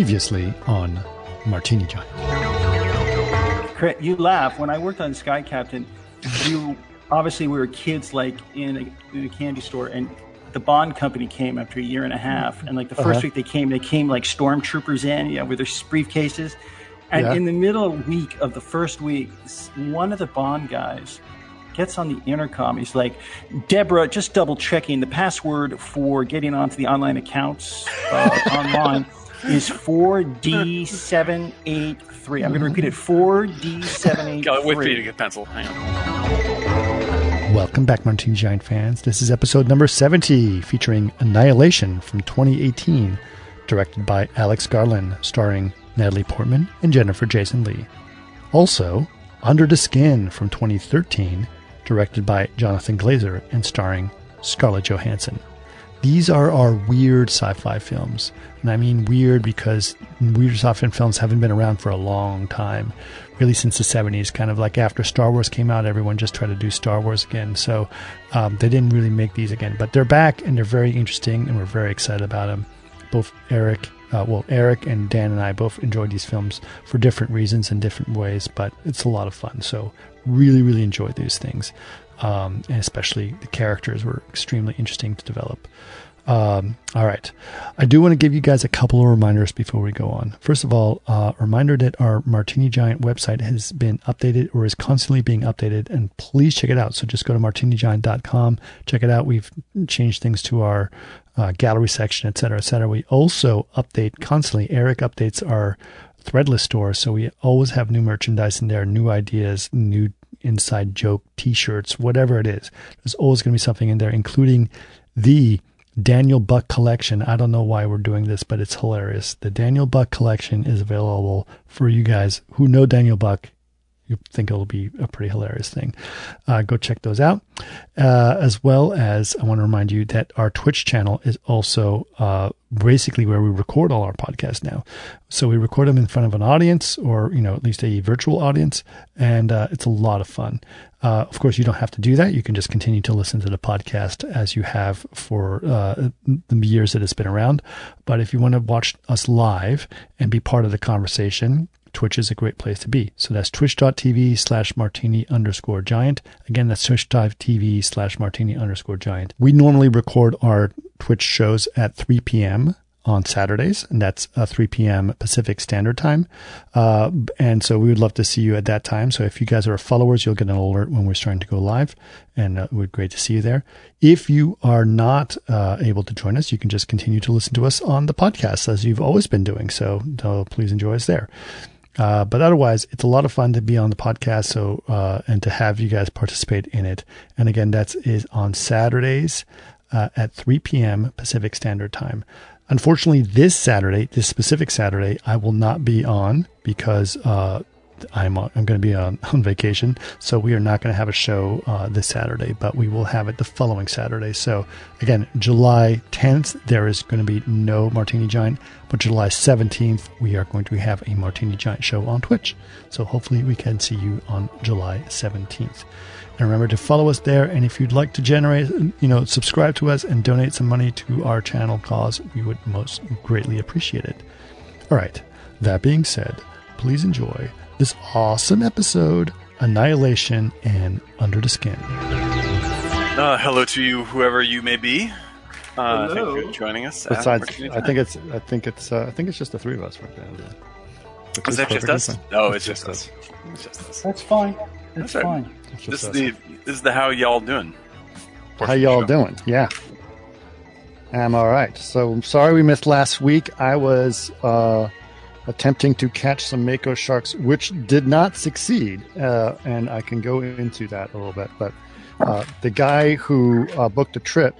Previously on Martini Giant. You laugh. When I worked on Sky Captain, you obviously we were kids like in a, in a candy store and the Bond company came after a year and a half, and like the 1st Uh-huh. week they came, they came like stormtroopers in, know, with their briefcases. And Yeah. in the middle week of the first week, one of the Bond guys gets on the intercom. He's like, "Deborah, just double checking the password for getting onto the online accounts uh, online is four D seven eight three. I'm going to repeat it: four D seven eight Got it with me to three. get pencil. Hang on. Welcome back, Martini Giant fans. This is episode number 70, featuring Annihilation from 2018, directed by Alex Garland, starring Natalie Portman and Jennifer Jason Lee. Also, Under the Skin from 2013, directed by Jonathan Glazer and starring Scarlett Johansson. These are our weird sci fi films. And I mean weird because weird sci fi films haven't been around for a long time, really since the 70s. Kind of like after Star Wars came out, everyone just tried to do Star Wars again. So um, they didn't really make these again. But they're back and they're very interesting and we're very excited about them. Both Eric, uh, well, Eric and Dan and I both enjoyed these films for different reasons and different ways, but it's a lot of fun. So really, really enjoy these things. Um, and especially the characters were extremely interesting to develop. Um, all right. I do want to give you guys a couple of reminders before we go on. First of all, uh, reminder that our Martini Giant website has been updated or is constantly being updated, and please check it out. So just go to martinigiant.com, check it out. We've changed things to our uh, gallery section, et cetera, et cetera. We also update constantly. Eric updates our threadless store, so we always have new merchandise in there, new ideas, new inside joke t-shirts, whatever it is. There's always going to be something in there, including the Daniel Buck collection. I don't know why we're doing this, but it's hilarious. The Daniel Buck collection is available for you guys who know Daniel Buck. You think it'll be a pretty hilarious thing. Uh, go check those out. Uh, as well as, I want to remind you that our Twitch channel is also uh, basically where we record all our podcasts now. So we record them in front of an audience, or you know, at least a virtual audience, and uh, it's a lot of fun. Uh, of course, you don't have to do that. You can just continue to listen to the podcast as you have for uh, the years that it's been around. But if you want to watch us live and be part of the conversation, Twitch is a great place to be. So that's twitch.tv slash martini underscore giant. Again, that's twitch.tv slash martini underscore giant. We normally record our Twitch shows at 3 p.m. on Saturdays, and that's uh, 3 p.m. Pacific Standard Time. Uh, and so we would love to see you at that time. So if you guys are followers, you'll get an alert when we're starting to go live, and uh, we're great to see you there. If you are not uh, able to join us, you can just continue to listen to us on the podcast as you've always been doing. So uh, please enjoy us there. Uh, but otherwise, it's a lot of fun to be on the podcast. So, uh, and to have you guys participate in it. And again, that is on Saturdays uh, at 3 p.m. Pacific Standard Time. Unfortunately, this Saturday, this specific Saturday, I will not be on because uh, I'm I'm going to be on, on vacation. So we are not going to have a show uh, this Saturday, but we will have it the following Saturday. So again, July 10th, there is going to be no Martini Giant, but July 17th, we are going to have a Martini Giant show on Twitch. So hopefully we can see you on July 17th. And remember to follow us there. And if you'd like to generate, you know, subscribe to us and donate some money to our channel cause, we would most greatly appreciate it. All right. That being said, please enjoy this awesome episode Annihilation and Under the Skin. Uh, hello to you, whoever you may be. Uh, thank Hello. you for joining us. Besides, I think it's, I think it's, uh, I think it's just the three of us right now. Which Is that just us? fine. No, it's just us. It's just us. That's fine. That's That's right. fine. It's This is the this is the how y'all doing. How y'all doing? Yeah. I'm all right. So I'm sorry we missed last week. I was uh, attempting to catch some mako sharks, which did not succeed, uh, and I can go into that a little bit. But uh, the guy who uh, booked the trip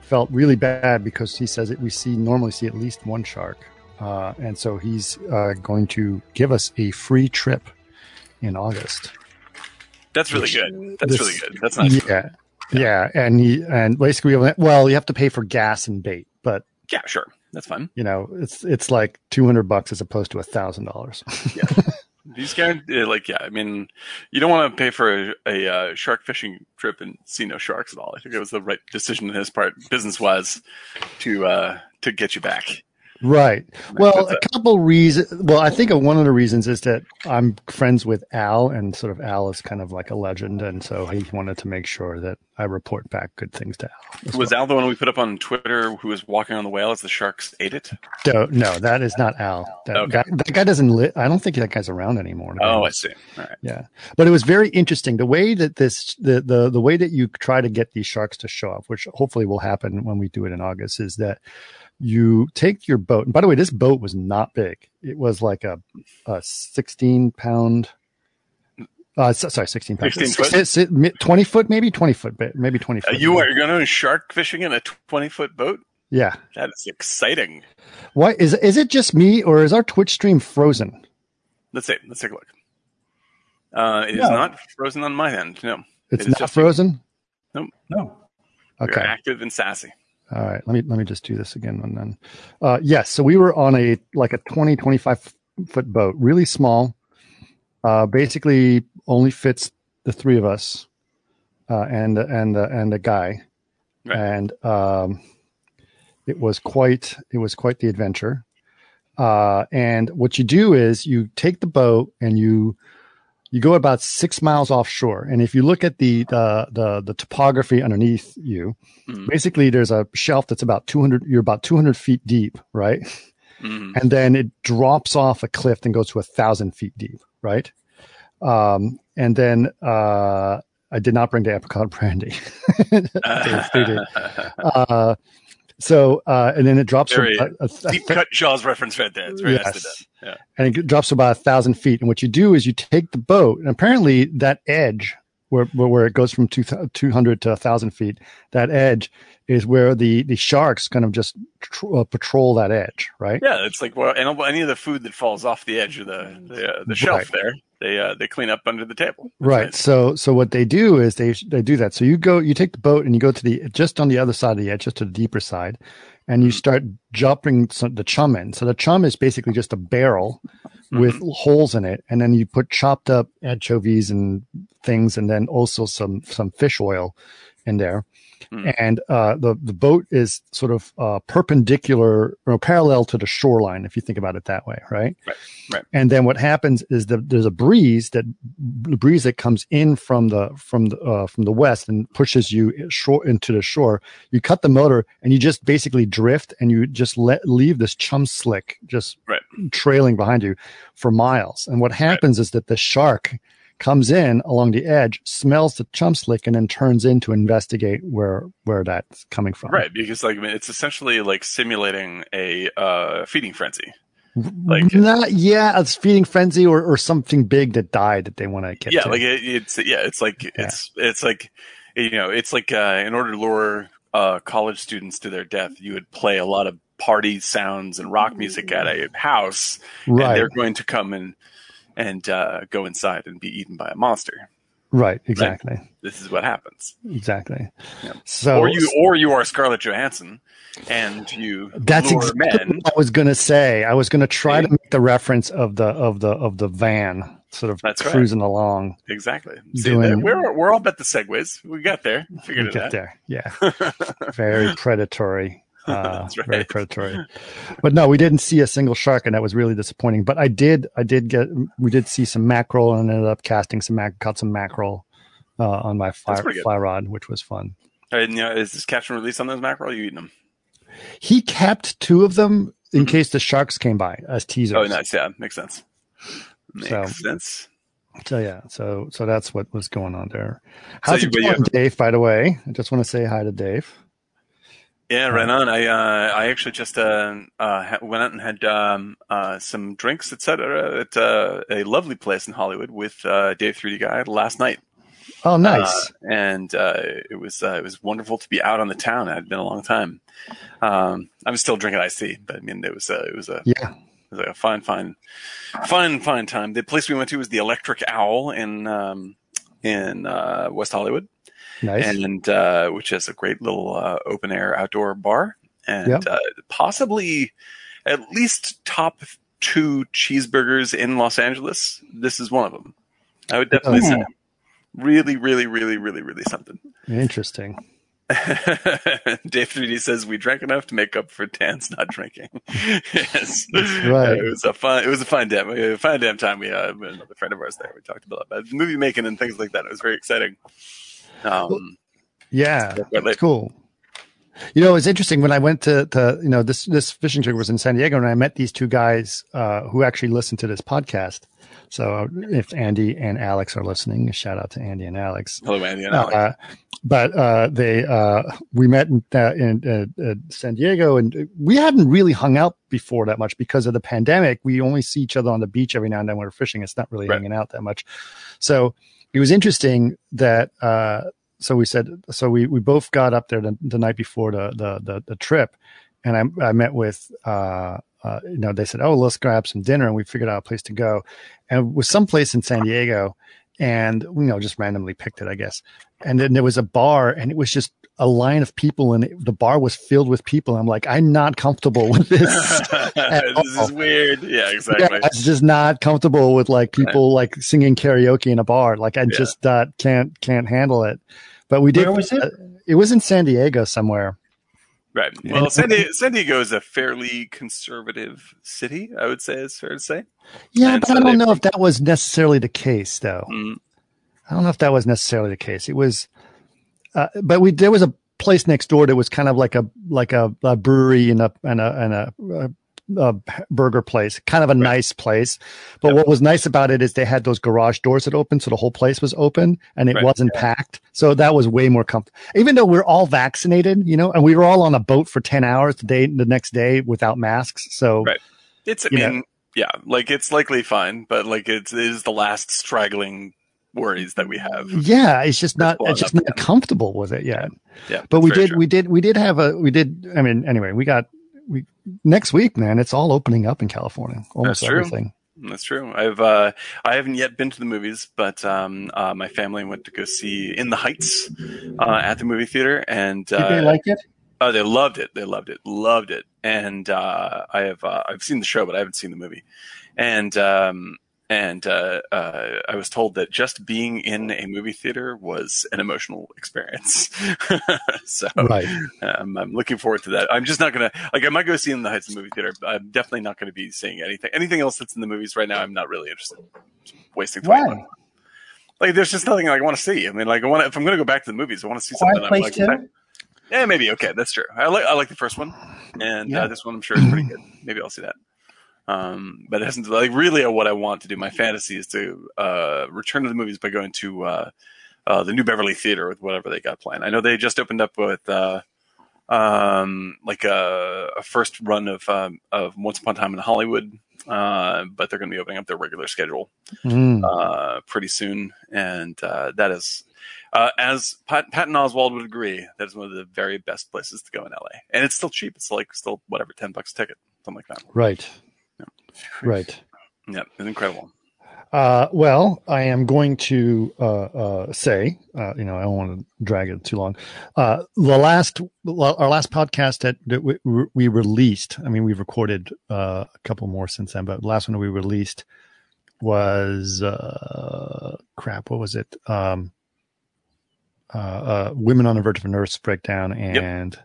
felt really bad because he says that we see normally see at least one shark, uh, and so he's uh, going to give us a free trip in August. That's really good. That's this- really good. That's nice. Yeah, yeah, and he and basically, well, you have to pay for gas and bait, but Yeah, sure. That's fun. you know, it's it's like two hundred bucks as opposed to a thousand dollars. These guys, like, yeah, I mean, you don't want to pay for a, a uh, shark fishing trip and see no sharks at all. I think it was the right decision on his part, business wise, to uh, to get you back. Right. Well, a couple reasons. Well, I think one of the reasons is that I'm friends with Al, and sort of Al is kind of like a legend, and so he wanted to make sure that I report back good things to Al. as Was Al the one we put up on Twitter who was walking on the whale as the sharks ate it? No, no, that is not Al. That, Okay. guy, that guy doesn't. Li- I don't think that guy's around anymore. Oh, I see. All right. Yeah, but it was very interesting the way that this the the the way that you try to get these sharks to show up, which hopefully will happen when we do it in August, is that you take your boat. And by the way, this boat was not big. It was like a a sixteen pound. Uh, so- sorry, sixteen pounds. 16 foot? Six- six- mi- Twenty foot, maybe twenty foot, but maybe twenty Uh, you are going to shark fishing in a 20 foot boat? yeah. That is exciting. Why is is it just me or is our Twitch stream frozen? Let's see. Let's take a look. Uh, it is No. not frozen on my end. No. It's It is not just- frozen. No. We're Okay. active and sassy. All right, let me let me just do this again and then. Uh, yes, so we were on a like a 20 25 foot boat, really small. Uh, basically only fits the three of us uh, and and uh, and a guy. Right. And um, it was quite it was quite the adventure. Uh, and what you do is you take the boat and you you go about six miles offshore. And if you look at the the the, the topography underneath you, Mhm. basically there's a shelf that's about 200 you're about 200 feet deep right Mhm. and then it drops off a cliff and goes to a thousand feet deep right um, and then uh, i did not bring the apricot brandy Dave, they did. uh, so uh, and then it drops Very about a, a- Deep cut Jaws reference right there. It's very nicely Yes. done. Yeah. and it drops about a thousand feet. And what you do is you take the boat, and apparently that edge where where, it goes from two hundred to a thousand feet, that edge is where the the sharks kind of just tr- uh, patrol that edge, right? Yeah, it's like well, any, any of the food that falls off the edge of the the, uh, the shelf Right. there, they uh, they clean up under the table. That's Right. nice. So so what they do is they they do that. So you go you take the boat and you go to the just on the other side of the edge, just to the deeper side, and you start dropping some, the chum in. So the chum is basically just a barrel mm-hmm. with holes in it, and then you put chopped up anchovies and things, and then also some some fish oil in there. Mm. And uh, the the boat is sort of uh, perpendicular or parallel to the shoreline, if you think about it that way, right? Right, right. And then what happens is that there's a breeze that the breeze that comes in from the from the uh, from the west and pushes you shore into the shore. You cut the motor and you just basically drift and you just let leave this chum slick just Right. trailing behind you for miles. And what happens is that the shark comes in along the edge, smells the chum slick, and then turns in to investigate where where that's coming from. Right, because like I mean, it's essentially like simulating a uh, feeding frenzy. Like- Not, yeah, it's feeding frenzy or, or something big that died that they want to get yeah, to. like it, it's yeah, it's like it's it's like you know, it's like uh, in order to lure uh, college students to their death, you would play a lot of party sounds and rock music at a house, and they're going to come and and uh, go inside and be eaten by a monster. right, exactly, This is what happens. exactly. Yeah. So or you or you are Scarlett Johansson, and you That's exactly men. what I was gonna say. I was gonna try to make the reference of the of the of the van sort of That's right. cruising along. Exactly. See, Doing- we're we're all about the segues. We got there. We We Figured it get out. there, yeah. Very predatory. Uh, right. Very predatory. But no, we didn't see a single shark, and that was really disappointing. But I did, I did get, we did see some mackerel, and ended up casting some mac, caught some mackerel uh, on my fly, fly rod, which was fun. And you know, is this catch and release on those mackerel? Are you eating them? He kept two of them in case the sharks came by as teasers. Mm-hmm. Oh, nice. Yeah, makes sense. Makes So- sense. So yeah, so so that's what was going on there. How's you- it going, Dave? By the way, I just want to say hi to Dave. Yeah, right on. I uh, I actually just uh, uh, went out and had um, uh, some drinks, etc., at uh, a lovely place in Hollywood with uh, Dave 3D Guy last night. Oh, nice. And uh, it was uh, it was wonderful to be out on the town. It had been a long time. Um, I'm still drinking iced tea, but I mean, it was uh, it was a yeah, it was like a fine, fine, fine, fine time. The place we went to was the Electric Owl in um, in uh, West Hollywood, nice. and uh, which is a great little uh, open air outdoor bar, and Yep. uh, possibly at least top two cheeseburgers in Los Angeles. This is one of them. I would definitely Oh. say. Really, really, really, really, really something. Interesting. Dave 3D says we drank enough to make up for Dan's not drinking. yes, right. it was a fun. It was a fun damn, a fun damn time. We had another friend of ours there. We talked about movie making and things like that. It was very exciting. Um, yeah, it's cool. You know, it's interesting when I went to, to you know this this fishing trip was in San Diego, and I met these two guys uh, who actually listened to this podcast. So if Andy and Alex are listening, shout out to Andy and Alex. Hello, Andy and Alex. Uh, but uh, they uh, we met in, uh, in uh, San Diego, and we hadn't really hung out before that much because of the pandemic. We only see each other on the beach every now and then when we're fishing. It's not really right. hanging out that much. So it was interesting that. Uh, so we said so we we both got up there the, the night before the, the the the trip, and I I met with uh, uh, you know, they said, "Oh, let's grab some dinner," and we figured out a place to go, and it was some place in San Diego, and you know, just randomly picked it, I guess. And then there was a bar, and it was just a line of people, and it, the bar was filled with people. I'm like, I'm not comfortable with this. this is weird. Yeah, exactly. Yeah, I'm just not comfortable with like people like singing karaoke in a bar. Like I yeah. just uh, can't can't handle it. But we did. Where was it? Uh, it was in San Diego somewhere. Right. Well, San Diego, San Diego, is a fairly conservative city, I would say, it's fair to say. Yeah, and but so I don't know if that was necessarily the case, though. Mm. I don't know if that was necessarily the case. It was, uh, but we there was a place next door that was kind of like a like a, a brewery and a and a and a, a a burger place, kind of a right. nice place. But yep. what was nice about it is they had those garage doors that opened, so the whole place was open and it right. wasn't yeah. packed. So that was way more comfortable. Even though we're all vaccinated, you know, and we were all on a boat for ten hours the day the next day without masks. So right. it's I mean, know. yeah, like it's likely fine, but like it's it is the last straggling worries that we have. Yeah, it's just not it's just not comfortable with it yet. Yeah, yeah but we did true. we did we did have a we did I mean anyway we got we next week, man, it's all opening up in California. Almost That's everything. That's true. I've uh, I haven't yet been to the movies, but um, uh, my family went to go see In the Heights uh, at the movie theater, and did they uh, like it? Oh, they loved it. They loved it. Loved it. And uh, I have uh, I've seen the show, but I haven't seen the movie. And um, and uh, uh, I was told that just being in a movie theater was an emotional experience. so right. um, I'm looking forward to that. I'm just not gonna like I might go see in the Heights movie theater. I'm definitely not going to be seeing anything anything else that's in the movies right now. I'm not really interested. Just wasting time. Like there's just nothing like, I want to see. I mean, like I want if I'm going to go back to the movies, I want to see something. I'm like, yeah, maybe okay, that's true. I like I like the first one, and uh, yeah. uh, this one I'm sure is pretty good. Maybe I'll see that. Um, but it not like really what I want to do. My fantasy is to uh, return to the movies by going to uh, uh, the New Beverly Theater with whatever they got planned. I know they just opened up with uh, um, like a, a, first run of um, of Once Upon a Time in Hollywood, uh, but they're going to be opening up their regular schedule mm. pretty soon, and that is. as Pat, Patton Oswalt would agree, that is one of the very best places to go in LA, and it's still cheap. It's like still whatever ten bucks a ticket, something like that. Right. Right. Yeah, it's incredible. Uh, well, I am going to uh, uh, say, uh, you know, I don't want to drag it too long. Uh, the last, our last podcast that, that we, we, released, I mean, we've recorded uh, a couple more since then, but the last one we released was crap. What was it? Um, Women on the Verge of a Nervous Breakdown and. Yep.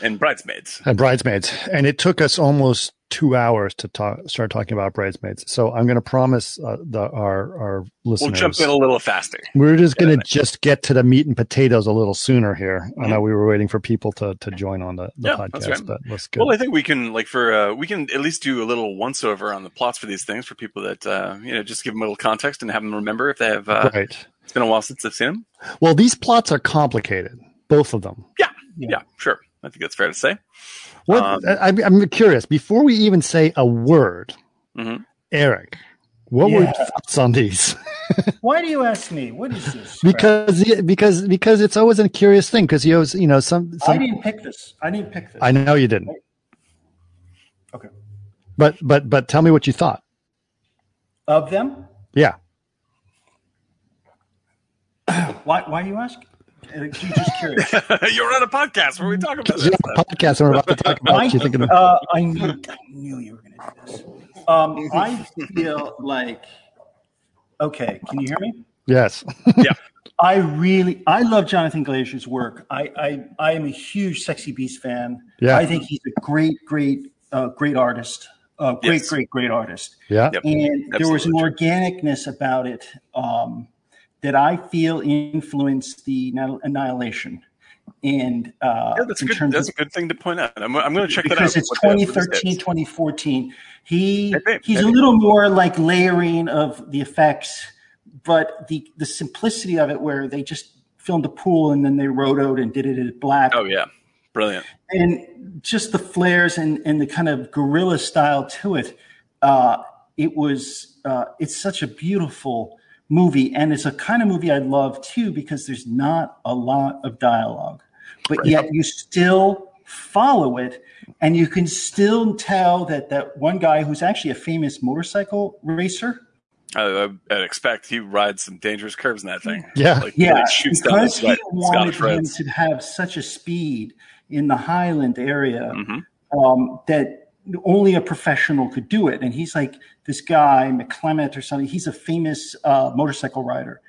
And Bridesmaids. And Bridesmaids. And it took us almost two hours to talk, start talking about bridesmaids. So I'm going to promise uh, the, our our listeners. We'll jump in a little faster. We're just going to just get to the meat and potatoes a little sooner here. Mm-hmm. I know we were waiting for people to to join on the, the yeah, podcast, right. but let's go. Well, I think we can like for uh, we can at least do a little once over on the plots for these things for people that uh, you know just give them a little context and have them remember if they have. Uh, right. It's been a while since they've seen them. Well, these plots are complicated, both of them. Yeah. Yeah. yeah sure. I think that's fair to say. What um, I, am curious. Before we even say a word, mm-hmm. Eric, what yeah. were your thoughts on these? Why do you ask me? What is this? because because because it's always a curious thing. Because you always, you know some, some. I didn't pick this. I didn't pick this. I know you didn't. Okay. But but but tell me what you thought of them. Yeah. why why are you asking? just curious. You're on a podcast where we talk about this. podcast and we're about to talk about I, you thinking uh, I knew, I knew you were going to do this. Um, I feel like, okay, can you hear me? Yes. yeah. I really, I love Jonathan Glazer's work. I, I, I am a huge Sexy Beast fan. Yeah. I think he's a great, great, uh, great artist. Uh, great, Yes. great, great artist. Yeah. Yep. And there was an organicness about it um, that I feel influenced the Annihilation. And uh, Yeah, that's a in good. That's of a good thing to point out. I'm, I'm going to check that out. because it's What the- what this 2013 2014 he Maybe, he's a little more like layering of the effects but the the simplicity of it where they just filmed a pool and then they rode out and did it in black Oh yeah, brilliant. and just the flares and and the kind of guerrilla style to it uh it was uh it's such a beautiful movie and it's a kind of movie i love too because there's not a lot of dialogue but yet you still follow it and you can still tell that that one guy who's actually a famous motorcycle racer I, I'd expect he rides some dangerous curves in that thing. Yeah. like, yeah like shoots down because he wanted Scottish him Reds. to have such a speed in the highland area Mhm. um, that only a professional could do it. And he's like this guy, McClement or something. He's a famous uh, motorcycle rider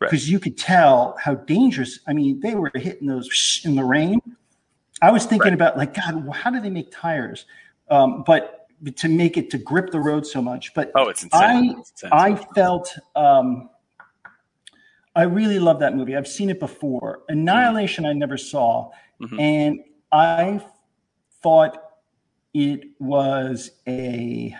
Right. because you could tell how dangerous. I mean, they were hitting those in the rain. I was thinking Right. about like, God, how do they make tires? Um, but to make it to grip the road so much. But Oh, it's insane. I It's insane. I felt um, I really love that movie. I've seen it before. Annihilation I never saw, Mhm. and I thought it was a.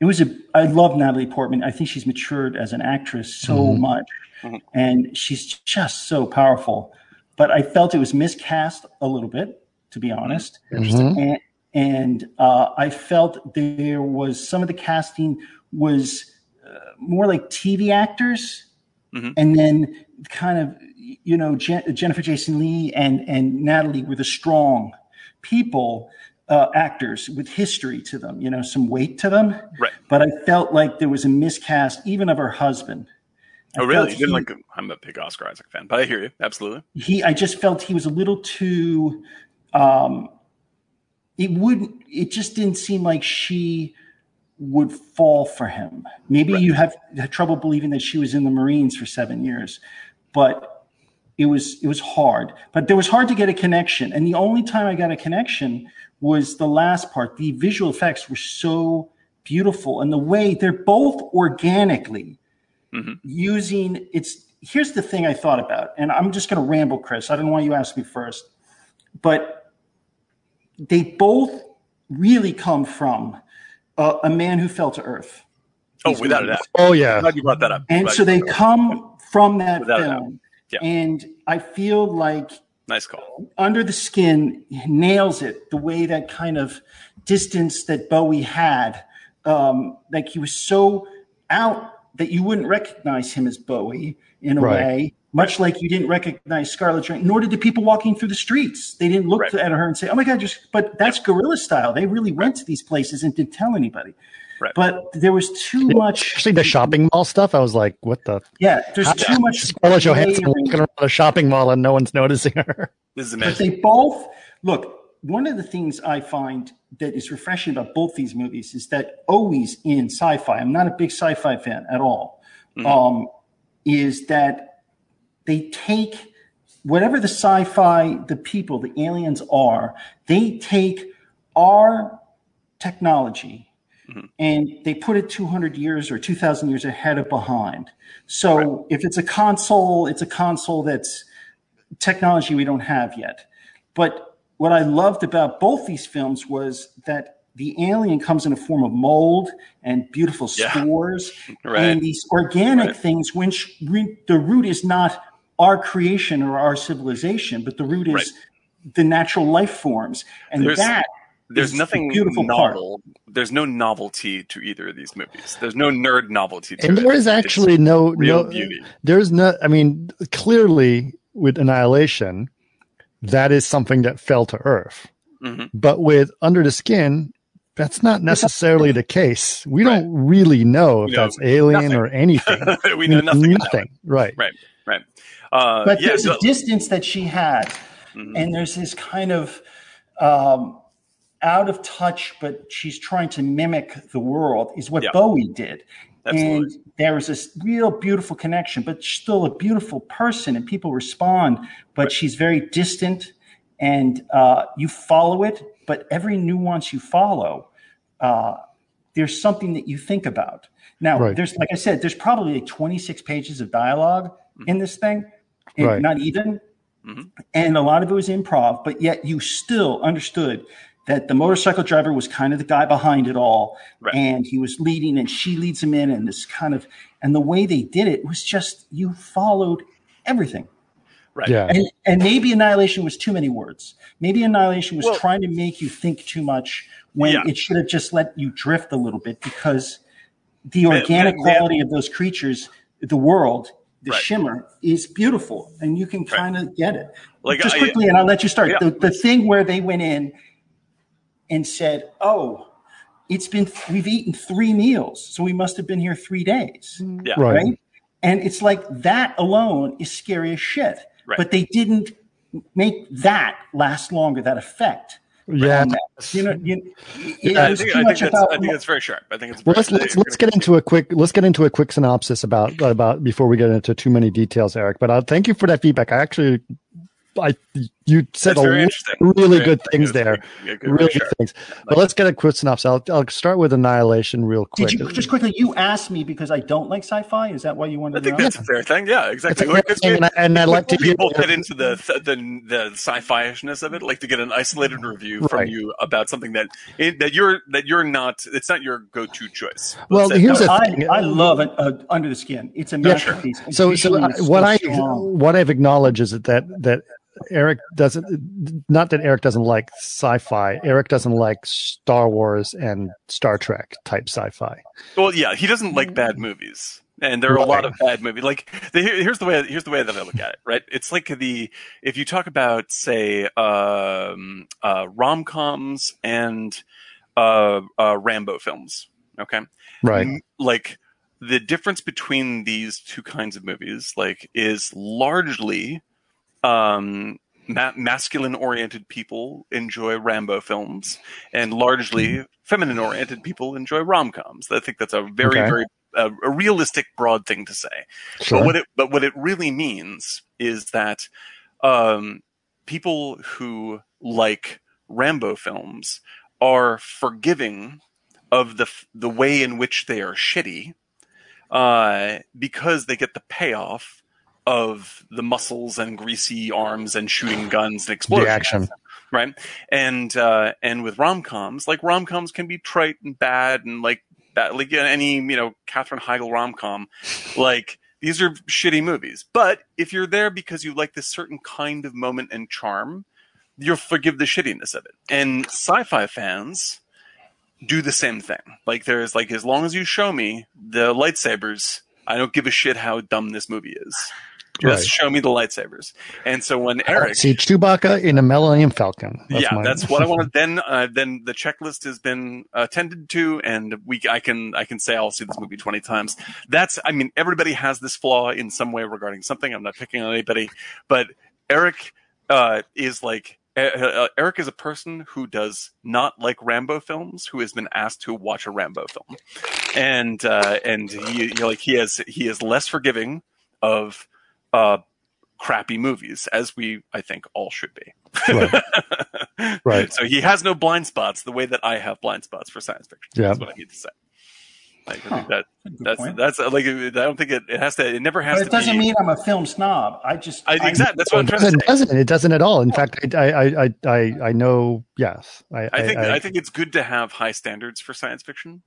It was a. I love Natalie Portman. I think she's matured as an actress so Mhm. much, Mhm. and she's just so powerful. But I felt it was miscast a little bit, to be honest Mhm. and, and uh, I felt there was some of the casting was uh, more like TV actors, Mhm. and then kind of you know Jen- Jennifer Jason Lee and and Natalie were the strong people. Uh, actors with history to them, you know, some weight to them. Right. But I felt like there was a miscast, even of her husband. I Oh, really? You didn't he- like? I'm a big Oscar Isaac fan, but I hear you absolutely. he i just felt he was a little too um it wouldn't it just didn't seem like she would fall for him maybe Right. you have had trouble believing that she was in the marines for seven years but it was it was hard but there was hard to get a connection and the only time i got a connection was the last part the visual effects were so beautiful and the way they're both organically Mhm. using it's here's the thing i thought about and i'm just going to ramble chris i don't want you to ask me first but they both really come from uh, a man who fell to earth Oh, These without a doubt. Oh yeah. glad you brought that up. and so they brought that up. come from that Without film Yeah. and i feel like Nice call. under the skin nails it the way that kind of distance that bowie had um, like he was so out that you wouldn't recognize him as bowie in a Right. way much like you didn't recognize scarlett johansson nor did the people walking through the streets they didn't look Right. at her and say oh my god just but that's guerrilla style they really went to these places and didn't tell anybody Right. but there was too much Especially the shopping mall stuff. I was like, what the? yeah there's How- too much Scarlett Johansson layering. walking around a shopping mall and no one's noticing her. This is But they both look. One of the things I find that is refreshing about both these movies is that always in sci-fi, I'm not a big sci-fi fan at all. Mhm. Um, is that they take whatever the sci-fi, the people, the aliens are, they take our technology Mhm. and they put it 200 years or 2000 years ahead of behind. So if it's a console, it's a console that's technology we don't have yet. But what I loved about both these films was that the alien comes in a form of mold and beautiful Yeah. spores Right. and these organic Right. things, which re- the root is not our creation or our civilization, but the root is Right. the natural life forms. And There's- that There's is the nothing beautiful part. novel. There's no novelty to either of these movies. There's no nerd novelty to And it. there is It's actually no real no beauty. there's no I mean clearly with Annihilation that is something that fell to earth. Mhm. But with Under the Skin that's not necessarily the case. We Right. don't really know if We know that's alien nothing. or anything. we know nothing. Nothing. Right. Right. Right. Uh, but yeah. there's so- a distance that she had Mhm. and there's this kind of um, out of touch, but she's trying to mimic the world, is what Yeah. Bowie did. Absolutely. And there is this real beautiful connection, but she's still a beautiful person, and people respond. But Right. she's very distant, and uh, you follow it. But every nuance you follow, uh, there's something that you think about. Now, Right. there's like I said, there's probably like 26 pages of dialogue Mm-hmm. in this thing, and Right. not even. Mhm. And a lot of it was improv, but yet you still understood that the motorcycle driver was kind of the guy behind it all, Right. and he was leading, and she leads him in, and this kind of, and the way they did it was just you followed everything. Right. Yeah. And, and maybe annihilation was too many words. Maybe annihilation was Well- trying to make you think too much when Yeah. it should have just let you drift a little bit because the organic man- man- quality of those creatures, the world, the Right. shimmer is beautiful, and you can kind of get it. Like, just I- quickly, and I'll let you start. Yeah. The, the thing where they went in and said, "Oh, it's been we've eaten three meals, so we must have been here three days." Yeah. Right. right? And it's like that alone is scary as shit. Right. But they didn't make that last longer, that effect. Yeah. You know, you, it, Yeah, I think, too I, think much that's, about. I think that's very sharp. I think it's. Well, very, let's let's, let's get into a quick let's get into a quick synopsis about about before we get into too many details, Eric. But uh, thank you for that feedback. I actually, I you said That's a lot really Very good things It's there. very- yeah, good, very really good sharp. things. But let's get a quick synopsis. I'll, I'll start with Annihilation real quick. did you just quickly? You asked me because I don't like sci-fi. Is that why you wanted to think know? that's a fair thing. Yeah, exactly. Fair Like, thing, and I- and I'd like to before people get into the the the sci-fi-ishness of it, like to get an isolated review from you about something that it, that you're that you're not. It's not your go-to choice. Well, say here's that. the I, thing. I love it, uh, Under the Skin. It's a Yeah, sure. masterpiece. and so so visually I, it's what I strong. what I've acknowledged is that that that Eric doesn't not that Eric doesn't like sci-fi. Eric doesn't like Star Wars and Star Trek type sci-fi. Well, yeah, he doesn't like bad movies, and there are a lot of bad movies. Like the, here's the way here's the way that I look at it. Right, it's like the if you talk about say um, uh, rom coms and uh, uh, Rambo films. Okay, Right. Like the difference between these two kinds of movies like is largely um ma- masculine oriented people enjoy rambo films and largely feminine oriented people enjoy rom-coms i think that's a very Okay. very uh, a realistic broad thing to say Sure. but what it but what it really means is that um, people who like Rambo films are forgiving of the the way in which they are shitty, uh, because they get the payoff of the muscles and greasy arms and shooting guns and explosions the action. right? And uh, and with rom coms, like rom coms can be trite and bad and like that, like any you know Katherine Heigl rom com, like these are shitty movies. But if you're there because you like this certain kind of moment and charm, you'll forgive the shittiness of it. And sci-fi fans do the same thing. Like there's like as long as you show me the lightsabers, I don't give a shit how dumb this movie is. Just Right. show me the lightsabers. And so when Eric See Chewbacca in a Millennium Falcon. yeah, my- that's what I wanted. Then, uh, then the checklist has been uh, attended to, and we I can I can say I'll see this movie twenty times. That's I mean everybody has this flaw in some way regarding something. I'm not picking on anybody, but Eric uh, is like. uh, Uh, Eric is a person who does not like Rambo films, who has been asked to watch a Rambo film, and uh, and he, he like he has he is less forgiving of uh, crappy movies, as we I think all should be. Right. Right. So he has no blind spots the way that I have blind spots for science fiction. Yeah. That's what I need to say. Like, Huh. that Good that's that's uh, like I don't think it, it has to. It never has But to it doesn't be. mean I'm a film snob. I just I, exactly. That's what I'm it trying to doesn't, doesn't it doesn't at all. In fact, I I I I, I know. Yes, I I think I, think it's good to have high standards for science fiction,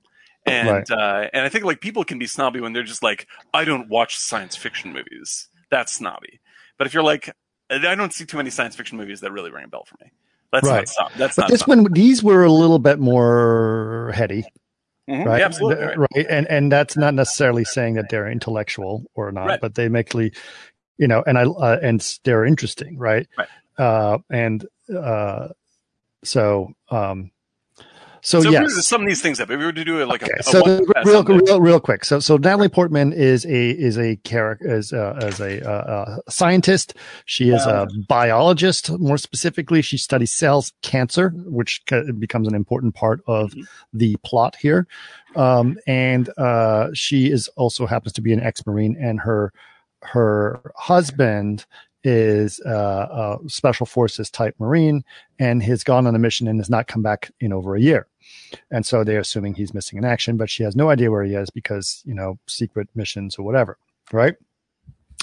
and Right. uh, and I think like people can be snobby when they're just like, I don't watch science fiction movies. That's snobby. But if you're like, I don't see too many science fiction movies that really ring a bell for me. That's Right. not snob. That's But not this snobby. one, these were a little bit more heady, Mhm. right? Yeah, absolutely. Right. right. And and that's not necessarily saying that they're intellectual or not, Right. but they make the, you know, and I uh, and they're interesting, right? Right. Uh, and uh, so um, So, So, yes. if we were to sum these things up, if we were to do it like Okay, a, so the- real, real, real quick. So, so Natalie Portman is a is a character as uh, as a uh, uh, scientist. She is a biologist. More specifically, she studies cells cancer, which ca- becomes an important part of Mhm. the plot here. Um, and uh, she is also happens to be an ex marine, and her her husband is uh, a special forces type marine and has gone on a mission and has not come back in over a year. And so they're assuming he's missing in action, but she has no idea where he is because, you know, secret missions or whatever. Right.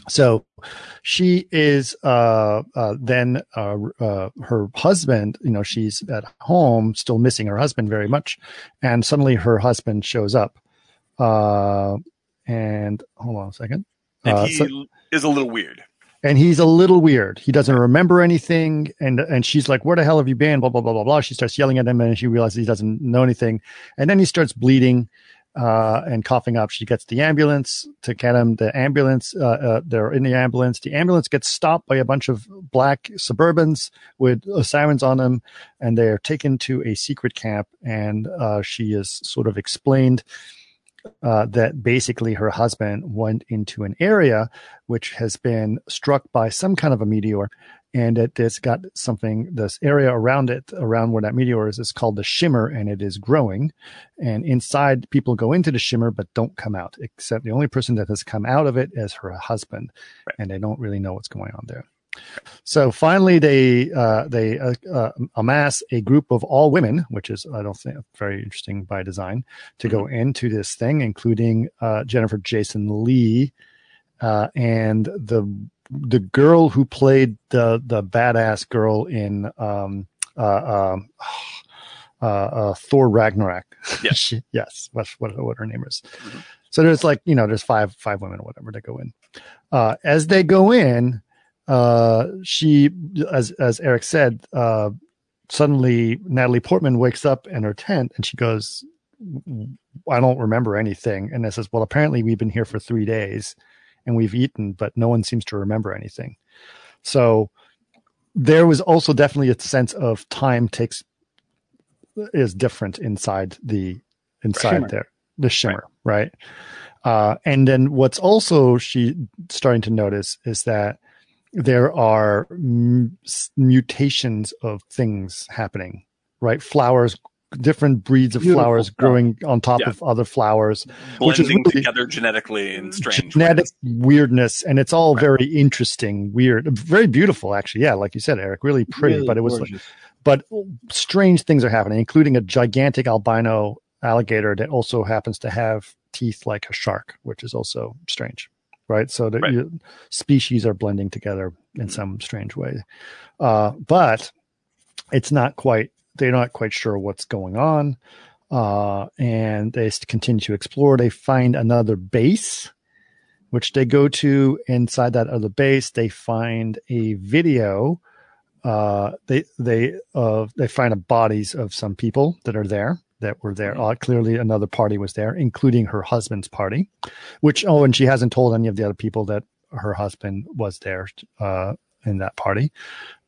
So she is, uh, uh, then, uh, uh, her husband, you know, she's at home still missing her husband very much. And suddenly her husband shows up. Uh, and hold on a second. and he so- is a little weird. And he's a little weird. He doesn't remember anything, and and she's like, "Where the hell have you been?" Blah blah blah blah blah. She starts yelling at him, and she realizes he doesn't know anything, and then he starts bleeding uh, and coughing up. She gets the ambulance to get him. The ambulance, uh, uh, they're in the ambulance. The ambulance gets stopped by a bunch of black Suburbans with uh, sirens on them, and they are taken to a secret camp. And uh, she is sort of explained. Uh, that basically her husband went into an area which has been struck by some kind of a meteor and it has got something this area around it around where that meteor is is called the shimmer and it is growing and inside people go into the shimmer but don't come out except the only person that has come out of it is her husband Right. and they don't really know what's going on there so finally they uh, they uh, uh, amass a group of all women which is i don't think very interesting by design to go into this thing including uh, jennifer jason lee uh, and the the girl who played the the badass girl in um uh um uh, uh Thor Ragnarok. Yes. She- yes. What what what her name is. Mhm. So there's like you know there's five five women or whatever that go in. Uh, as they go in, uh, she as as Eric said, uh, suddenly Natalie Portman wakes up in her tent and she goes, "I don't remember anything." And it says, "Well, apparently we've been here for three days." and we've eaten, but no one seems to remember anything. So there was also definitely a sense of time takes is different inside the inside Shimmer. there, the shimmer, right? Uh, and then what's also she starting to notice is that there are m- s- mutations of things happening, right? Flowers, different breeds of Beautiful flowers stuff. growing on top Yeah. of other flowers, Which is Blending really- together genetically in mm, strange genetic ways. weirdness, and it's all Right. very interesting, weird, very beautiful, actually. Yeah, like you said, Eric, really pretty, Really but it was, gorgeous. but strange things are happening, including a gigantic albino alligator that also happens to have teeth like a shark, which is also strange, right? So the Right. you- species are blending together in some strange way, uh, but it's not quite. They're not quite sure what's going on uh, and they continue to explore. They find another base, which they go to. Inside that other base, they find a video. Uh, they they uh, they find the bodies of some people that are there that were there. Uh, clearly, another party was there, including her husband's party. Which oh, and she hasn't told any of the other people that her husband was there uh, in that party.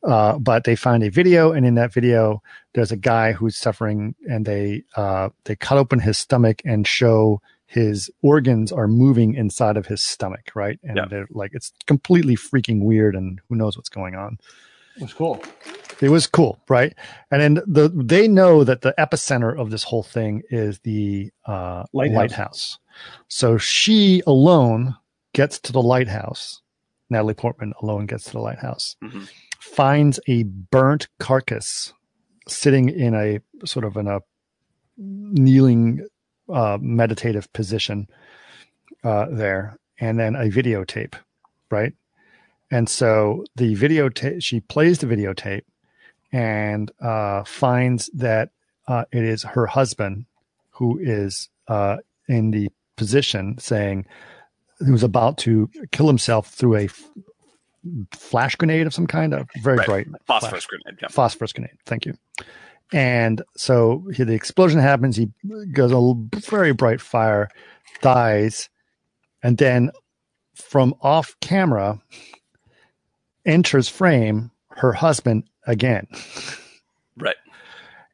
Uh, but they find a video, and in that video, there's a guy who's suffering and they uh they cut open his stomach and show his organs are moving inside of his stomach right and Yeah. they're like it's completely freaking weird and who knows what's going on It was cool. it was cool right and then the they know that the epicenter of this whole thing is the uh Lighthouse. lighthouse so she alone gets to the lighthouse natalie portman alone gets to the lighthouse Mhm. finds a burnt carcass sitting in a sort of in a kneeling uh, meditative position uh, there, and then a videotape, right? And so the videotape, she plays the videotape and uh, finds that uh, it is her husband who is uh, in the position saying, who's about to kill himself through a f- flash grenade of some kind of very Right. bright Phosphorus flash grenade. Yeah. phosphorus grenade. Thank you. And so he, the explosion happens. He goes a very bright fire, dies, and then from off camera enters frame her husband again. Right.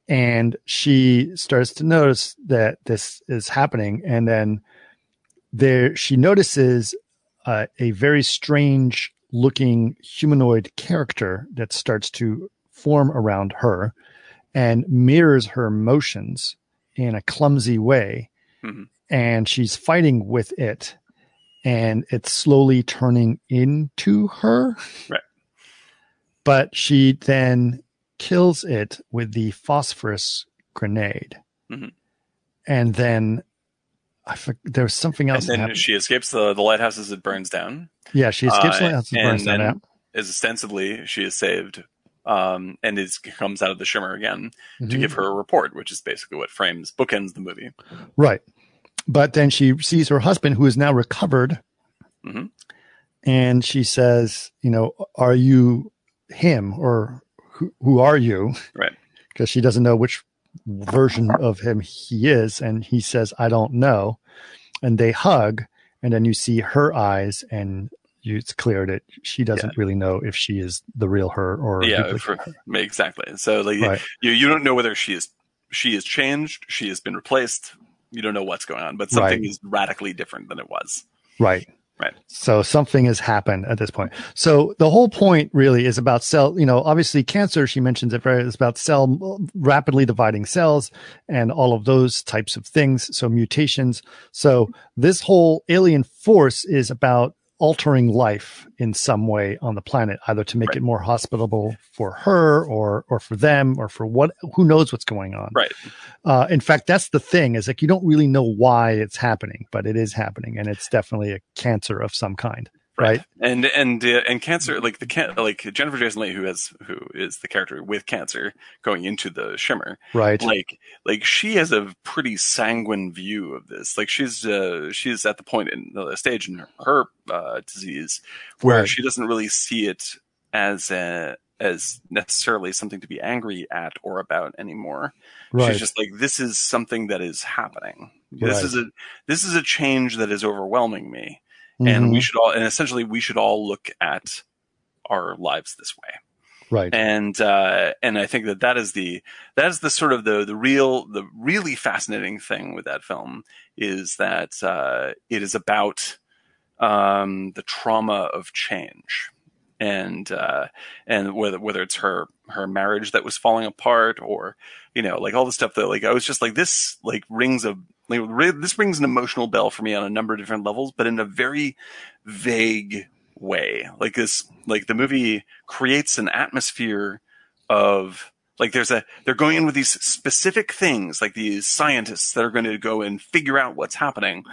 and she starts to notice that this is happening, and then there she notices uh, a very strange looking humanoid character that starts to form around her and mirrors her motions in a clumsy way. Mhm. And she's fighting with it, and it's slowly turning into her. Right. But she then kills it with the phosphorus grenade. Mhm. And then I for, there's something else. And then she escapes the, the lighthouse as it burns down. yeah, she escapes uh, the lighthouse and and burns down. As ostensibly she is saved, um, and is comes out of the shimmer again to Mhm. give her a report, which is basically what frames bookends the movie. Right. But then she sees her husband who is now recovered. Mhm. And she says, you know, are you him or who, who are you? Right. Because she doesn't know which version of him he is. And he says, I don't know. And they hug. And then you see her eyes and you, it's clear that she doesn't really know if she is the real her or yeah, for, exactly. So like Right. you you don't know whether she is she is changed, she has been replaced. You don't know what's going on, but something Right. is radically different than it was. Right. Right. So something has happened at this point. So the whole point really is about cell, you know, obviously cancer, she mentions it very, is about cell rapidly dividing cells and all of those types of things. So mutations. So this whole alien force is about altering life in some way on the planet, either to make Right. it more hospitable for her or, or for them or for what, who knows what's going on. Right. Uh, in fact, that's the thing is like you don't really know why it's happening, but it is happening, and it's definitely a cancer of some kind, right? And and uh, and cancer like the can like Jennifer Jason Leigh who has who is the character with cancer going into the shimmer Right. like like she has a pretty sanguine view of this like she's uh she's at the point in the stage in her, her uh disease where Right. she doesn't really see it as a as necessarily something to be angry at or about anymore right. she's just like this is something that is happening this is a this is a change that is overwhelming me and we Mhm. should all and essentially we should all look at our lives this way right. and uh, and I think that that is the that is the sort of the the real the really fascinating thing with that film is that uh, it is about um, the trauma of change and uh, and whether whether it's her her marriage that was falling apart or you know like all the stuff that like I was just like this like rings a like, this rings an emotional bell for me on a number of different levels but in a very vague way. Like this like the movie creates an atmosphere of like there's a they're going in with these specific things like these scientists that are going to go and figure out what's happening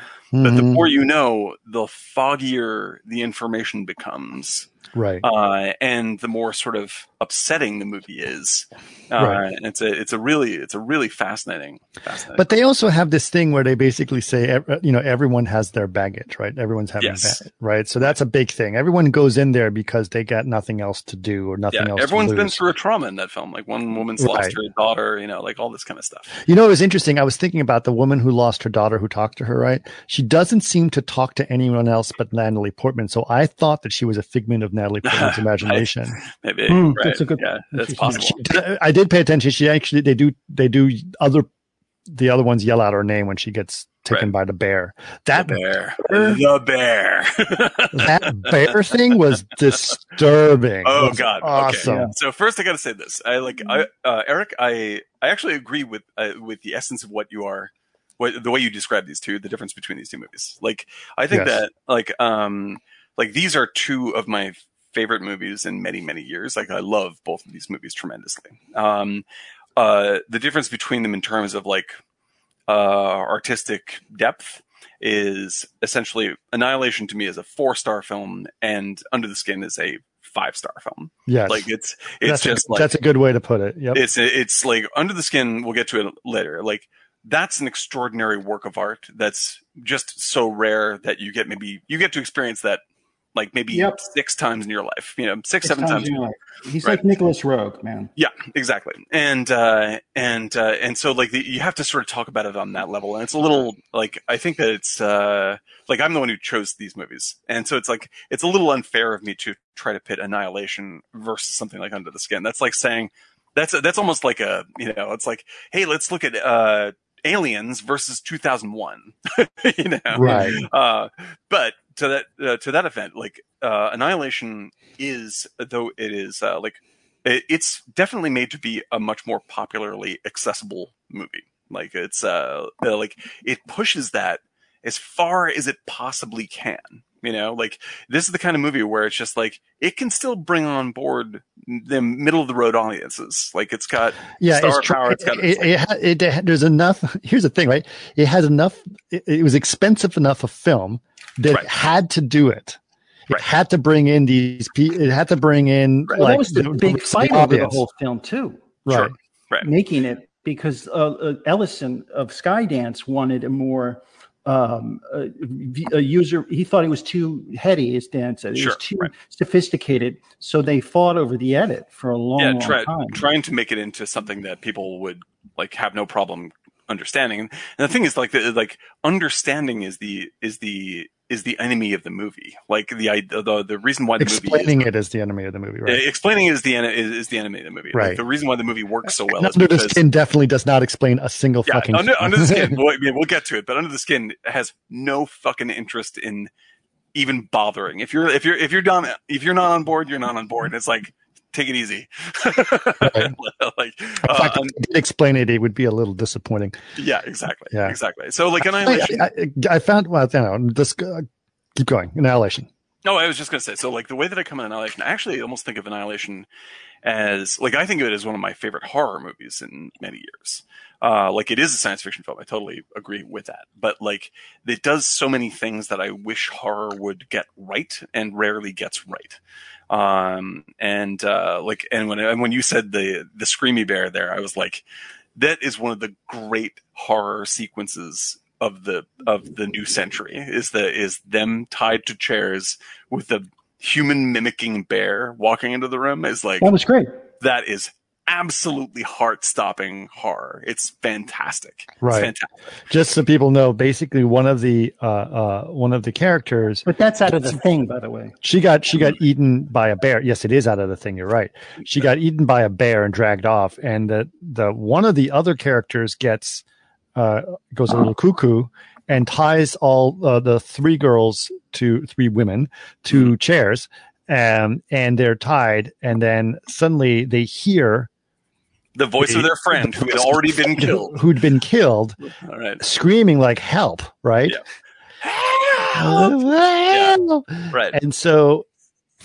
but the Mhm. more you know the foggier the information becomes right. uh, and the more sort of upsetting the movie is uh, Right. and it's a it's a really it's a really fascinating fascinating But they also have this thing where they basically say, you know, everyone has their baggage, right? Everyone's having Yes. baggage, right? So that's a big thing. Everyone goes in there because they got nothing else to do or nothing else. yeah else. everyone's been through a trauma in that film like one woman's Right. lost her daughter you know like all this kind of stuff You know, it was interesting. I was thinking about the woman who lost her daughter who talked to her, right? She doesn't seem to talk to anyone else but Natalie Portman. So I thought that she was a figment of Natalie Portman's imagination. maybe Hmm, right that's a good- yeah that's possible She did- I did pay attention. She actually, they do, they do other, the other ones yell out her name when she gets taken Right. by the bear. That the bear the bear that bear thing was disturbing. Oh was God! awesome. Okay. So first, I got to say this. I like I, uh, Eric. I I actually agree with uh, with the essence of what you are, what the way you describe these two, the difference between these two movies. Like I think Yes. that like um like these are two of my favorite movies in many many years. Like I love both of these movies tremendously. Um, uh, the difference between them in terms of like uh artistic depth is essentially Annihilation to me is a four star film, and Under the Skin is a five star film. Yes. Like it's it's that's, just a, like that's a good way to put it. Yep. it's it's like Under the Skin. We'll get to it later. Like that's an extraordinary work of art. That's just so rare that you get maybe you get to experience that like maybe Yep. six times in your life. You know, six, Six seven times. in your life. He's Right. like Nicholas Roeg, man. Yeah, exactly. And uh, and uh, and so like the, you have to sort of talk about it on that level, and it's a little like I think that it's uh, like I'm the one who chose these movies, and so it's like it's a little unfair of me to try to pit Annihilation versus something like Under the Skin. That's like saying That's a, that's almost like a you know it's like hey let's look at uh, Aliens versus 2001. you know, Right. Uh, but to that uh, to that event, like uh, Annihilation is though it is uh, like it, it's definitely made to be a much more popularly accessible movie. Like it's uh uh, like it pushes that as far as it possibly can. You know, like this is the kind of movie where it's just like it can still bring on board the middle of the road audiences. Like it's got yeah, star it's tr- power. It's got it, it, ha- it, ha- there's enough. Here's the thing, right? It has enough. It, it was expensive enough a film that Right. it had to do it. It Right. had to bring in these. It had to bring in Well, like that was the big fight over the whole film too, right. Right. making it because uh, uh, Ellison of Skydance wanted a more um, v- a user. He thought it was too heady, as Dan said. It Sure, was too right. sophisticated, so they fought over the edit for a long, yeah, long try, time. trying to make it into something that people would like have no problem understanding. And the thing is, like, the, like understanding is the is the is the enemy of the movie. Like the the the reason why the Explaining movie it as the enemy of the movie, right? explaining is the is, is the enemy of the movie. Like, Right. the reason why the movie works so well And is under the skin definitely does not explain a single yeah, fucking. under, under the skin. We'll, yeah, we'll get to it, but under the skin has no fucking interest in even bothering. If you're if you're if you're done if you're not on board, you're not on board. It's like take it easy. like In uh, fact, if I did explain it, it would be a little disappointing. yeah, exactly, Yeah. exactly. So like I, annihilation. I, I found well, you know, just uh, keep going. Annihilation. No, I was just gonna say. So, like the way that I come at Annihilation, I actually almost think of Annihilation as like I think of it as one of my favorite horror movies in many years. Uh, like it is a science fiction film. I totally agree with that. But like it does so many things that I wish horror would get right and rarely gets right. Um, and uh, like and when and when you said the the screamy bear there, I was like, that is one of the great horror sequences of the of the new century is the is them tied to chairs with the human mimicking bear walking into the room is like that was great. that is absolutely heart-stopping horror it's fantastic Right. it's fantastic Just so people know, basically one of the uh, uh, one of the characters But that's out of the thing, by the way. she got she got eaten by a bear. Yes, it is out of the thing. You're right. She got eaten by a bear and dragged off, and the the one of the other characters gets uh, goes a little cuckoo and ties all uh, the three girls to three women to chairs, um, and they're tied, and then suddenly they hear the voice of their friend who had already been killed who'd been killed, all right screaming like "Help!" Right? Help! right And so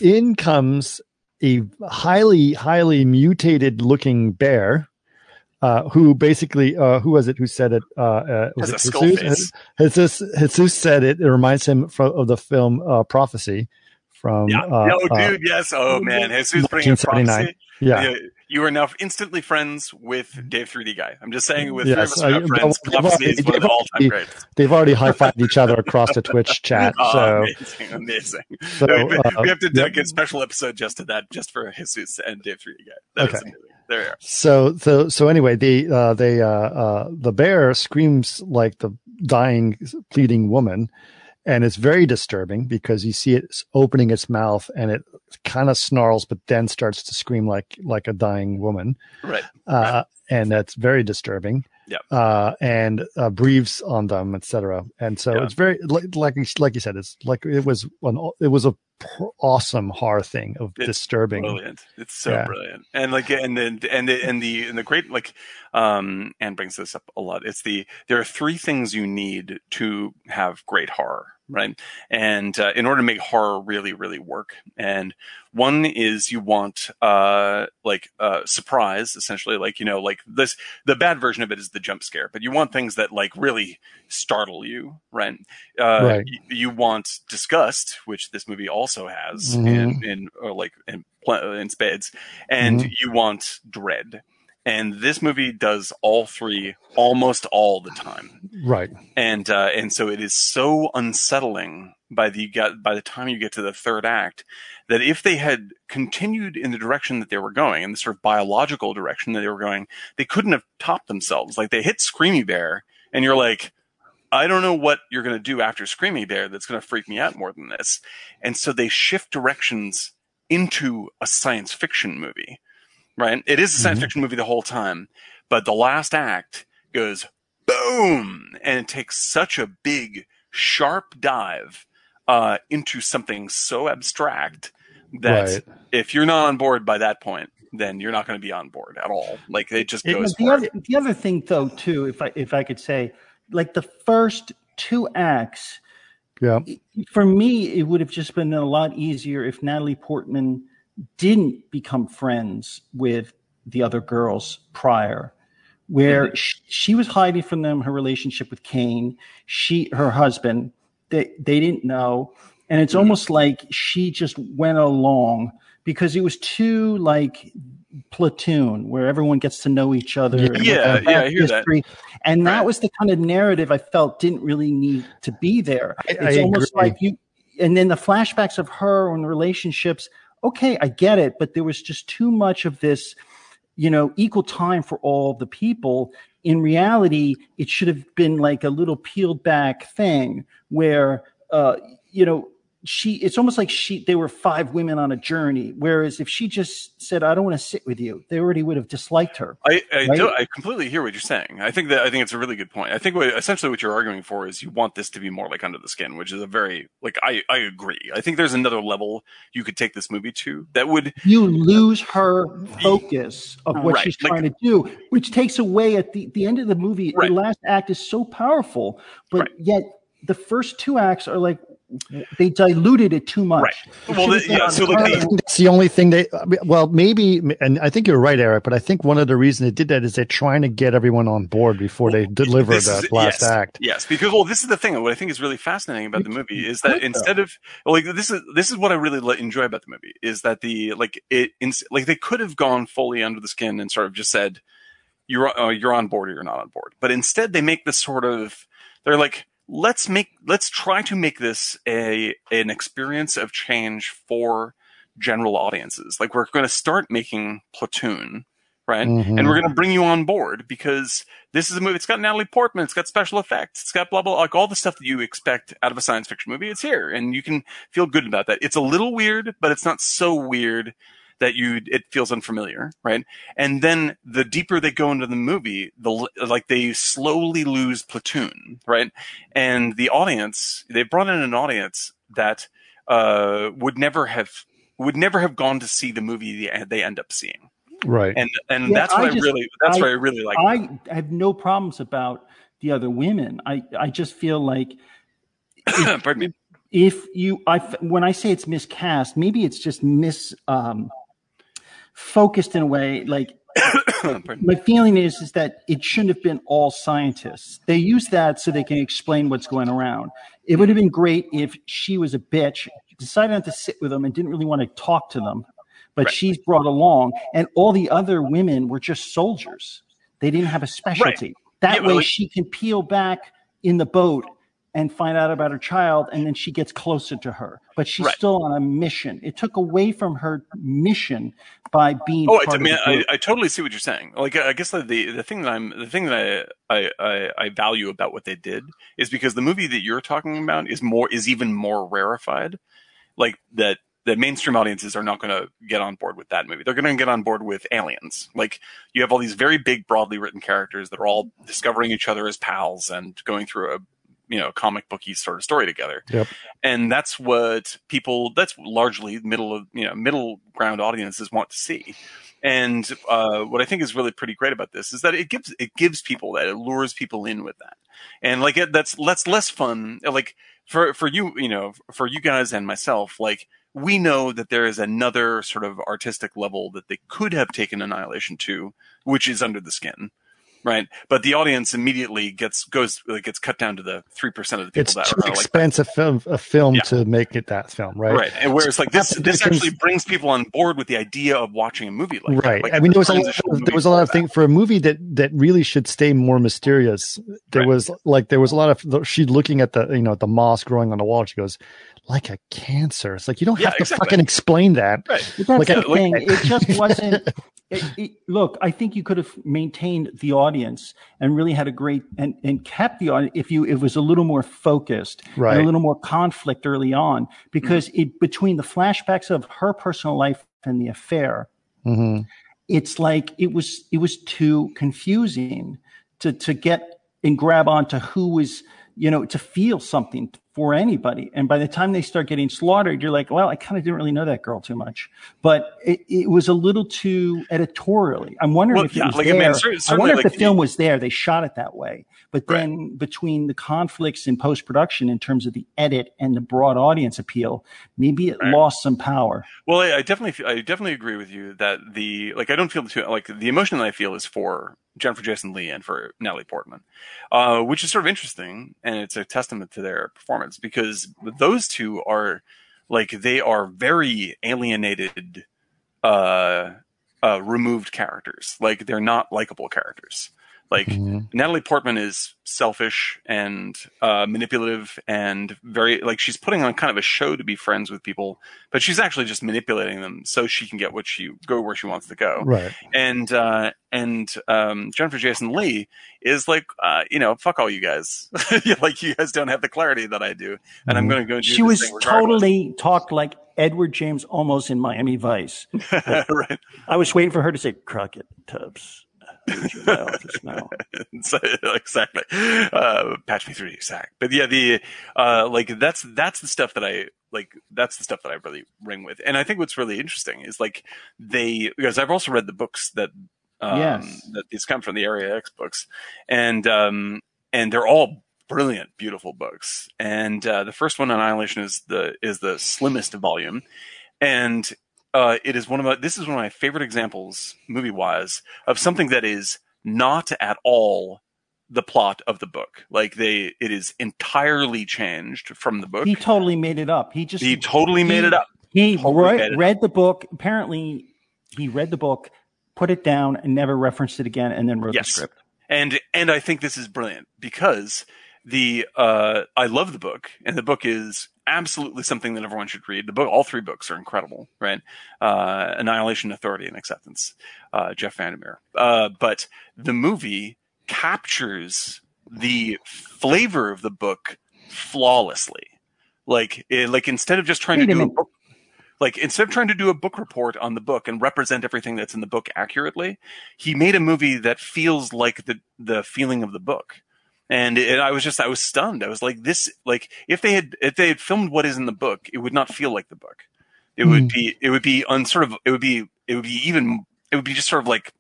in comes a highly, highly mutated looking bear, uh, who basically, uh, who was it who said it? Uh, uh, was has a it skull Jesus? face Jesus, Jesus said it. It reminds him of the film uh, Prophecy from, yeah uh, uh, dude yes oh man jesus bringing prophecy yeah. You- you are now instantly friends with Dave 3D guy. I'm just saying, with Yes, three of us I- friends, they've Prophecy is one of the already- all-time greats. They've already high fived each other across the Twitch chat. Oh, So, amazing, amazing. so we, uh, we have to yep. dedicate a special episode just to that, just for Jesus and Dave 3D guy. That Okay. amazing. There we are. So so so anyway, the uh, they uh, uh, the bear screams like the dying, pleading woman, and it's very disturbing because you see it opening its mouth and it kind of snarls, but then starts to scream like like a dying woman, Right. uh, and that's very disturbing. Yep. Uh, and uh, breathes on them, etc. And so Yeah. it's very like like you- like you said, it's like it was an it was a pr- awesome horror thing of It's disturbing. Brilliant. It's so Yeah. brilliant. And like, and then, and the, and the, and the great, like, um, Anne brings this up a lot. It's the, there are three things you need to have great horror, right? And, uh, in order to make horror really, really work. And one is you want, uh, like, uh, surprise, essentially, like, you know, like this, the bad version of it is the jump scare, but you want things that like really startle you, right? Uh, Right. y- you want disgust, which this movie also has Mhm. in, in, or like in, pl- in spades, and Mhm. you want dread. And this movie does all three almost all the time Right. and uh, and so it is so unsettling by the get, by the time you get to the third act that if they had continued in the direction that they were going in the sort of biological direction that they were going they couldn't have topped themselves like they hit screamy bear and you're like I don't know what you're going to do after Screamy Bear that's going to freak me out more than this. And so they shift directions into a science fiction movie. Right? It is a science Mhm. fiction movie the whole time, but the last act goes boom, and it takes such a big, sharp dive uh, into something so abstract that Right. if you're not on board by that point, then you're not going to be on board at all. Like it just It- goes the other the other thing though too, if I if I could say, like the first two acts, Yeah. for me, it would have just been a lot easier if Natalie Portman didn't become friends with the other girls prior, where mm-hmm. sh- she was hiding from them her relationship with Kane, she her husband. They they didn't know, and it's mm-hmm. almost like she just went along because it was too like platoon where everyone gets to know each other. and Yeah, yeah, I hear that. history- And that was the kind of narrative I felt didn't really need to be there. I- It's I almost agree. like you, and then the flashbacks of her and the relationships. Okay, I get it, but there was just too much of this, you know, equal time for all the people. In reality, it should have been like a little peeled back thing where, uh, you know, she it's almost like she they were five women on a journey whereas if she just said i don't want to sit with you they already would have disliked her I I, Right? do, I completely hear what you're saying. I think that I think it's a really good point. I think what, essentially what you're arguing for is you want this to be more like Under the Skin, which is a very like I I agree. I think there's another level you could take this movie to that would you lose her focus of what Right, she's like- trying to do which takes away at the, the end of the movie Right. the last act is so powerful but yet the first two acts are like they diluted it too much Right. Well, the- yeah, so, like, the- that's the only thing they. Well, maybe, and I think you're right, Eric. But I think one of the reasons they did that is they're trying to get everyone on board before they deliver This that is- last yes, act. Yes, because well, this is the thing. What I think is really fascinating about the movie is that instead of like this is this is what I really enjoy about the movie is that the like it in, like they could have gone fully under the skin and sort of just said you're uh, you're on board or you're not on board, but instead they make this sort of they're like let's make let's try to make this a an experience of change for general audiences. Like we're going to start making Platoon, right? Mhm. And we're going to bring you on board because this is a movie. It's got Natalie Portman. It's got special effects. It's got blah blah like all the stuff that you expect out of a science fiction movie. It's here, and you can feel good about that. It's a little weird, but it's not so weird that you it feels unfamiliar, right? And then the deeper they go into the movie, the like they slowly lose platoon, right? And the audience, they brought in an audience that uh, would never have would never have gone to see the movie they, they end up seeing, Right. and and Yeah, that's what I I, just- really that's I- what I really like. I have no problems about the other women. I, I just feel like Pardon me. if you, I, when I say it's miscast, maybe it's just mis, um, focused in a way. Like my feeling is, is that it shouldn't have been all scientists. They use that so they can explain what's going around. It would have been great if she was a bitch, decided not to sit with them and didn't really want to talk to them, but Right. she's brought along and all the other women were just soldiers. They didn't have a specialty. That Yeah, way like- she can peel back in the boat and find out about her child and then she gets closer to her. But she's Right. still on a mission. It took away from her mission by being Oh, I, part I of mean, the I. I totally see what you're saying. Like, I guess the the thing that I'm the thing that I, I I I value about what they did is because the movie that you're talking about is more is even more rarefied. Like that that mainstream audiences are not going to get on board with that movie. They're going to get on board with aliens. Like you have all these very big, broadly written characters that are all discovering each other as pals and going through a you know comic booky sort of story together. Yep. and that's what people that's largely middle of you know middle ground audiences want to see. And uh, what i think is really pretty great about this is that it gives it gives people that it lures people in with that. And like it, that's that's less fun like for for you you know for you guys and myself like we know that there is another sort of artistic level that they could have taken annihilation to which is under the skin right but the audience immediately gets goes like gets cut down to the 3% of the people It's that too are like expensive film, a film Yeah. to make it that film, right? Right. And whereas like this this actually brings people on board with the idea of watching a movie like that. right. Like, I mean, there was a lot of, movie there was a lot of format. things for a movie that that really should stay more mysterious. There Right. was like there was a lot of she looking at the you know the moss growing on the wall. She goes like a cancer. It's like you don't Yeah, have to exactly. fucking explain that. Right. But that's Like, the thing. it just wasn't. It, it, look, I think you could have maintained the audience and really had a great and, and kept the audience if you it was a little more focused Right. and a little more conflict early on because it between the flashbacks of her personal life and the affair, hmm it's like it was it was too confusing to to get and grab onto who was you know to feel something for anybody. And by the time they start getting slaughtered, you're like, well, I kind of didn't really know that girl too much, but it, it was a little too editorially. I'm wondering Well, if yeah, it was like, I there. mean, I, wonder certainly, if the film was there. They shot it that way, but Right. then between the conflicts in post production in terms of the edit and the broad audience appeal, maybe it Right. lost some power. Well, I, I definitely, feel, I definitely agree with you that the like I don't feel the two like the emotion that I feel is for Jennifer Jason Leigh and for Natalie Portman, uh, which is sort of interesting, and it's a testament to their performance because those two are like they are very alienated, uh, uh, removed characters. Like they're not likable characters. Like Mhm. Natalie Portman is selfish and uh, manipulative and very like she's putting on kind of a show to be friends with people, but she's actually just manipulating them so she can get what she go where she wants to go. Right. And uh, and um, Jennifer Jason Leigh is like, uh, you know, fuck all you guys. like you guys don't have the clarity that I do, and I'm Mhm. going to go. Do She this was thing totally talked like Edward James Olmos in Miami Vice. right. I was waiting for her to say Crockett Tubbs. I need my office now. So, exactly. Uh, patch me through the exact. But yeah, the uh, like that's that's the stuff that I like. That's the stuff that I really ring with. And I think what's really interesting is like they because I've also read the books that um, Yes. that these come from the Area X books, and um, and they're all brilliant, beautiful books. And uh, the first one, Annihilation, is the is the slimmest volume, and uh, it is one of my, this is one of my favorite examples, movie wise, of something that is not at all the plot of the book. Like they, it is entirely changed from the book. He He, totally made it up. He just he totally made it up. He Totally read, read the book. Apparently, he read the book, put it down, and never referenced it again, and then wrote Yes. the script. and and I think this is brilliant because the uh, I love the book, and the book is absolutely something that everyone should read. The book, all three books are incredible, right? Uh, Annihilation, Authority, and Acceptance. Uh, Jeff Vandermeer. Uh, but the movie captures the flavor of the book flawlessly. Like, it, like instead of just trying Wait to do a minute. book like instead of trying to do a book report on the book and represent everything that's in the book accurately, he made a movie that feels like the the feeling of the book. And it, I was just I was stunned. I was like this like if they had if they had filmed what is in the book, it would not feel like the book. It would be it would be un sort of it would be it would be even it would be just sort of like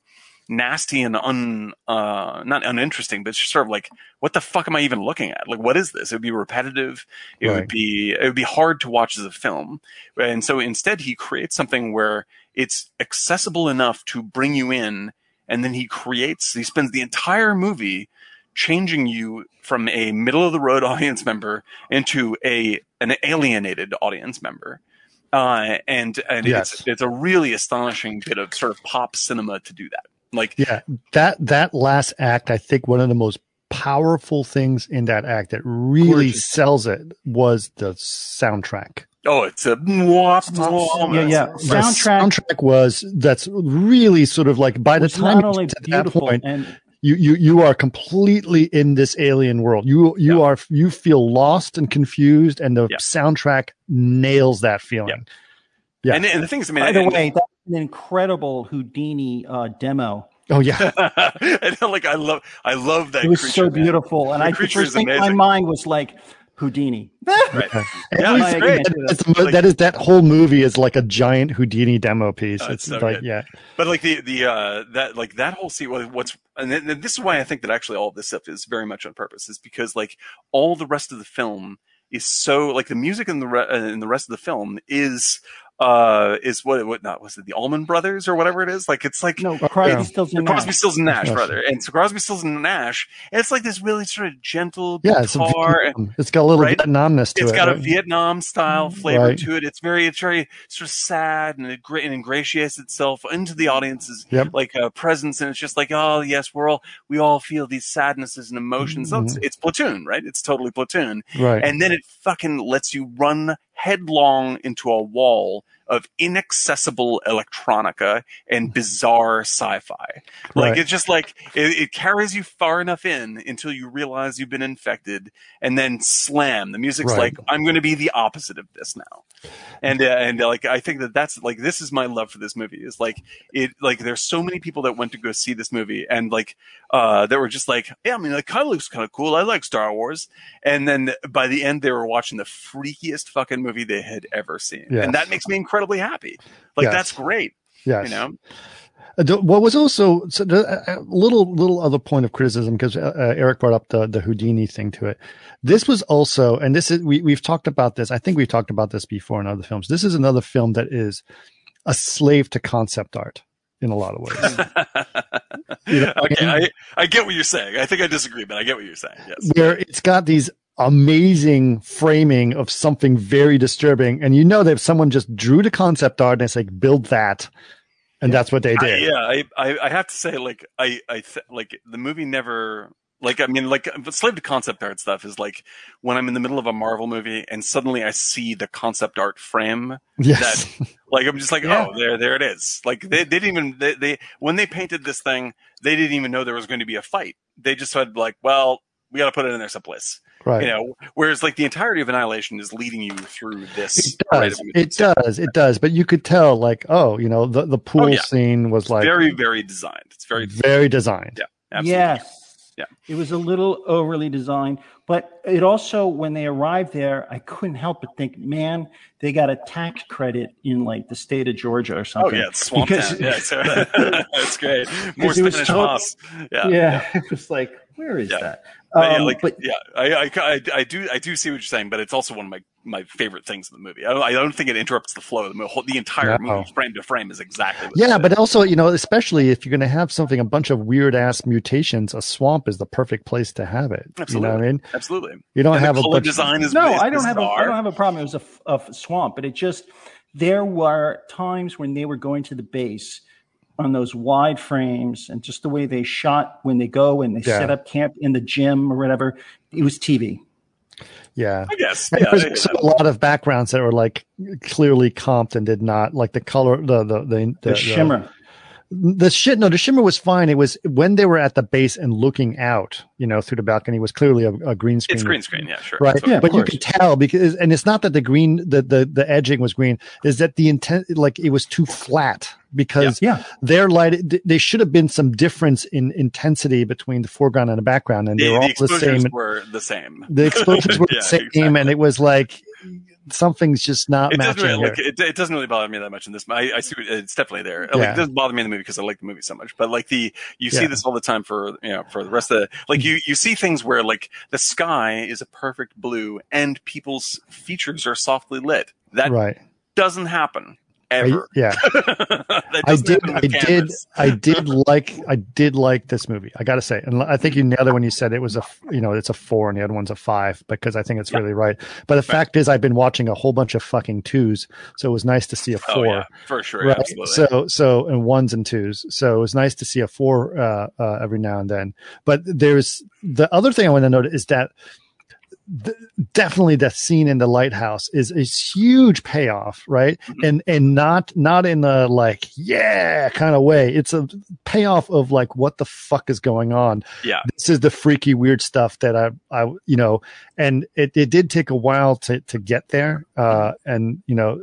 nasty and un uh not uninteresting, but just sort of like what the fuck am I even looking at? Like what is this? It would be repetitive. It Right. would be it would be hard to watch as a film. And so instead he creates something where it's accessible enough to bring you in and then he creates he spends the entire movie changing you from a middle of the road audience member into a an alienated audience member. Uh, and and Yes. it's it's a really astonishing bit of sort of pop cinema to do that. Like Yeah, that that last act, I think one of the most powerful things in that act that really Gorgeous. sells it was the soundtrack. oh, it's a Yeah, yeah. The Soundtrack soundtrack was that's really sort of like by the was time not only get to that point, and you you you are completely in this alien world. You you are you feel lost and confused, and the Yeah. soundtrack nails that feeling. Yeah. And, and the thing is, I mean, by the and- way, that's an incredible Houdini uh, demo. Oh yeah, and like I love I love that It was creature, so man. beautiful, and The I the creature first thing my mind was like Houdini. Right. And Yeah, it's it's great. can't It's that. the that is that whole movie is like a giant Houdini demo piece. Oh, it's it's so like good. yeah, But like the the uh that like that whole scene, what's and then, and this is why I think that actually all of this stuff is very much on purpose, is because like all the rest of the film is so like the music in the re- uh, in the rest of the film is uh is what it what not was it the Allman Brothers or whatever it is like it's like No, Crosby, Yeah. Stills, and Crosby, Nash. Stills and Nash, brother, and so Crosby, Stills and Nash. And it's like this really sort of gentle yeah. It's, guitar. Vietnam. it's got a little right? Vietnamness to It's it. It's got a? Vietnam style flavor Right. to it. It's very, it's very sort of sad and it, and ingratiates itself into the audience's Yep. like uh, presence, and it's just like, oh yes, we're all we all feel these sadnesses and emotions. So It's, it's platoon, right? It's totally platoon, right. and then it fucking lets you run headlong into a wall of inaccessible electronica and bizarre sci-fi. Like Right. it's just like it, it carries you far enough in until you realize you've been infected, and then slam. The music's Right. like I'm going to be the opposite of this now, and uh, and uh, like I think that that's like this is my love for this movie is like it like there's so many people that went to go see this movie and like uh that were just like yeah I mean it kind of looks kind of cool I like Star Wars and then by the end they were watching the freakiest fucking movie they had ever seen Yes. and that makes me incredibly happy like Yes. that's great Yes. you know Uh, What was also so the, a little little other point of criticism because uh, uh, Eric brought up the the Houdini thing to it. This was also, and this is we we've talked about this. I think we've talked about this before in other films. This is another film that is a slave to concept art in a lot of ways. You know, okay I, I get what you're saying I think I disagree but I get what you're saying yes where it's got these amazing framing of something very disturbing, and you know that if someone just drew the concept art and it's like build that, and that's what they I, did. yeah, I, I I have to say, like, I I th- like the movie never. Like I mean, like but slave to concept art stuff is like when I'm in the middle of a Marvel movie and suddenly I see the concept art frame. Yes. Like I'm just like, Yeah. oh, there, there it is. Like they, they didn't even they, they when they painted this thing, they didn't even know there was going to be a fight. They just said like, well, we got to put it in there someplace, right. you know. Whereas like the entirety of Annihilation is leading you through this. It does. It does. It does. But you could tell, like, oh, you know, the, the pool Oh, yeah. scene was like very, very designed. It's very, very designed. Yeah. absolutely. Yes. Yeah. It was a little overly designed, but it also, when they arrived there, I couldn't help but think, man, they got a tax credit in like the state of Georgia or something. Oh something. yeah, it's Swamp Because- Town. Yeah, it's, that's great. More Because it was Spanish tot- moss. Yeah. Yeah. It was like, where is Yeah. that? But yeah, Um, like, but yeah, I, I, I, I do, I do see what you're saying, but it's also one of my, my favorite things in the movie. I don't, I don't think it interrupts the flow of the movie. The entire No. movie, frame to frame, is exactly. What Yeah, but is. also, you know, especially if you're going to have something, a bunch of weird ass mutations, a swamp is the perfect place to have it. Absolutely. You know what I mean? absolutely. You don't And have the a color bunch design is no, is I don't have a, I don't have a problem. It was a swamp, but it just there were times when they were going to the base on those wide frames and just the way they shot when they go and they Yeah. set up camp in the gym or whatever. It was TV. Yeah. I guess. Yeah, there was yeah. also a lot of backgrounds that were like clearly comped and did not like the color, the the the, The, shimmer. the shit no the shimmer was fine it was when they were at the base and looking out you know through the balcony was clearly a, a green screen It's green screen. Yeah, sure. right Yeah, but you course. could tell because and it's not that the green the, the the edging was green is that the intent like it was too flat because Yeah. their light th- there should have been some difference in intensity between the foreground and the background and The, they were all the exposures same were the same. the explosions were Yeah, the same exactly. and it was like something's just not It doesn't, really, like, it, it doesn't really bother me that much in this. I, I see it's definitely there. Like, Yeah. it doesn't bother me in the movie because I like the movie so much. But like the you see Yeah. this all the time for you know for the rest of the like you you see things where like the sky is a perfect blue and people's features are softly lit. That right doesn't happen I- yeah I did, I did. I did like, I did like this movie. I got to say, and I think you nailed it when you said it was a. you know, it's a four and the other one's a five because I think it's really right. But the fact is, I've been watching a whole bunch of fucking twos, so it was nice to see a Oh four. yeah, for sure, Right. absolutely. So, so, and ones and twos. So it was nice to see a four, uh, uh, every now and then. But there's the other thing I want to note is that th- definitely the scene in the lighthouse is a huge payoff, right? Mhm. And, and not, not in the like, yeah, kind of way. It's a payoff of like, what the fuck is going on? yeah, This is the freaky, weird stuff that I, I, you know, and it, it did take a while to, to get there. Uh, and, you know,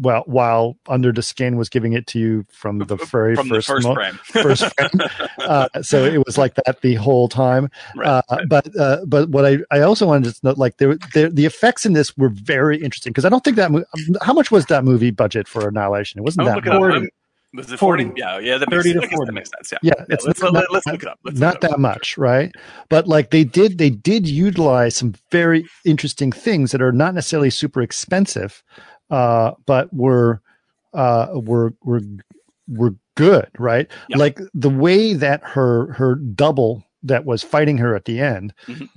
well, while Under the Skin was giving it to you from the very from the first, first mo- frame. first frame. Uh, so it was like that the whole time. Right, Uh, right. But uh, but what I, I also wanted to note, like there, there the effects in this were very interesting because I don't think that mo- how much was that movie budget for Annihilation? It wasn't I'm that much. 40. Was it 40? 40. Yeah, yeah, that 30 makes, to I guess 40. that makes sense. Yeah, Yeah, it's let's, not, let, us look it up. Let's not up. that much, right? But like they did, they did utilize some very interesting things that are not necessarily super expensive, uh, but were uh, were were were good, right? Yeah. Like the way that her her double that was fighting her at the end, Mhm.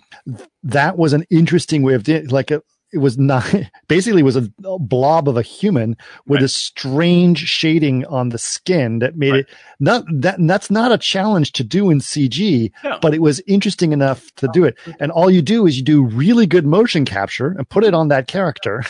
that was an interesting way of doing. Like a, it was not basically was a blob of a human with Right. a strange shading on the skin that made Right. it not that that's not a challenge to do in CG, No. but it was interesting enough to do it. Oh. And all you do is you do really good motion capture and put it on that character,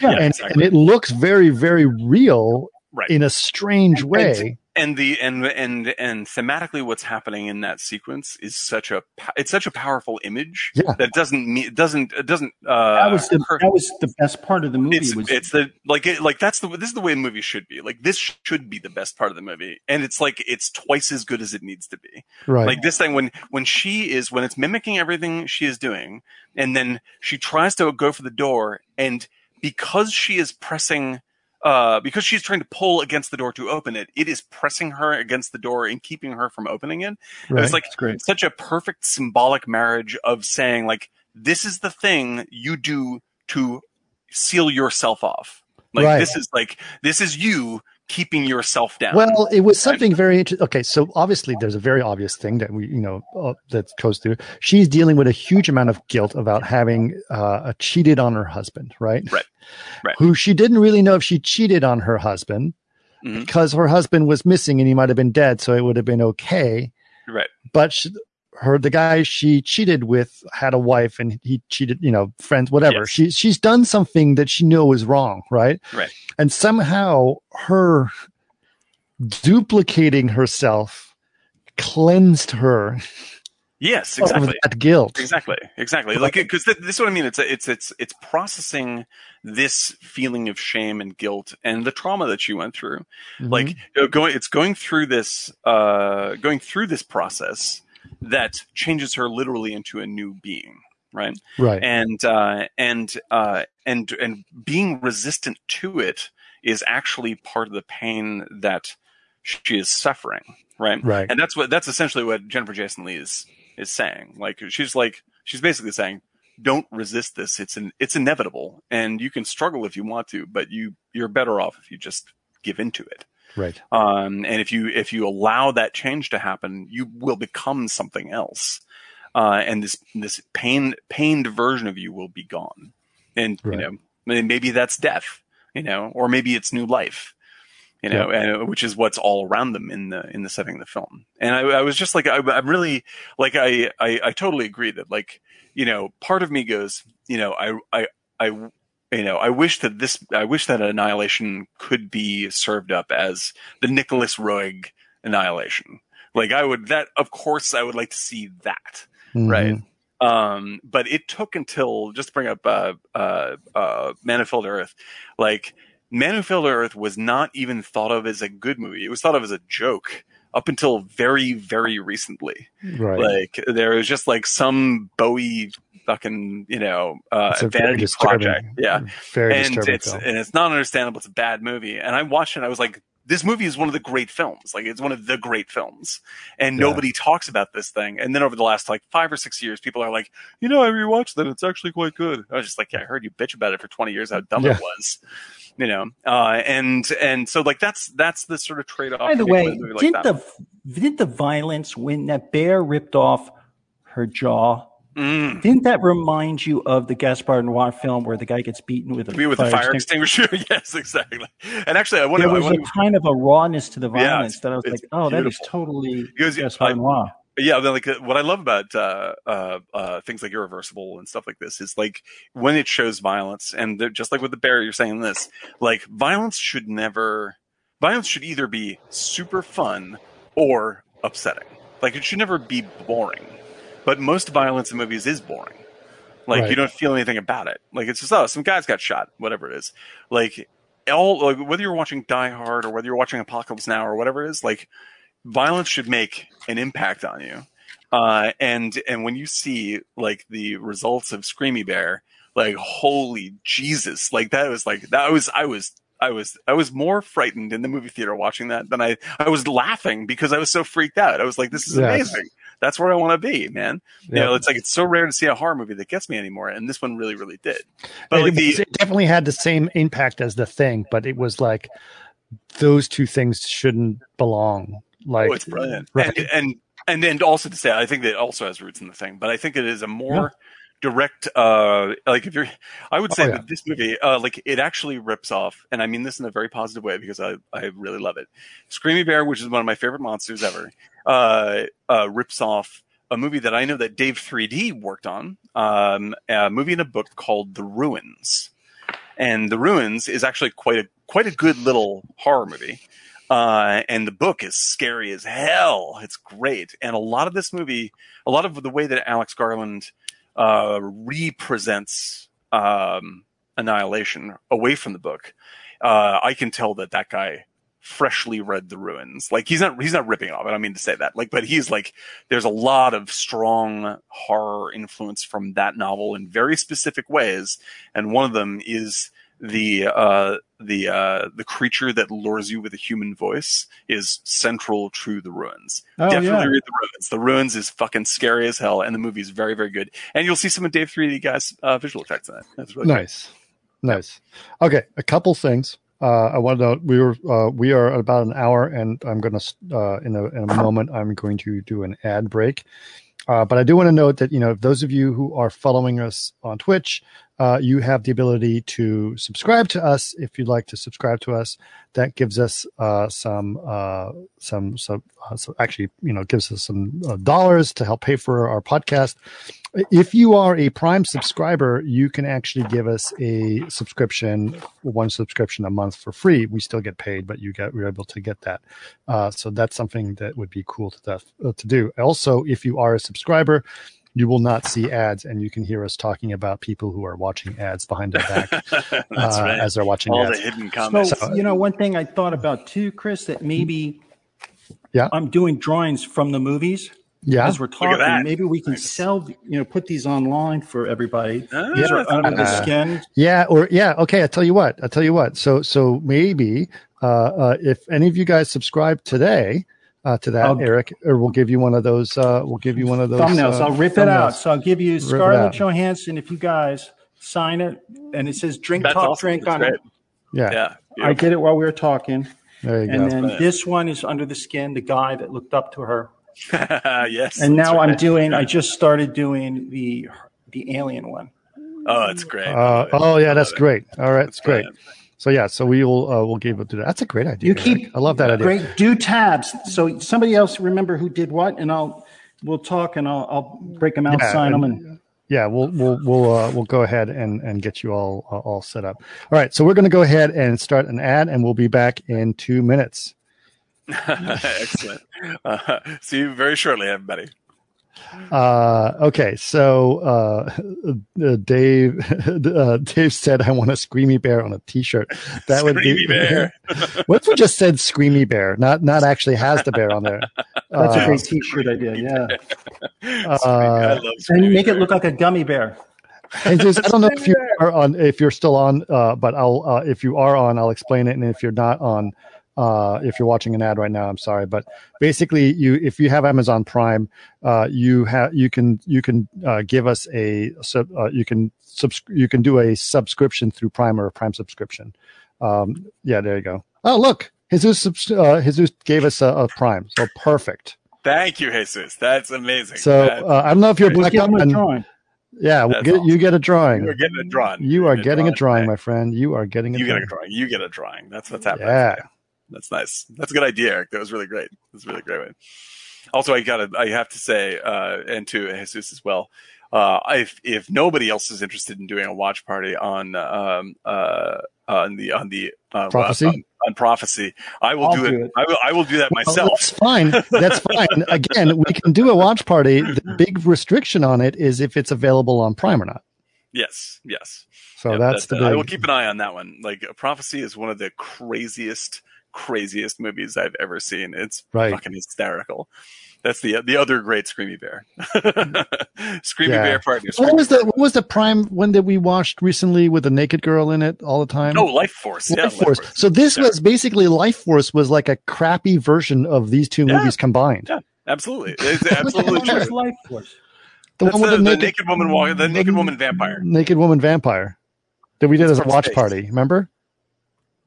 Yeah, and, exactly. and it looks very very real Right. in a strange way. And the and and and thematically what's happening in that sequence is such a it's such a powerful image Yeah. that doesn't mean it doesn't it doesn't uh that was the hurt- that was the best part of the movie. it's was it's the like it, like that's the this is the way a movie should be like this should be the best part of the movie and it's like it's twice as good as it needs to be Right. like this thing when when she is when it's mimicking everything she is doing and then she tries to go for the door and because she is pressing uh because she's trying to pull against the door to open it it is pressing her against the door and keeping her from opening it right. it's like great. such a perfect symbolic marriage of saying like this is the thing you do to seal yourself off like Right. this is like this is you keeping yourself down Well, it was something very interesting. Okay, so obviously there's a very obvious thing that we, you know, uh, that goes through. She's dealing with a huge amount of guilt about having uh, cheated on her husband, right? Right. Right. Who she didn't really know if she cheated on her husband Mhm. because her husband was missing and he might have been dead, so it would have been okay. right But she, her, the guy she cheated with had a wife and he cheated, you know, friends, whatever. Yes. She she's done something that she knew was wrong, right? Right. And somehow her duplicating herself cleansed her yes of exactly that guilt. exactly exactly like because th- this is what i mean it's it's it's it's processing this feeling of shame and guilt and the trauma that she went through Mhm. like going it's going through this uh going through this process that changes her literally into a new being right? Right. and uh and uh and and being resistant to it is actually part of the pain that she is suffering right? Right. and that's what that's essentially what jennifer jason leigh is is saying. Like she's like she's basically saying don't resist this. It's an it's inevitable and you can struggle if you want to but you you're better off if you just give into it Right. um, and if you if you allow that change to happen, you will become something else, uh, and this this pain pained version of you will be gone, and Right. you know may- maybe that's death, you know, or maybe it's new life, you know, and, which is what's all around them in the in the setting of the film. And I, I was just like, I, I'm really like, I, I I totally agree that like, you know, part of me goes, you know, I I I you know, I wish that this, I wish that Annihilation could be served up as the Nicholas Roeg Annihilation. Like I would, that, of course, I would like to see that. Right. Mhm. Um, but it took until, just to bring up, uh, uh, uh, Man Who Fell to Earth, like, Man Who Fell to Earth was not even thought of as a good movie. It was thought of as a joke up until very, very recently. Right. Like, there was just like some Bowie fucking, you know, uh, It's a very vanity project. Yeah Very and it's film. and it's not understandable. It's a bad movie. And I watched it. and I was like, this movie is one of the great films. Like it's one of the great films, and Yeah. nobody talks about this thing. And then over the last like five or six years, people are like, you know, I rewatched that. It's actually quite good. I was just like, yeah, I heard you bitch about it for twenty years. How dumb Yeah. it was. You know, uh, and and so like that's that's the sort of trade off. By the way, didn't the didn't the violence when that bear ripped off her jaw? Mm, Didn't that remind you of the Gaspar Noé film where the guy gets beaten with a be with the fire extinguisher? extinguisher? yes, exactly. And actually, I wonder. There I was wonder a kind of a rawness to the Yeah, violence that I was like, oh, that is totally Because, Gaspar I- Noé. yeah like uh, what i love about uh, uh, uh, things like irreversible and stuff like this is like when it shows violence and just like with the bear you're saying this like violence should never violence should either be super fun or upsetting like it should never be boring but most violence in movies is boring like Right. you don't feel anything about it like it's just oh some guys got shot whatever it is like all like whether you're watching die hard or whether you're watching apocalypse now or whatever it is like violence should make an impact on you. Uh, and and when you see like the results of Screamy Bear, like holy Jesus, like that was like that was I was I was I was more frightened in the movie theater watching that than I I was laughing because I was so freaked out. I was like, this is Yes. amazing. That's where I want to be, man. You Yeah. know, it's like it's so rare to see a horror movie that gets me anymore, and this one really, really did. But it, like the it definitely had the same impact as the thing, but it was like those two things shouldn't belong. Like oh, it's brilliant. right? And, and and and also to say, I think that it also has roots in the thing, but I think it is a more direct uh like if you're i would say Oh, yeah. that this movie uh like it actually rips off and i mean this in a very positive way because i i really love it screamy bear which is one of my favorite monsters ever uh uh rips off a movie that i know that dave 3d worked on um a movie in a book called the ruins and the ruins is actually quite a quite a good little horror movie uh, and the book is scary as hell. It's great, and a lot of this movie, a lot of the way that Alex Garland uh, represents um, Annihilation away from the book, uh, I can tell that that guy freshly read the ruins. Like he's not he's not ripping off. I don't mean to say that. Like, but he's like there's a lot of strong horror influence from that novel in very specific ways, and one of them is the uh the uh the creature that lures you with a human voice is central to the ruins Oh, definitely yeah. read the ruins the ruins is fucking scary as hell and the movie is very very good and you'll see some of dave 3d guys uh visual effects in it that's really. Nice, nice. Okay, a couple things. Uh, I want to know we were uh, we are at about an hour, and I'm to uh, in a in a moment I'm going to do an ad break. Uh, but I do want to note that you know those of you who are following us on Twitch, uh, you have the ability to subscribe to us if you'd like to subscribe to us. That gives us uh, some uh, some some uh, so actually you know gives us some uh, dollars to help pay for our podcast. If you are a Prime subscriber, you can actually give us a subscription, one subscription a month for free. We still get paid, but you get we're able to get that. Uh, so that's something that would be cool to def- uh, to do. Also, if you are a subscriber, you will not see ads, and you can hear us talking about people who are watching ads behind their back that's uh, right as they're watching all ads. the hidden comments So, you know, one thing I thought about too, Chris, that maybe Yeah. I'm doing drawings from the movies Yeah, as we're talking. Maybe we can Nice. sell, you know, put these online for everybody. Ah, These are under the Uh, skin. Yeah, or yeah, okay. I'll tell you what. I'll tell you what. So so maybe uh, uh, if any of you guys subscribe today uh, to that, I'll- Eric, or we'll give you one of those. Uh, we'll give you one of those thumbnails. uh, I'll rip it out. So I'll give you Scarlett. Johansson if you guys sign it, and it says "Drink that's Talk awesome Drink" That's on great. it. Yeah, yeah I did it while we were talking, there you go. and go. then this one is under the skin. The guy that looked up to her, yes and that's now I'm doing. I just started doing the the alien one. oh it's great Uh, oh yeah, that's great. All right, that's great. So yeah, so we will uh, we'll give it to that. That's a great idea. You Eric. keep I love that idea. Great. Do tabs. So somebody else remember who did what, and I'll we'll talk and I'll I'll break them out, Yeah, sign them, and- and Yeah, we'll we'll we'll uh, we'll go ahead and and get you all uh, all set up. All right, so we're going to go ahead and start an ad, and we'll be back in two minutes. excellent uh, see you very shortly everybody Uh, okay, so uh, uh, Dave uh, Dave said, "I want a Screamy Bear on a T-shirt." That would be Bear. what if we just said Screamy Bear, not not actually has the bear on there? that's Uh, a great T-shirt idea. Yeah, I love and Screamy make it look like a gummy bear. And just, I don't know if you are on, if you're still on, uh, but I'll, uh, if you are on, I'll explain it. And if you're not on, uh, if you're watching an ad right now, I'm sorry, but basically you, if you have Amazon Prime, uh, you have, you can, you can, uh, give us a, sub, uh, you can subs, you can do a subscription through Prime or a Prime subscription. Um, yeah, there you go. Oh, look, Jesus, uh, Jesus gave us a, a Prime. So perfect. Thank you, Jesus. That's amazing. So, uh, I don't know if you're We'll black give and- yeah, we'll That's get, you get a drawing. you are getting a drawing. You are You're getting a drawing, today. my friend. You are getting a You get drawing. a drawing. You get a drawing. That's what's happening. Yeah. That's nice. That's a good idea, Eric. That was really great. That's a really great one. Also, I gotta, I have to say, uh, and to Jesus as well. Uh, if if nobody else is interested in doing a watch party on um, uh, on the on the uh, Prophecy? on, on prophecy, I will I'll do, it. it. I will I will do that Well, myself. that's fine. That's fine. Again, we can do a watch party. The big restriction on it is if it's available on Prime or not. yes, yes. So Yeah, that's that- the I will keep an eye on that one. Like prophecy is one of the craziest, craziest movies I've ever seen. It's Right. fucking hysterical. That's the the other great Screamy Bear. Screamy Yeah. Bear partner. what was the what was the Prime one that we watched recently with the naked girl in it all the time? Oh, Life Force. Yeah, Life Force. So this Yeah. was basically Life Force was like a crappy version of these two Yeah. movies combined. Yeah, absolutely. It's absolutely What true. Life Force? The That's one with the, the, the naked, naked woman, wa- the naked woman vampire, naked woman vampire that we did as a watch space. party. Remember?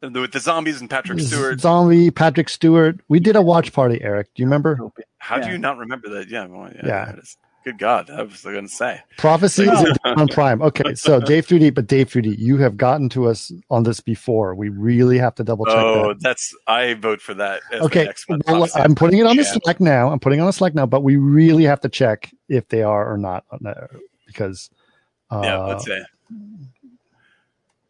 The- with the zombies and Patrick Stewart. Zombie, Patrick Stewart. We did a watch party, Eric. Do you remember? How do you not remember that? Yeah, well, yeah. Yeah. there. Good God, I was going to say prophecy is on Prime. Okay, so Dave 3D, but Dave 3D, you have gotten to us on this before. We really have to double check. Oh, that. that's I vote for that. okay, well, I'm putting it on the Slack now. I'm putting on the Slack now, but we really have to check if they are or not because. Uh, yeah, let's say.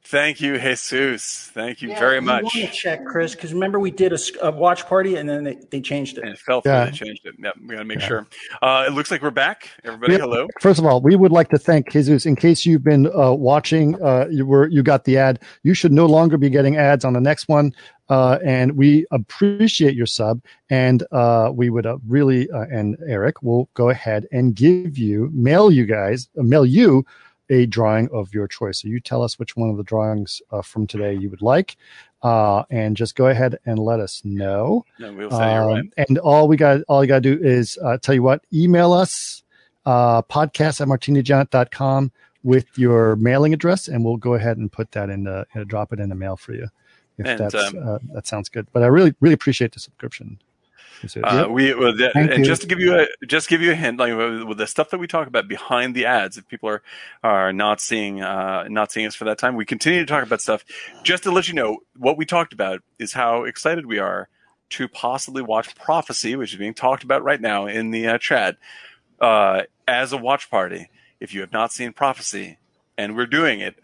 Thank you, Jesus. Thank you yeah, very much. want to check, Chris, because remember we did a, a, watch party and then they, they changed it. And it fell through. Yeah. They changed it. Yep, we got to make yeah. sure. Uh, it looks like we're back. Everybody, yeah. hello. First of all, we would like to thank Jesus. In case you've been uh, watching, uh, you were you got the ad. You should no longer be getting ads on the next one. Uh, and we appreciate your sub. And uh, we would uh, really, and Eric will go ahead and give you, mail you guys, mail you a drawing of your choice. So you tell us which one of the drawings uh, from today you would like, uh, and just go ahead and let us know. No, we'll um. And all we got, all you got to do is uh, tell you what, email us uh, podcast at martinigiant.com with your mailing address, and we'll go ahead and put that in the drop it in the mail for you. If and, that's um, uh, that sounds good, but I really really appreciate the subscription. Uh, we well, the, and you. just to give you a just give you a hint, like with the stuff that we talk about behind the ads, if people are are not seeing uh, not seeing us for that time, we continue to talk about stuff. Just to let you know, what we talked about is how excited we are to possibly watch Prophecy, which is being talked about right now in the uh, chat, uh, as a watch party. If you have not seen Prophecy, and we're doing it,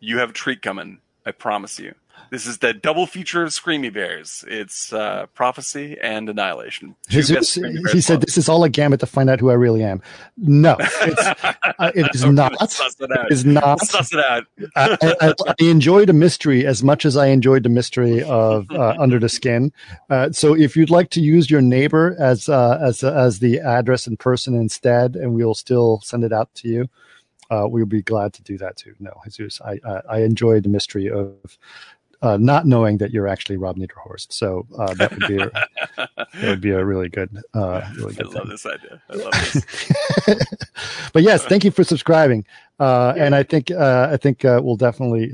you have a treat coming. I promise you. This is the double feature of Screamy Bears. It's uh, Prophecy and Annihilation. Jesus, he said, "This is all a gambit to find out who I really am." No, it's, uh, it is not. It is not. Suss it out. I, I, I, enjoyed a mystery as much as I enjoyed the mystery of uh, Under the Skin. Uh, so, if you'd like to use your neighbor as uh, as as the address and person instead, and we'll still send it out to you. Uh, we'll be glad to do that too. No, Jesus, I, I, I enjoyed the mystery of uh, not knowing that you're actually Rob Niederhorst. So uh, that would be a, that would be a really good, uh, really good. I love thing. this idea. I love this. but yes, thank you for subscribing. Uh, and I think uh, I think uh, we'll definitely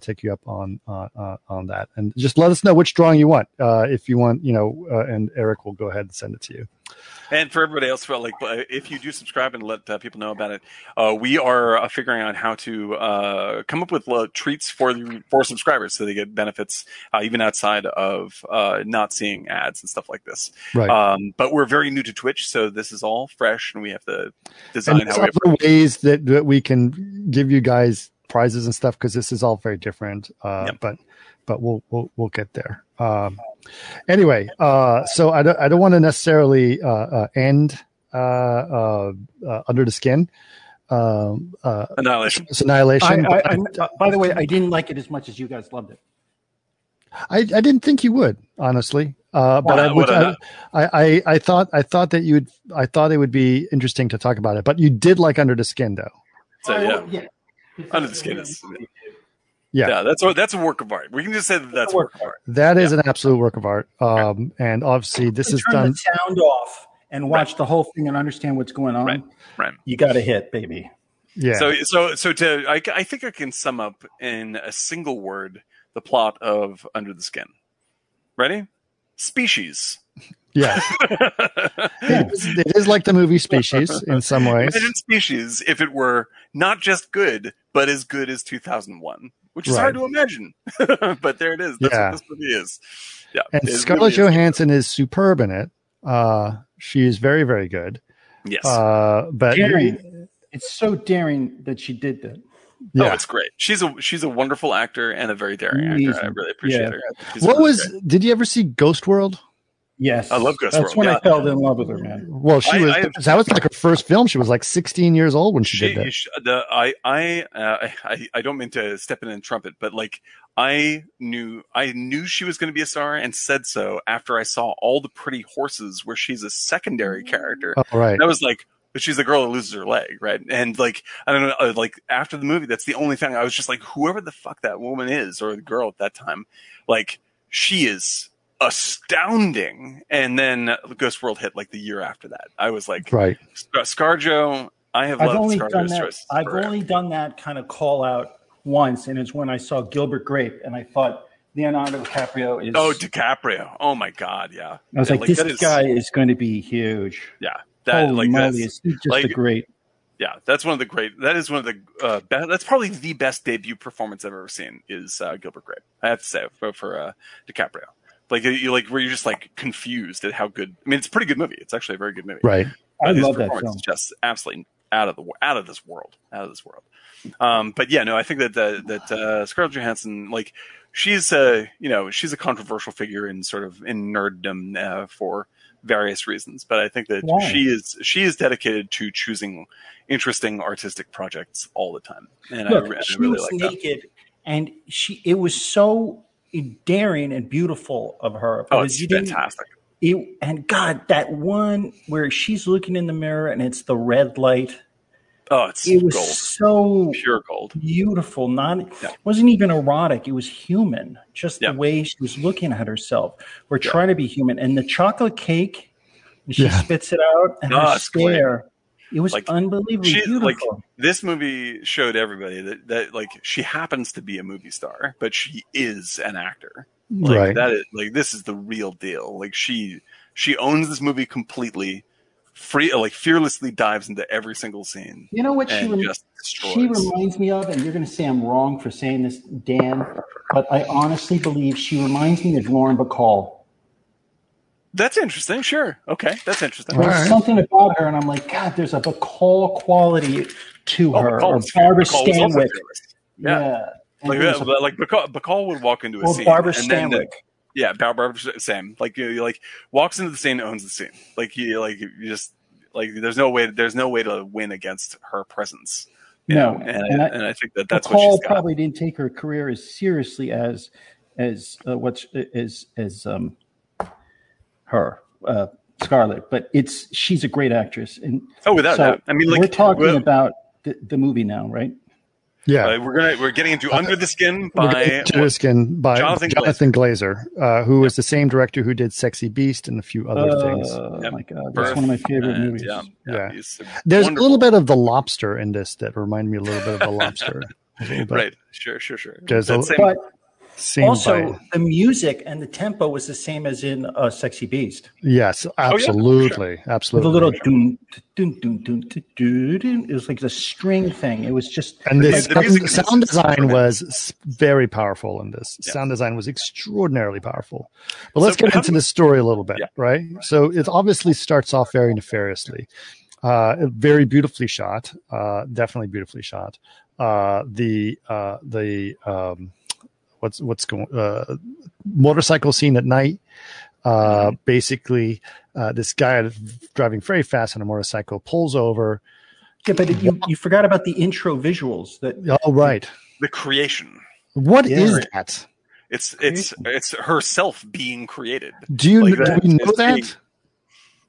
take you up on on that. And just let us know which drawing you want. if you want, you know, and Eric will go ahead and send it to you. And for everybody else, well, like if you do subscribe and let uh, people know about it, uh, we are uh, figuring out how to uh, come up with uh, treats for the, for subscribers, so they get benefits uh, even outside of not seeing ads and stuff like this. Right. Um, but we're very new to Twitch, so this is all fresh, and we have to design how we ways that, that we can give you guys prizes and stuff because this is all very different. Yep. But but we'll we'll we'll get there. Um, anyway, uh, so I don't I don't want to necessarily uh, uh, end uh, uh, uh, under the skin. Um, annihilation. It's annihilation. I, I, I, by the way, I didn't like it as much as you guys loved it. I, I didn't think you would, honestly. Uh, but I, would, I, I, I thought I thought that you would I thought it would be interesting to talk about it. But you did like Under the Skin, though. So yeah, yeah. Under the Skin is yeah. yeah, that's a, that's a work of art. We can just say that that's a work of art. That is yeah. an absolute work of art. Um, and obviously this is done. The sound off and watch right. the whole thing and understand what's going on. Right, right. You got to hit, baby. Yeah. So, so, so to I, I think I can sum up in a single word the plot of Under the Skin. Ready? Species. Yeah. it, is, it is like the movie Species in some ways. Imagine Species if it were not just good, but as good as 2001 which is right. hard to imagine. but there it is. That's yeah. what this movie is. Yeah. And Scarlett really Johansson is. is superb in it. Uh, she is very, very good. Yes. Uh, but daring. It's so daring that she did that. Yeah. Oh, it's great. She's a she's a wonderful actor and a very daring Amazing. actor. I really appreciate yeah. her. what really was? Great. Did you ever see Ghost World? Yes, I love Ghost That's World. when yeah. I fell in love with her, man. Well, she I, was. I, that was like her first film. She was like 16 years old when she, she did that. She, the, I I, uh, I I don't mean to step in and trumpet, but like I knew I knew she was going to be a star and said so after I saw all the pretty horses where she's a secondary character. Oh, right. And I was like, but she's the girl that loses her leg, right? And like, I don't know, uh, like after the movie, that's the only thing I was just like, whoever the fuck that woman is or the girl at that time, like, she is astounding. And then Ghost World hit like the year after that. I was like, right, ScarJo. I have I've only done that. I've only done that kind of call out once, and it's when I saw Gilbert Grape, and I thought Leonardo DiCaprio is. Oh, DiCaprio! Oh my God, yeah. I was yeah, like, like, this guy is going to be huge. Yeah, that Holy like moly, that's, is just like- a great? yeah, that's one of the great. That is one of the. Uh, be, that's probably the best debut performance I've ever seen. Is uh, Gilbert Grape? I have to say for, for uh, DiCaprio. Like you like where you're just like confused at how good. I mean, it's a pretty good movie. It's actually a very good movie. Right. I his love that performance film. is just absolutely out of the out of this world, out of this world. Um, but yeah, no, I think that that, that uh, Scarlett Johansson, like, she's a you know she's a controversial figure in sort of in nerddom uh, for various reasons. But I think that Why? she is she is dedicated to choosing interesting artistic projects all the time, and Look, re- I she really was like that. naked, and she it was so daring and beautiful of her. Oh, because it's you fantastic. It, and God, that one where she's looking in the mirror and it's the red light. Oh, it's It was gold, so pure gold. beautiful. Not Yeah. wasn't even erotic. It was human. Just Yeah. the way she was looking at herself. We're trying to be human. And the chocolate cake, and she Yeah. spits it out, and Oh, her ah, it's great. stare. It was Like, unbelievably she- like, beautiful. this movie showed everybody that, that like she happens to be a movie star, but she is an actor. Like right. that is like this is the real deal. Like she she owns this movie completely, free like fearlessly dives into every single scene you know what she rem- just she reminds me of, and you're going to say I'm wrong for saying this, Dan, but I honestly believe she reminds me of Lauren Bacall. That's interesting. Sure. Okay. That's interesting. There's right. something about her, and I'm like, God, there's a Bacall quality to Oh, her, Bacall or Barbara Bacall Stanwyck. fearless. Yeah. And Like, there's a- like Bacall, Bacall would walk into a or scene. Barbara and then the- Stanwyck. yeah, Bar- Barbara same. Like you, you like walks into the scene, and owns the scene. Like you, like you just like there's no way, there's no way to win against her presence. You No, know? and, and I, I- and I think that that's what Bacall she's got. probably didn't take her career as seriously as as uh, what's as as um her uh, Scarlett, but it's she's a great actress, and Oh, without so doubt. I mean, like we're talking we're, about the, the movie now, right? yeah. uh, we're gonna we're getting into Under the Skin We're by getting to the skin by Jonathan Jonathan, Glazer, uh, who is the same director who did Sexy Beast and a few other Oh things. Yep. my god, that's one of my favorite and, movies. Yeah, yeah, Yeah. There's wonderful. a little bit of the lobster in this that remind me a little bit of the lobster. A little bit. right. Sure, sure, sure. There's a- same- But Same also, by- the music and the tempo was the same as in uh, "Sexy Beast." yes, for absolutely, With absolutely. a little dun dun dun dun dun dun. dun. It was like the string thing. It was just and the, the sound, music is sound design was very powerful in this. Yeah. Sound design was extraordinarily powerful. But let's So get into do- the story a little bit, Yeah. right? So it obviously starts off very nefariously. Uh, very beautifully shot, uh, definitely beautifully shot. Uh, the uh, the um, what's what's going uh, motorcycle scene at night. Uh, basically, uh, this guy driving very fast on a motorcycle pulls over. yeah. But you you forgot about the intro visuals. That Oh, right. the creation. What is Yeah. that? It's it's it's herself being created. Do you Like do we know is that? being-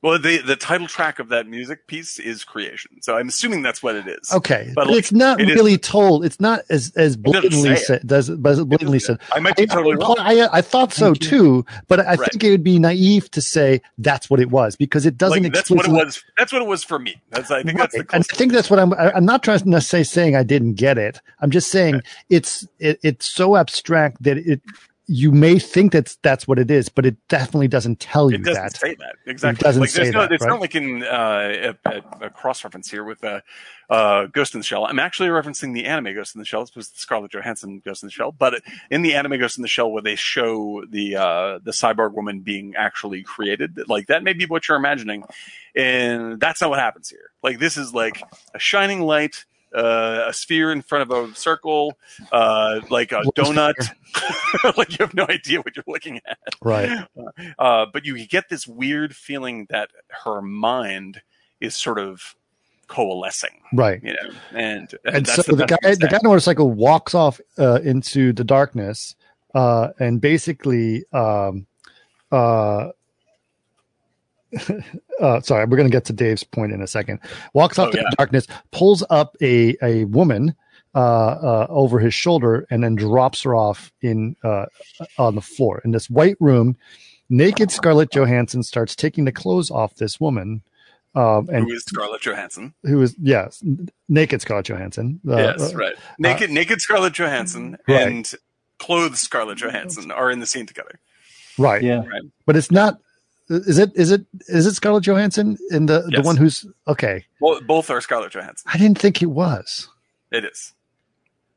Well, the the title track of that music piece is creation, so I'm assuming that's what it is. Okay, But, but like, it's not it is- really told. It's not as as blatantly said. Does does blatantly said? I might be totally wrong. I, I thought so too, but I Right. think it would be naive to say that's what it was because it doesn't. Like, that's what it was. That's what it was for me. That's I think that's the And I think that's what I'm. I- I'm not trying to necessarily saying I didn't get it. I'm just saying it's it, it's so abstract that it you may think that's that's what it is, but it definitely doesn't tell you It doesn't that. say that exactly. It doesn't like, there's say no, that, It's right? not like in uh, a, a, a cross reference here with uh, uh, Ghost in the Shell. I'm actually referencing the anime Ghost in the Shell. It's supposed to Scarlett Johansson Ghost in the Shell, but in the anime Ghost in the Shell, where they show the uh, the cyborg woman being actually created, like that may be what you're imagining, and that's not what happens here. Like this is like a shining light. Uh, a sphere in front of a circle, uh, like a donut. like you have no idea what you're looking at. Right. Uh, but you get this weird feeling that her mind is sort of coalescing, Right. you know, and, and so the, best guy the guy on the motorcycle walks off uh, into the darkness uh, and basically um, uh, uh, sorry we're going to get to dave's point in a second walks off Oh, yeah. the darkness pulls up a, a woman uh, uh, over his shoulder and then drops her off in uh, on the floor in this white room naked scarlett johansson starts taking the clothes off this woman um, and who is Scarlett Johansson? who is yes naked scarlett johansson uh, yes, uh, right. Naked, naked Scarlett Johansson Right. and clothed Scarlett Johansson are in the scene together. right yeah. Right. but it's not Is it is it is it Scarlett Johansson in the the one who's okay? Well, both are Scarlett Johansson. I didn't think it was It is.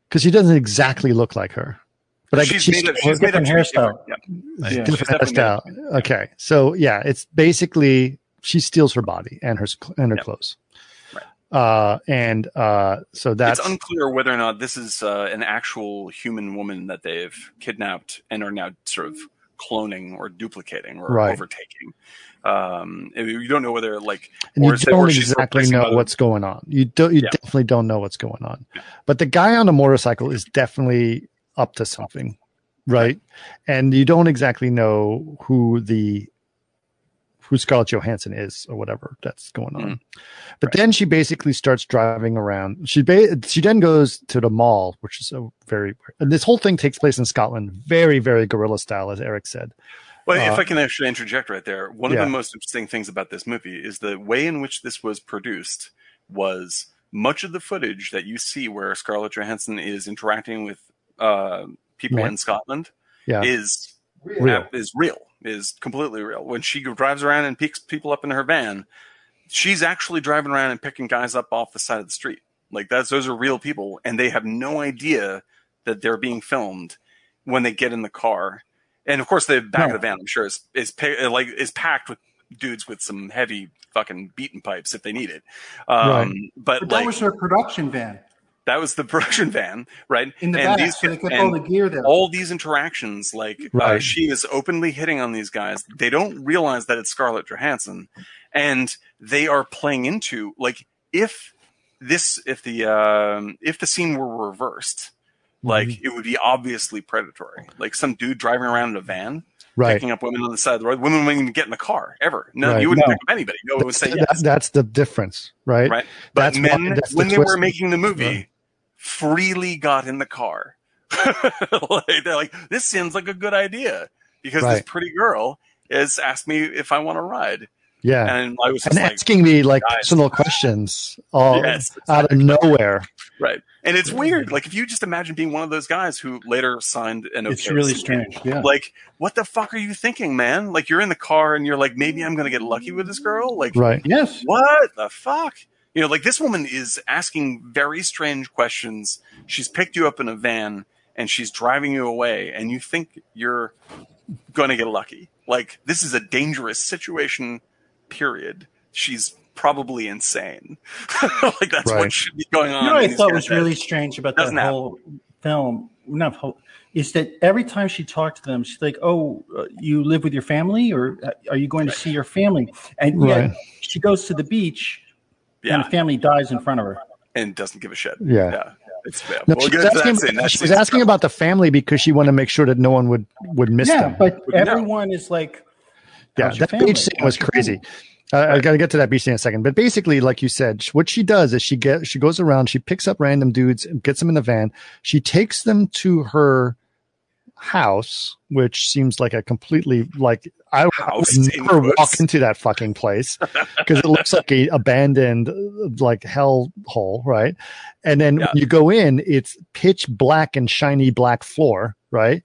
because she doesn't exactly look like her. But I guess she's she's made, up, still- she's made up different hairstyle. different. Yeah. Yeah. Different definitely made hairstyle. Okay, so yeah, it's basically she steals her body and her and her Yep. clothes. Right. Uh, and uh, so that's it's unclear whether or not this is uh, an actual human woman that they've kidnapped and are now sort of cloning or duplicating or Right. overtaking. Um, you don't know whether like and you it- don't she's exactly know other- what's going on. You don't. You Yeah. definitely don't know what's going on. But the guy on the motorcycle is definitely up to something, right? And you don't exactly know who the who Scarlett Johansson is or whatever that's going on. Mhm. But then she basically starts driving around. She ba- she then goes to the mall, which is a very and this whole thing takes place in Scotland, very very guerrilla style, as Eric said. Well, Uh, if I can actually interject right there, one yeah. of the most interesting things about this movie is the way in which this was produced was much of the footage that you see where Scarlett Johansson is interacting with uh, people Right. in Scotland Yeah, is Real. is real, is completely real. When she drives around and picks people up in her van, she's actually driving around and picking guys up off the side of the street. Like that's those are real people, and they have no idea that they're being filmed when they get in the car. And of course, the back No. of the van, I'm sure, is is pa- like is packed with dudes with some heavy fucking beaten pipes if they need it. Um, Right. But, But like that was her production van that was the production van, right? in the And back, these- so they kept and all the gear there. all these interactions, like uh, she is openly hitting on these guys. They don't realize that it's Scarlett Johansson, and they are playing into like if this if the um, if the scene were reversed, like Mm-hmm. it would be obviously predatory. Like some dude driving around in a van, right. picking up women on the side of the road. Women wouldn't even get in the car ever. No, Right. you wouldn't No. pick up anybody. No one would say That- yes. that's the difference, right? right? But That's why- men, the when they twist. were making the movie, Right. Freely got in the car. like, they're like, this seems like a good idea because this pretty girl has asked me if I want to ride, Yeah. and I was just and like, asking me like guys. personal questions all Yes, out of nowhere. right. And it's weird. Like, if you just imagine being one of those guys who later signed an It's okay really strange. Yeah. Like, what the fuck are you thinking, man? Like, you're in the car and you're like, maybe I'm going to get lucky with this girl. Like, Right. yes. what the fuck? You know, like this woman is asking very strange questions. She's picked you up in a van and she's driving you away, and you think you're going to get lucky. Like, this is a dangerous situation, period. She's probably insane. like, that's Right. what should be going on. You know what I thought was really strange about Doesn't that happen. whole film, not whole, is that every time she talked to them, she's like, "Oh, uh, you live with your family, or uh, are you going to see your family?" And yet Right. she goes to the beach, and Yeah, the family dies in front of her. and doesn't give a shit. Yeah. Yeah. It's, yeah. No, We'll she get was that asking, scene. That she was scene's asking about the family because she wanted to make sure that no one would would miss Yeah, them. but No. everyone is like, yeah, that family? beach scene was crazy. Uh, I got to get to that beach scene in a second. But basically, like you said, what she does is she get she goes around, she picks up random dudes, and gets them in the van. She takes them to her house, which seems like a completely like I House would never walk into that fucking place because it looks like a abandoned like hell hole, right? And then Yeah. you go in, it's pitch black and shiny black floor, right?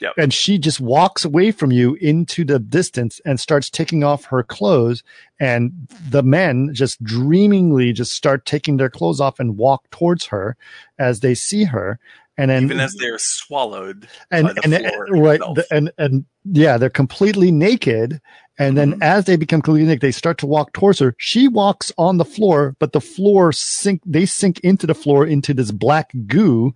Yep. And she just walks away from you into the distance and starts taking off her clothes. And the men just dreamingly just start taking their clothes off and walk towards her as they see her. And then Even as they're swallowed and by the and, floor and right the- and and yeah they're completely naked and then Mhm. as they become completely naked they start to walk towards her she walks on the floor but the floor sink they sink into the floor into this black goo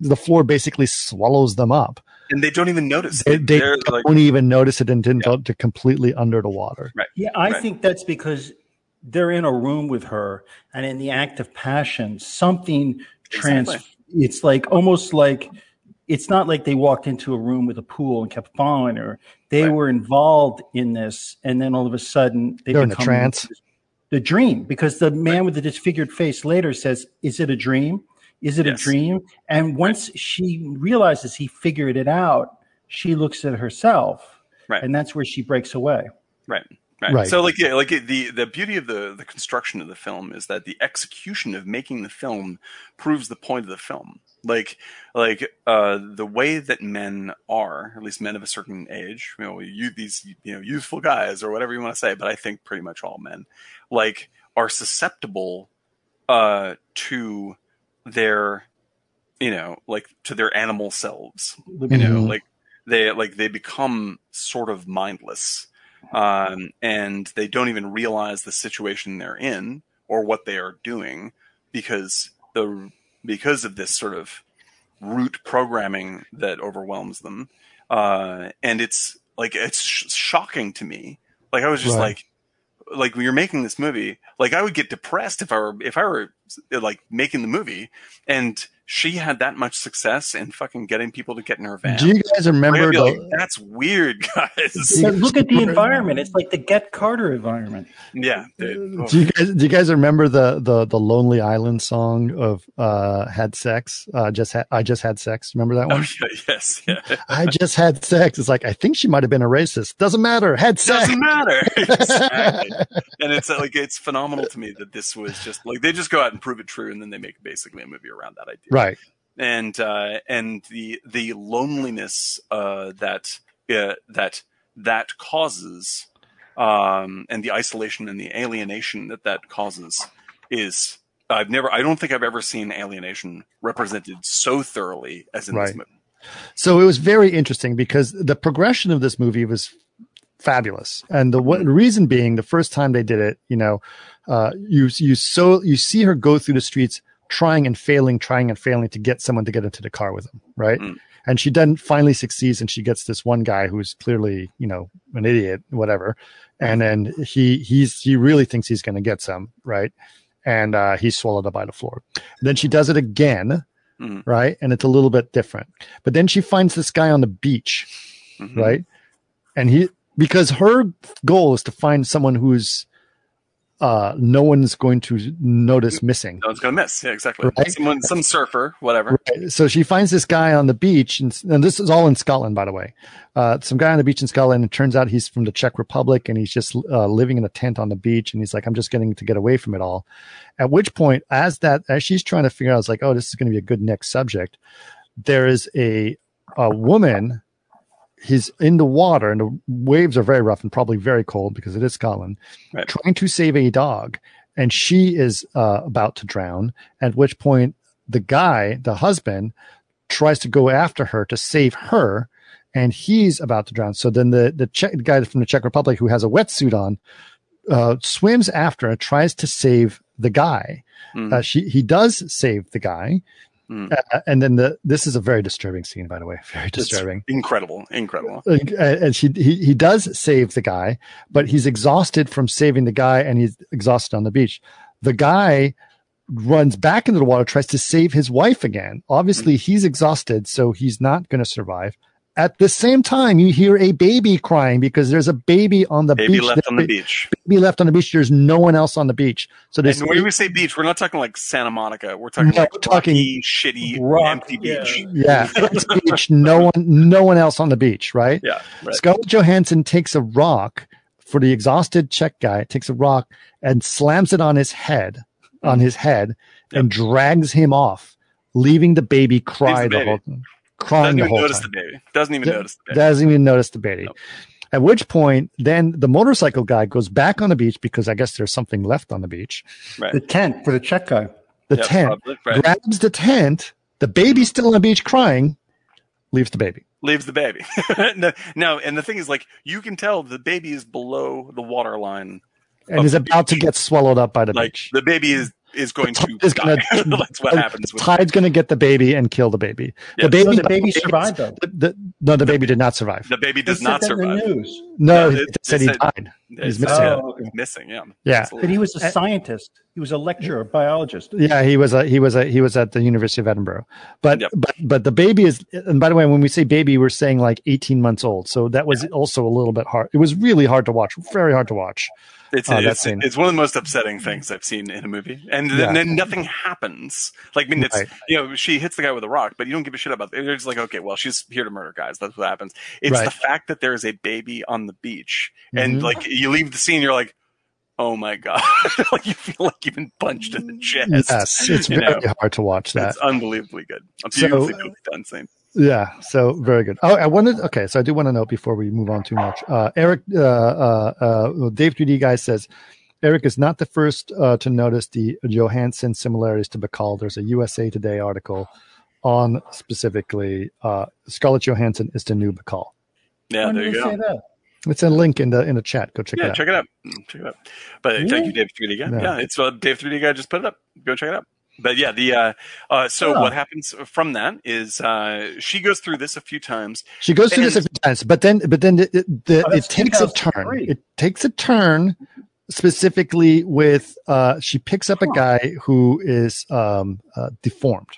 the floor basically swallows them up and they don't even notice. they, it. they They're don't like, even notice it until they're completely under the water Yeah, I Right. think that's because they're in a room with her, and in the act of passion, something trans. It's like almost like it's not like they walked into a room with a pool and kept following her. They Right. were involved in this, and then all of a sudden they They're in a trance. The dream, because the man with the disfigured face later says, "Is it a dream? Is it Yes. a dream?" And once she realizes he figured it out, she looks at herself, Right. and that's where she breaks away. Right. Right. Right. So like yeah, like the the beauty of the the construction of the film is that the execution of making the film proves the point of the film. Like like uh the way that men are, at least men of a certain age, you know, you these you know youthful guys or whatever you want to say, but I think pretty much all men like are susceptible uh to their you know like to their animal selves you know Mhm. like they like they become sort of mindless um, and they don't even realize the situation they're in or what they are doing because the because of this sort of root programming that overwhelms them. Uh, and it's like it's sh- shocking to me. Like i was just Right. like like when you're making this movie like i would get depressed if i were if i were like making the movie. And she had that much success in fucking getting people to get in her van Do you guys remember I'd like, that's weird guys But look at the environment. It's like the Get Carter environment. yeah dude. Oh, do you guys do you guys remember the the the Lonely Island song of uh had sex? Uh just had I just had sex. Remember that oh, one? yeah, yes yeah I just had sex. It's like I think she might have been a racist. Doesn't matter. Had sex. doesn't matter exactly. and it's like it's phenomenal to me that this was just like they just go out and prove it true and then they make basically a movie around that idea Right. and uh, and the the loneliness uh, that uh, that that causes, um, and the isolation and the alienation that that causes is I've never I don't think I've ever seen alienation represented so thoroughly as in Right. this movie. So it was very interesting because the progression of this movie was fabulous, and the what, reason being, the first time they did it, you know, uh, you you so you see her go through the streets trying and failing, trying and failing to get someone to get into the car with them, right? Mm. And she then finally succeeds, and she gets this one guy who's clearly, you know, an idiot, whatever. And then he he's he really thinks he's going to get some, right? And uh, he's swallowed up by the floor. then she does it again, Mhm. right? And it's a little bit different. But then she finds this guy on the beach, Mhm. right? And he because her goal is to find someone who's uh no one's going to notice missing. No one's gonna miss. Yeah, exactly. Right. Someone, some surfer, whatever. Right. So she finds this guy on the beach, and, and this is all in Scotland, by the way. Uh, some guy on the beach in Scotland, and it turns out he's from the Czech Republic, and he's just uh, living in a tent on the beach, and he's like, "I'm just getting to get away from it all." At which point, as that as she's trying to figure out, it's like, "Oh, this is going to be a good next subject." There is a a woman. He's in the water, and the waves are very rough and probably very cold because it is Scotland. Right. Trying to save a dog, and she is uh, about to drown. At which point, the guy, the husband, tries to go after her to save her, and he's about to drown. So then the the, Czech, the guy from the Czech Republic who has a wetsuit on uh, swims after and tries to save the guy. Mm. Uh, she he does save the guy, Mm. uh, and then the this is a very disturbing scene, by the way, very It's disturbing. incredible, incredible. Uh, and she he, he does save the guy, but he's exhausted from saving the guy, and he's exhausted on the beach. The guy runs back into the water, tries to save his wife again. Obviously, he's exhausted, so he's not going to survive. At the same time, you hear a baby crying because there's a baby on the beach. Baby beach. left on the beach. Baby left on the beach. There's no one else on the beach. So there's And when we say beach, we're not talking like Santa Monica. We're talking No, like talking- rocky, shitty, Rock, empty beach. yeah, a beach. No one, no one else on the beach, right? Yeah, right. Scarlett Johansson takes a rock for the exhausted Czech guy, takes a rock and slams it on his head, on mm. his head, and drags him off, leaving the baby cry the the, whole Doesn't crying the whole notice time. the baby. Doesn't even Yeah, notice the baby. Doesn't even notice the baby. Nope. At which point, then the motorcycle guy goes back on the beach because I guess there's something left on the beach. The tent for the Czech guy. The Yep, tent probably, right. grabs the tent. The baby's still on the beach crying. Leaves the baby. leaves the baby. no, no, and the thing is, like, you can tell the baby is below the water line. and is the about to get swallowed up by the Like, beach. the baby is is going to Is die. gonna- That's what happens. The With, tide's going to get the baby and kill the baby. Yeah. The baby, No, the baby survived though. The, the- no, the baby did not survive. the baby They does not survive. the news. No, No, he it- said it he said- died. It's He's missing. Oh, okay. missing. Yeah, Yeah. Absolutely. But he was a scientist. He was a lecturer, a biologist. Yeah, he was a he was a he was at the University of Edinburgh. But Yep. but but the baby is and by the way, when we say baby, we're saying like 18 months old. So that was also a little bit hard. It was really hard to watch, very hard to watch. It's Oh, it's, it's one of the most upsetting things I've seen in a movie, and Yeah. then, then nothing happens. Like I mean, it's Right. you know she hits the guy with a rock, but you don't give a shit about. It. Just like, okay, well, she's here to murder guys. That's what happens. It's Right. the fact that there is a baby on the beach, and Mhm. like you leave the scene, you're like, oh my god, like you feel like you've been punched in the chest. Yes, it's you very know? hard to watch that. It's unbelievably good. So- beautifully, beautifully done scene. Yeah, so very good. Oh, I wanted. Okay, so I do want to note before we move on too much. Uh, Eric, uh, uh, uh, Dave 3D guy says Eric is not the first uh, to notice the Johansson similarities to Bacall. There's a USA Today article on specifically uh, Scarlett Johansson is the new Bacall. Yeah, When there you they go. that? It's a link in the in the chat. Go check yeah, it out. check it out. Check it out. But thank you, Dave 3D guy. Yeah. Yeah, it's uh, Dave 3D guy just put it up. Go check it out. But yeah, the uh, uh, so Oh. what happens from that is uh, she goes through this a few times. She goes through this a few times, but then but then the, the, Oh, it takes a turn. 2003. It takes a turn specifically with uh, she picks up a guy who is um, uh, deformed.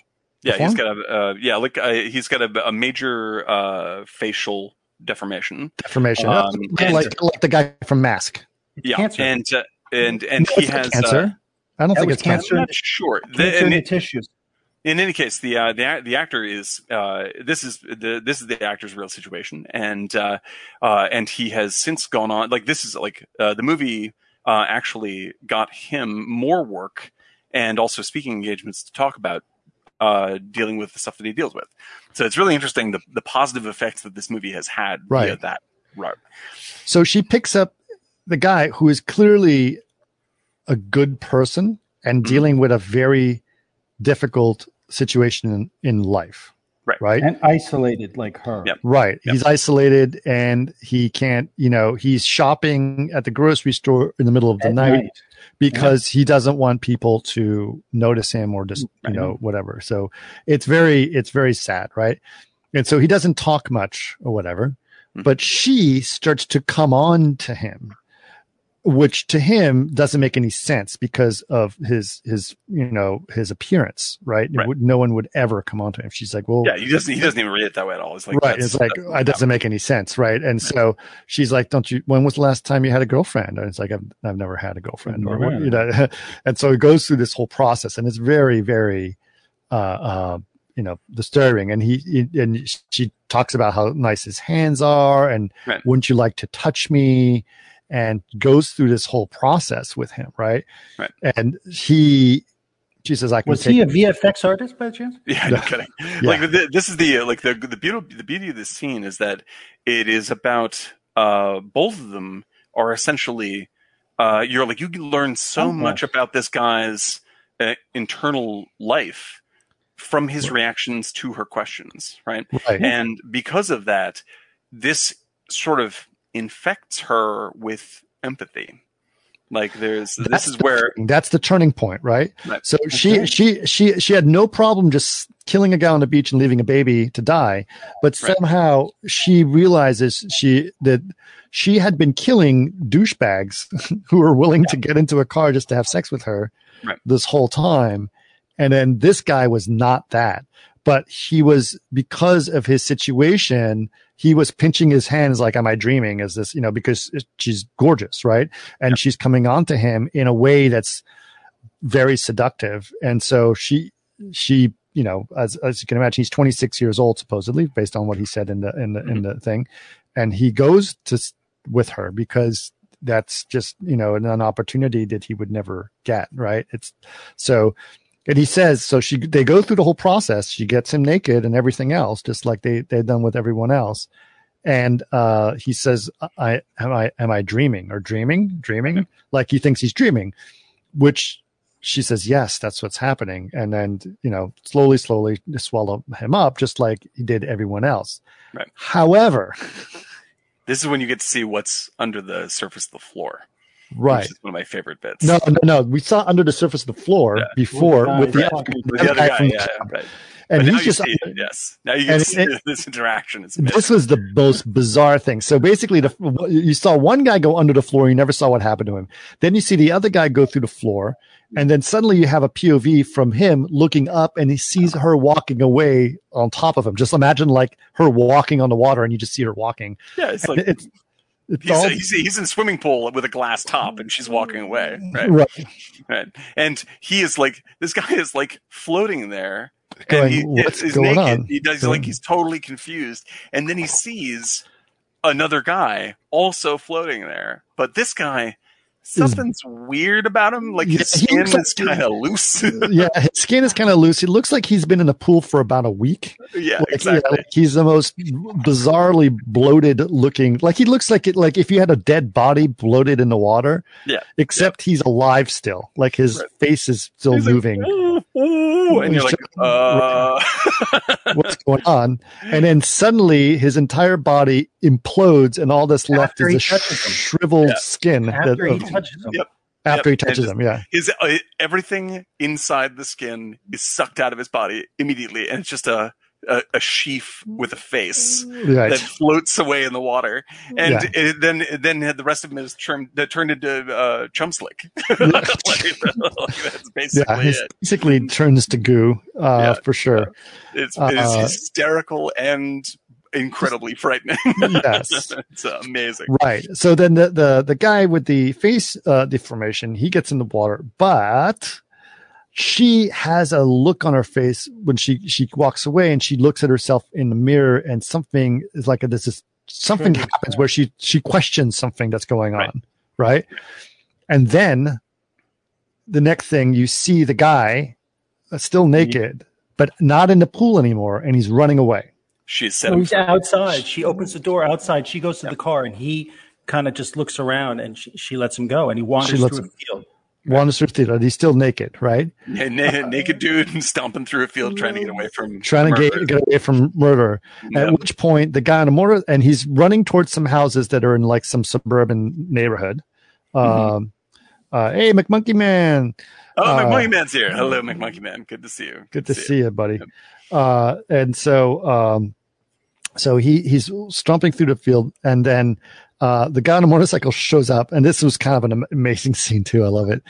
Yeah, he's got a uh, yeah, like uh, he's got a, a major uh, facial deformation. deformation, Um, like, and- like like the guy from Mask. Yeah, Cancer. and uh, and and No, he has cancer. Uh, I don't That think it's cancer. cancer. I'm not sure. The- Cancer in the it- tissues. in any case, the uh, the the actor is uh, this is the this is the actor's real situation, and uh, uh, and he has since gone on like this is like uh, the movie uh, actually got him more work and also speaking engagements to talk about uh, dealing with the stuff that he deals with. So it's really interesting the the positive effects that this movie has had via Right. that route. So she picks up the guy who is clearly a good person and Mhm. dealing with a very difficult situation in, in life. Right. Right. And isolated like her. Yep. Right. Yep. He's isolated and he can't, you know, he's shopping at the grocery store in the middle of the night, night. because he doesn't want people to notice him or just, you know, whatever. So it's very, it's very sad. Right. And so he doesn't talk much or whatever, Mhm. but she starts to come on to him, which to him doesn't make any sense because of his, his, you know, his appearance. Right. Right. would- no one would ever come on to him. She's like, well, Yeah, he doesn't he doesn't even read it that way at all. It's like right. It's like that's- it doesn't make any sense, right? And so she's like, "Don't you? When was the last time you had a girlfriend?" And it's like, "I've, I've never had a girlfriend," or Never what, had you know. And so it goes through this whole process, and it's very, very, uh, uh, you know, disturbing. And he, he and she talks about how nice his hands are, and Right. wouldn't you like to touch me? And goes through this whole process with him, right? Right. And he, she says, "I can Was take." he a VFX artist by chance? Yeah, no kidding. Like the, this is the like the the beauty the beauty of this scene is that it is about uh both of them are essentially uh you're like you can learn so Oh, much yes. about this guy's uh, internal life from his Right. reactions to her questions, right? right. And because of that, this sort of infects her with empathy. Like there's That's this is the where that's the turning point, right? Right. So she Okay. she she she had no problem just killing a guy on the beach and leaving a baby to die, but Right. somehow she realizes she that she had been killing douchebags who were willing to get into a car just to have sex with her Right. this whole time, and then this guy was not that, but he was because of his situation. He was pinching his hands like, "Am I dreaming?" Is this, you know, because she's gorgeous, right? And she's coming on to him in a way that's very seductive. And so she, she, you know, as, as you can imagine, he's 26 years old, supposedly, based on what he said in the, in the, in mm-hmm. the thing. And he goes to, with her because that's just, you know, an, an opportunity that he would never get. Right. It's so, and he says, so she, they go through the whole process. She gets him naked and everything else, just like they, they've done with everyone else. And, uh, he says, I, am I, am I dreaming or dreaming, dreaming? Like he thinks he's dreaming, which she says, yes, that's what's happening. And then, you know, slowly, slowly swallow him up, just like he did everyone else. Right. However, this is when you get to see what's under the surface of the floor. Right. Which is one of my favorite bits. No, no, no. We saw under the surface of the floor Yeah. before With with the the, other- With the other guy guy, from the yeah, right. and but now he's you just see it, yes. Now you can see it- this interaction is this was the most bizarre thing. So basically, the, you saw one guy go under the floor. You never saw what happened to him. Then you see the other guy go through the floor, and then suddenly you have a POV from him looking up, and he sees her walking away on top of him. Just imagine like her walking on the water, and you just see her walking. yeah. It's like it's It's He's, all- he's, he's in a swimming pool with a glass top, and she's walking away. Right, right. right. And he is like, this guy is like floating there, Going, and he "What's is going naked. on?" He does Going- like he's totally confused, and then he sees another guy also floating there, but this guy. Something's weird about him. Like his Yeah, skin looks like- is kind of loose. yeah, his skin is kind of loose. It looks like he's been in the pool for about a week. yeah, Like, yeah, like he's the most bizarrely bloated looking. Like he looks like it. Like if you had a dead body bloated in the water. Yeah. Except he's alive still. Like his Right. face is still He's like, moving. "Ooh, ooh," and you're like, uh, What's going on? And then suddenly his entire body implodes, and all that's left After is he a touches him. shriveled Yeah. skin. After that- he of- touches them. Yep. after he Yep, and touches just- him. Yeah. his uh, everything inside the skin is sucked out of his body immediately, and it's just a a, a sheaf with a face Right. that floats away in the water, and Yeah. it, then then the rest of him is turned that turned into uh, chum slick. like, that's basically yeah. He it. basically turns to goo, uh, Yeah. for sure. It's, uh, it's hysterical and incredibly frightening. Yes. it's amazing. Right. So then the, the, the guy with the face uh, deformation, he gets in the water, but she has a look on her face when she, she walks away and she looks at herself in the mirror and something is like a, this is something Triggers happens where she, she questions something that's going Right. on. Right. And then the next thing you see the guy uh, still naked, but not in the pool anymore. And he's running away. She's set So he's outside. She opens the door outside. She goes to the car, and he kind of just looks around, and she, she lets him go, and he wanders lets through him- a field. Wanders through the theater. He's still naked. Right. Yeah, na- naked dude stomping through a field trying to get away from trying to get, get away from murder. Yeah. At which point, the guy on a motor and he's running towards some houses that are in like some suburban neighborhood. Um, uh, hey, McMonkey Man, Oh, Uh, McMonkey Man's here. Hello, McMonkey Man. Good to see you. good to see you, buddy. Uh, and so, um, so he he's stomping through the field, and then uh, the guy on a motorcycle shows up, and this was kind of an amazing scene too. I love it.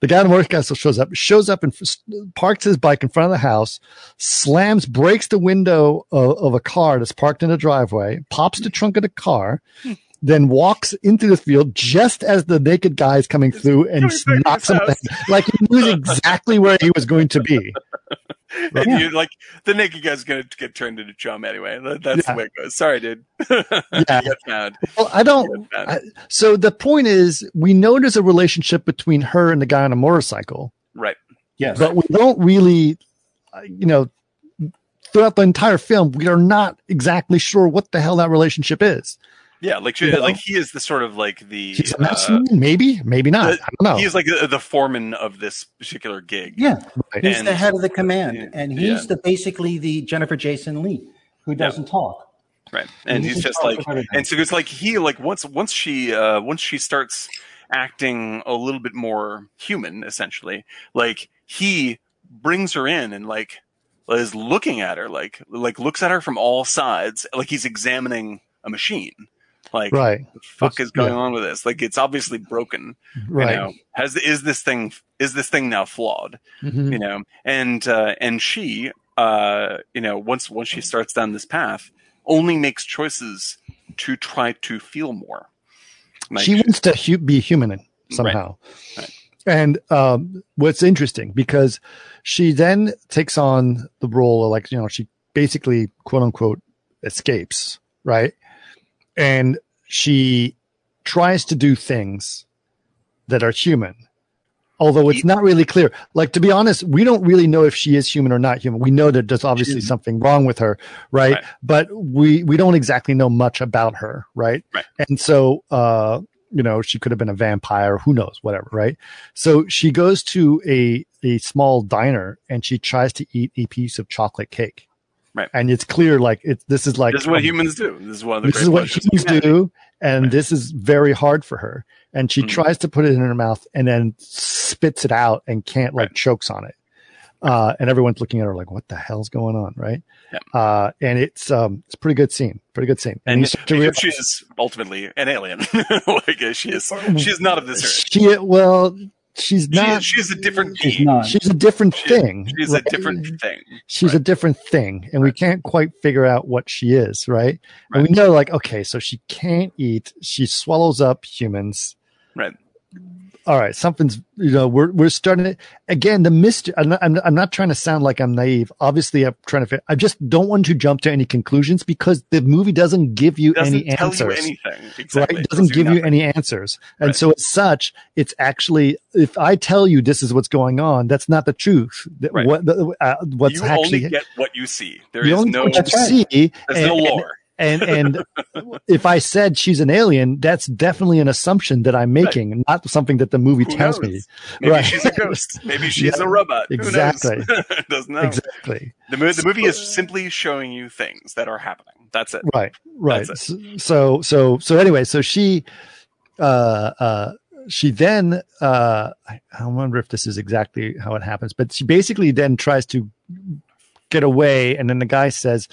The guy on a motorcycle shows up, shows up and f- parks his bike in front of the house, slams, breaks the window of, of a car that's parked in the driveway, pops the trunk of the car. Then walks into the field just as the naked guy is coming through and coming back knocks him down. like he knew exactly where he was going to be. And you like the naked guy's gonna get turned into chum anyway. That's Yeah. the way it goes. Sorry, dude. Yeah. found. Well, I don't. I, so the point is, we know there's a relationship between her and the guy on a motorcycle, Right. Yes. but we don't really, uh, you know, throughout the entire film, we are not exactly sure what the hell that relationship is. Yeah, like she, You know? like he is the sort of like the He's a uh, maybe, maybe not. the- I don't know. he is like the, the foreman of this particular gig. yeah. Right. He's And- the head of the command, Yeah. and he's Yeah. the basically the Jennifer Jason Leigh who doesn't talk. Right. And He's he's just like and so it's like he like once once she uh once she starts acting a little bit more human, essentially, like he brings her in and like is looking at her like like looks at her from all sides, like he's examining a machine. Like Right, the fuck What's- is going yeah. on with this? Like it's obviously broken. right. You know, has is this thing is this thing now flawed? Mhm. you know and uh and she uh you know once once she starts down this path only makes choices to try to feel more Like, she wants to hu- be human somehow. Right. And um, what's interesting because she then takes on the role of like you know she basically quote unquote escapes right, and she tries to do things that are human. Although it's not really clear. Like to be honest, we don't really know if she is human or not human. We know that there's obviously something wrong with her, right? Right. But we we don't exactly know much about her, right? Right. And so uh you know, she could have been a vampire, who knows, whatever, right? So she goes to a a small diner and she tries to eat a piece of chocolate cake. Right. And it's clear like it this is like this is what um, humans do this is one of the this is what humans do and Right. this is very hard for her and she Mhm. tries to put it in her mouth and then spits it out and can't like Right. chokes on it uh, and everyone's looking at her like what the hell's going on right Yeah. uh, and it's um it's a pretty good scene pretty good scene and you start to because realize- she is ultimately an alien like she is she is not of this earth she well she's She not. is, she's a different She's being. not. she's a different She- thing. She's right? a different thing. She's a different thing, and we can't quite figure out what she is, right? And Right. we know, like, okay, so she can't eat. She swallows up humans. Right. All right, something's you know we're we're starting to again the mystery. I'm not, I'm, I'm not trying to sound like I'm naive. Obviously, I'm trying to. I just don't want to jump to any conclusions because the movie doesn't give you Doesn't any answers. you anything. Right, Exactly. it doesn't give you nothing. any answers, and Right. so as such, it's actually if I tell you this is what's going on, that's not the truth. Right. What the, uh, what's you actually only get what you see. There you is no, what you see, there's and, no lore. And and if I said she's an alien, that's definitely an assumption that I'm making, not something that the movie Who tells knows? me. Maybe Right. she's a ghost. Maybe she's Yeah, a robot. Exactly. Doesn't know. Exactly. The, mo- the movie is simply showing you things that are happening. That's it. Right. Right. That's So so so anyway, so she uh uh she then uh I, I don't if this is exactly how it happens, but she basically then tries to get away and then the guy says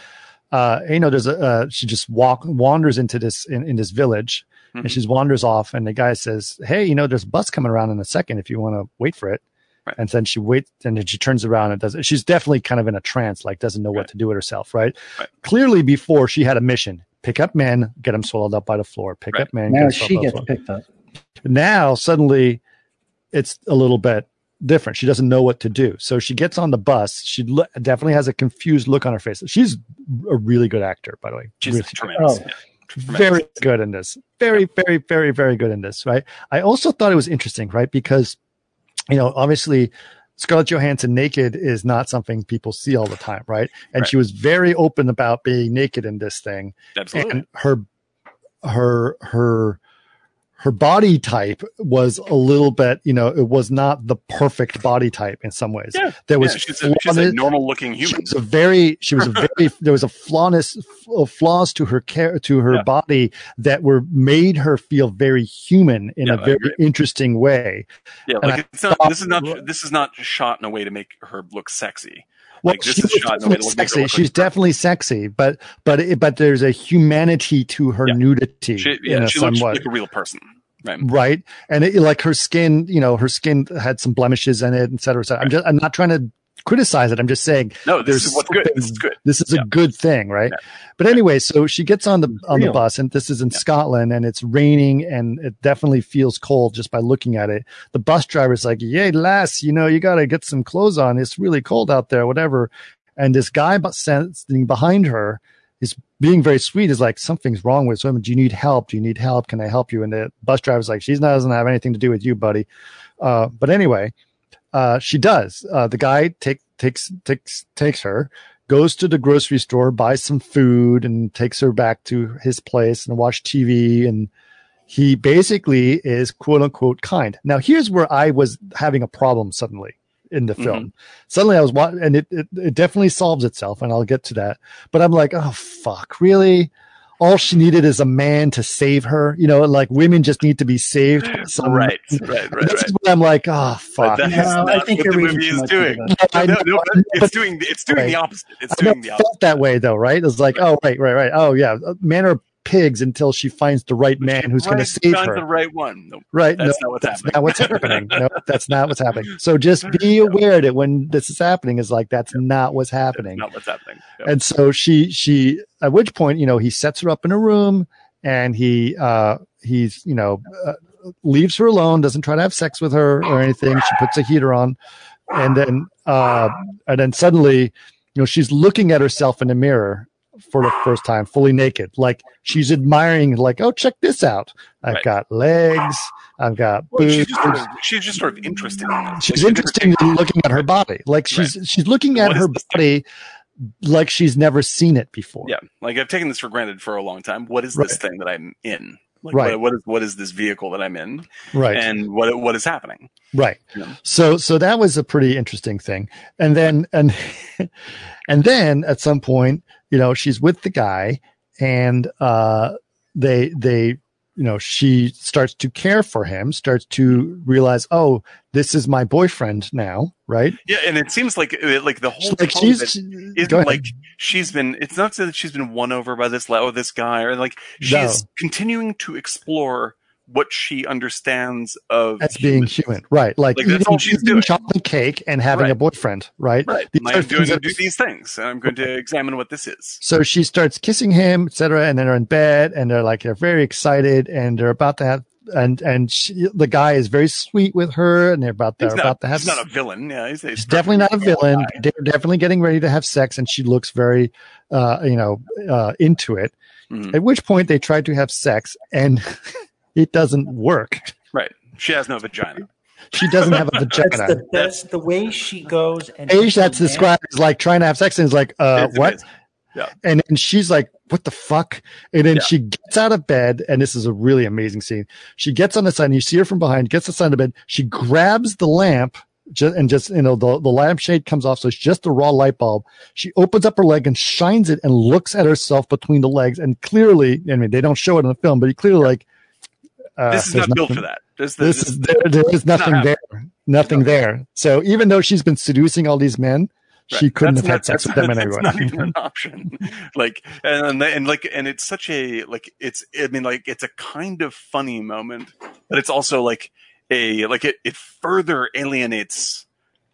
uh you know there's a uh, she just walk wanders into this in, in this village Mhm. and she wanders off and the guy says hey you know there's a bus coming around in a second if you want to wait for it Right. and then she waits and then she turns around and does it she's definitely kind of in a trance like doesn't know what to do with herself right? Right. clearly before she had a mission pick up men get them swallowed up by the floor pick Right. up men get she gets up by the picked up. now suddenly it's a little bit different she doesn't know what to do so she gets on the bus she lo- definitely has a confused look on her face she's a really good actor by the way She's Really tremendous. Oh. Yeah. very good in this. Very, very, very, very good in this, right? I also thought it was interesting, right? Because, you know, obviously Scarlett Johansson naked is not something people see all the time, right? And Right. she was very open about being naked in this thing. Absolutely. And her, her, her, her body type was a little bit, you know, it was not the perfect body type in some ways. Yeah. There was yeah, she's, a, she's a normal looking she human. was a very she was a very there was a flawness f- uh, flaws to her care to her Yeah. body that were made her feel very human in Yeah, a very interesting way Yeah, and like I it's not. thought- This is not. This is not shot in a way to make her look sexy. Well Like, this is shot in a way definitely to look- make her sexy like she's her. definitely sexy but but it, but there's a humanity to her Yeah. nudity She, yeah, she looks somewhat like a real person. Right. right and it, like her skin you know her skin had some blemishes in it et cetera, et cetera. i'm just i'm not trying to criticize it i'm just saying No, this There's is what's good. This is good. this is Yeah. a good thing, right? Yeah. But anyway, so she gets on the on the bus, and this is in Yeah. Scotland, and it's raining, and it definitely feels cold just by looking at it. The bus driver's like, "Yay, lass, you know, you got to get some clothes on. It's really cold out there, whatever." And this guy bu- sitting behind her is being very sweet. Is like, "Something's wrong with him. Do you need help? Do you need help? Can I help you?" And the bus driver's like, "She doesn't have anything to do with you, buddy." Uh, but anyway, uh, she does. Uh, the guy take, takes takes takes her, goes to the grocery store, buys some food, and takes her back to his place and watch TV. And he basically is quote unquote kind. Now, here's where I was having a problem suddenly in the film. Suddenly, I was watching, and it, it it definitely solves itself, and I'll get to that. But I'm like, oh fuck, really? All she needed is a man to save her. You know, like women just need to be saved. by some Right, right, right, and this right. is what I'm like, oh fuck. But No, that's I think what the movie is doing. that. I No, know, no, but but- it's doing it's doing Right. the opposite. It's I doing the opposite. felt that way though, right? It's like, oh, right, right, right. Oh, yeah. Men are pigs until she finds the right man who's going to Right, save her. the right one. Nope. right? That's no, not what's that's happening. not what's happening. no, that's not what's happening. So just be aware that when this is happening, is like that's not what's That's happening. not what's happening. Yep. And so she, she, at which point, you know, he sets her up in a room and he, uh, he's, you know, uh, leaves her alone, doesn't try to have sex with her or anything. She puts a heater on and then, uh, and then suddenly, you know, she's looking at herself in the mirror for the first time, fully naked. Like she's admiring, like, oh, check this out. I've Right. got legs. I've got Well, boobs. she's just sort of, she's just sort of interested. In she's interested in looking at her body. Like she's she's looking at What her body like she's never seen it before. Yeah, like I've taken this for granted for a long time. What is Right. this thing that I'm in? Like, Right. what, what is what is this vehicle that I'm in? Right. And what what is happening? Right. Yeah. So so that was a pretty interesting thing. And then and and then at some point, you know, she's with the guy and uh they they you know, she starts to care for him, starts to realize, oh, this is my boyfriend now, right? Yeah, and it seems like uh, like the whole Like she's she- isn't go ahead. like she's been. It's not so that she's been won over by this oh, this guy, or like she's No. continuing to explore what she understands of as being human, right? Like, Like, that's eating, all she's doing. chocolate cake and having Right. a boyfriend, right? right. These I'm things that- do these things, and I'm going to examine what this is. So she starts kissing him, etc., and then they're in bed, and they're like they're very excited, and they're about to have, and and she, the guy is very sweet with her, and they're about they're about to have. he's not a villain. Yeah, he's, He's definitely not a villain. They're definitely getting ready to have sex, and she looks very, uh, you know, uh, into it. Mhm. At which point they try to have sex, and it doesn't work. Right. She has no vagina. She doesn't have a vagina. That's vagina. the that's the way she goes and Age that's described as like trying to have sex, and is like, uh, It's what? amazing. And then she's like, what the fuck? And then Yeah. she gets out of bed, and this is a really amazing scene. She gets on the side, and you see her from behind, gets the side of the bed. She grabs the lamp, just, and just, you know, the, the lampshade comes off. So it's just a raw light bulb. She opens up her leg and shines it and looks at herself between the legs. And clearly, I mean, they don't show it in the film, but you clearly like, uh, This is not built nothing- for that. This, This this, is there, there is nothing not there, nothing there. So even though she's been seducing all these men, she couldn't That's have not- had sex with them that's not even an option. like and, and and like and it's such a like it's I mean like it's a kind of funny moment, but it's also like a like it it further alienates.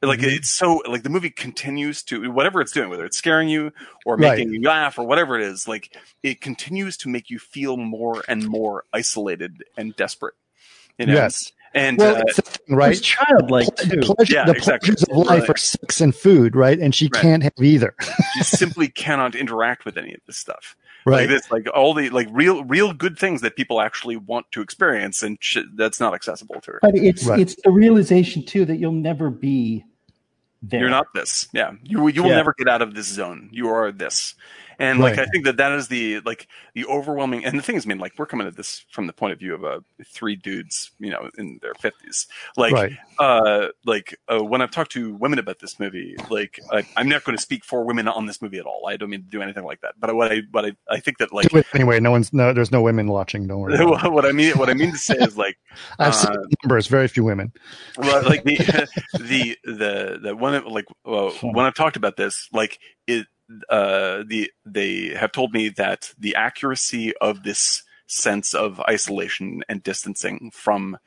Like Mhm. it's so like the movie continues to whatever it's doing, whether it's scaring you or Right. making you laugh or whatever it is, like it continues to make you feel more and more isolated and desperate. You know? Yes. And Well, uh, it's the thing, It's right? childlike the too. pleasure, Yeah, the exactly. pleasures of life Right. are sex and food, right? And she Right. can't have either, she simply cannot interact with any of this stuff. Right? Like this, like all the like real, real good things that people actually want to experience, and sh- that's not accessible to her. But it's Right. it's the realization too that you'll never be there. You're not this. Yeah, you you will Yeah. never get out of this zone. You are this. And like I think that that is the like the overwhelming. And the thing is, I mean, like we're coming at this from the point of view of uh, three dudes, you know, in their fifties. Like, right. uh, like uh, when I've talked to women about this movie, like I, I'm not going to speak for women on this movie at all. I don't mean to do anything like that. But what I, but I, I think that like anyway. No one's no. There's no women watching. Don't worry. what I mean, what I mean to say is like I've uh, seen numbers. Very few women. well, like the the the the one like well, when I've talked about this, like it uh the they have told me that the accuracy of this sense of isolation and distancing from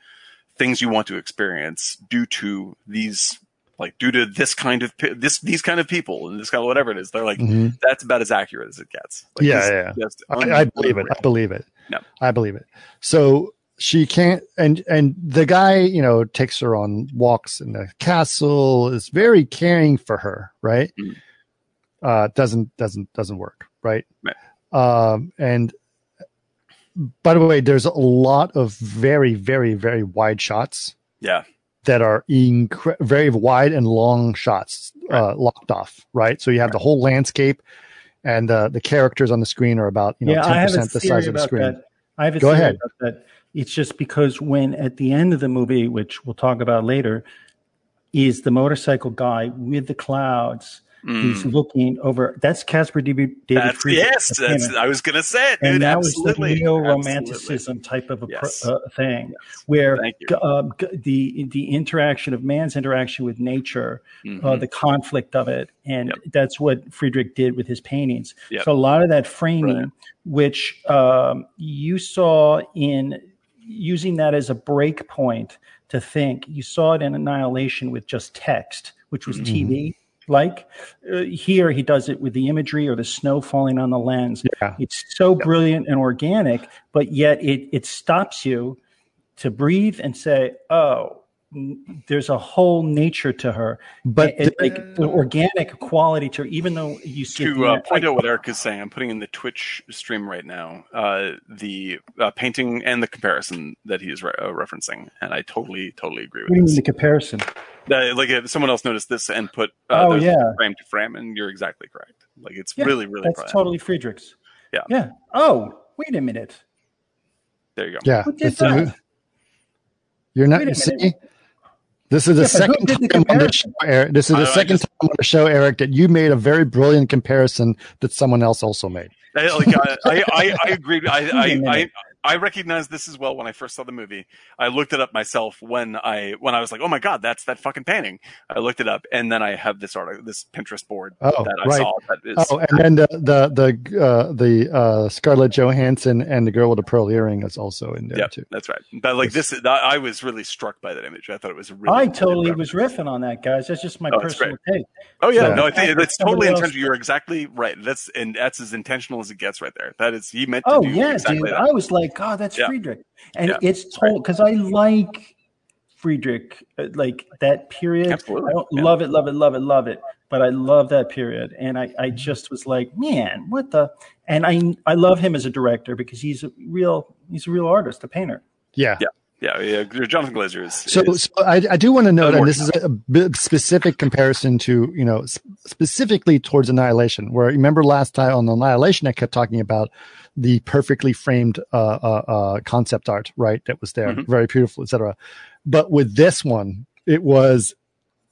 things you want to experience due to these like due to this kind of this these kind of people and this kind of whatever it is they're like Mhm. that's about as accurate as it gets like, Yeah, yeah. I, I believe it. I believe it. No. I believe it. So she can't, and and the guy, you know, takes her on walks in the castle. Is very caring for her, right? Mm. Uh, doesn't doesn't doesn't work, right? Right. Um, and by the way, there's a lot of very very very wide shots yeah that are incre- very wide and long shots uh, locked off, right? So you have the whole landscape, and uh, the characters on the screen are about you know yeah, ten I have a percent the theory size of the about screen. that. I have a Go theory ahead. about that. It's just because when at the end of the movie, which we'll talk about later, is the motorcycle guy with the clouds. He's Mm. looking over. That's Caspar David that's Friedrich, yes that's i was gonna say it dude and that absolutely was the neo romanticism type of a pro- Yes. uh, thing, where g- the the interaction of man's interaction with nature, uh, Mhm. the conflict of it, and Yep. that's what Friedrich did with his paintings. Yep. So a lot of that framing, Brilliant. which um, you saw in using that as a break point to think, you saw it in Annihilation with just text, which was Mhm. TV. Like uh, here, he does it with the imagery or the snow falling on the lens. Yeah. It's so brilliant and organic, but yet it it stops you to breathe and say, "Oh, there's a whole nature to her." But It- like the organic quality to her, even though you see to uh, point out what Eric is saying, I'm putting in the Twitch stream right now uh, the uh, painting and the comparison that he is re- uh, referencing, and I totally, totally agree with. What do you mean the comparison? Uh, like if someone else noticed this and put uh, Oh, those yeah. frame to frame, and you're exactly correct. Like it's Yeah, really, really. That's brilliant. totally Friedrich's. Yeah. Yeah. Oh, wait a minute. There you go. yeah, Who did that? you're not Wait a see. minute. This is the Yeah, second did the time on the show, Eric. This is the I second just- time on the show, Eric, that you made a very brilliant comparison that someone else also made. I, like I, I, I, I agree. I, Wait a I, I, minute. I recognized this as well when I first saw the movie. I looked it up myself when I when I was like, "Oh my god, that's that fucking painting." I looked it up, and then I have this article, this Pinterest board Oh, that I right. saw. That is, Oh, and then the the the uh, the uh, Scarlett Johansson and the girl with the pearl earring is also in there yeah, too. that's right. But like this, I was really struck by that image. I thought it was really. I totally was riffing on that, guys. That's just my Oh, personal take. Oh yeah, Yeah. no, I think it's totally Somebody else- intentional. You're exactly right. That's and that's as intentional as it gets right there. That is he meant to Oh do yeah, exactly dude. that. I was like, God, that's Yeah. Friedrich, and Yeah. it's told because I like Friedrich, uh, like that period. Absolutely. I don't Yeah. love it, love it, love it, love it, but I love that period, and I, I just was like, man, what the? And I, I love him as a director because he's a real, he's a real artist, a painter. Yeah. Yeah. Yeah, yeah. Jonathan Glazer is. So, is- so I, I do want to note, More and this is a, bit specific comparison to, you know, s- specifically towards Annihilation, where remember last time on Annihilation, I kept talking about the perfectly framed uh, uh, uh, concept art, right? That was there, Mhm. very beautiful, etc. But with this one, it was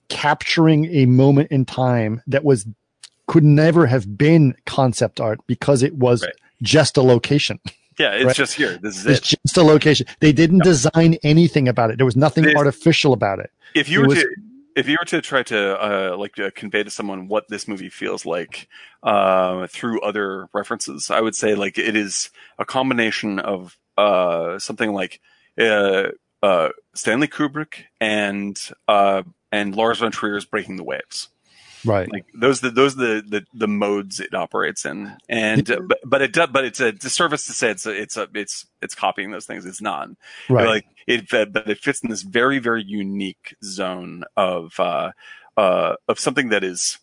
capturing a moment in time that was could never have been concept art because it was Right. just a location. yeah, it's right. just here. This is it. It's it. just a location. They didn't No. design anything about it. There was nothing artificial about it. If you it were was- to if you were to try to uh, like uh, convey to someone what this movie feels like uh, through other references, I would say like it is a combination of uh, something like uh, uh, Stanley Kubrick and and Lars von Trier's Breaking the Waves. Right. Like those, the, those the, the the modes it operates in, and uh, but, but it does, but it's a disservice to say it's a, it's a, it's it's copying those things. It's not right. like it, but it fits in this very very unique zone of uh, uh, of something that is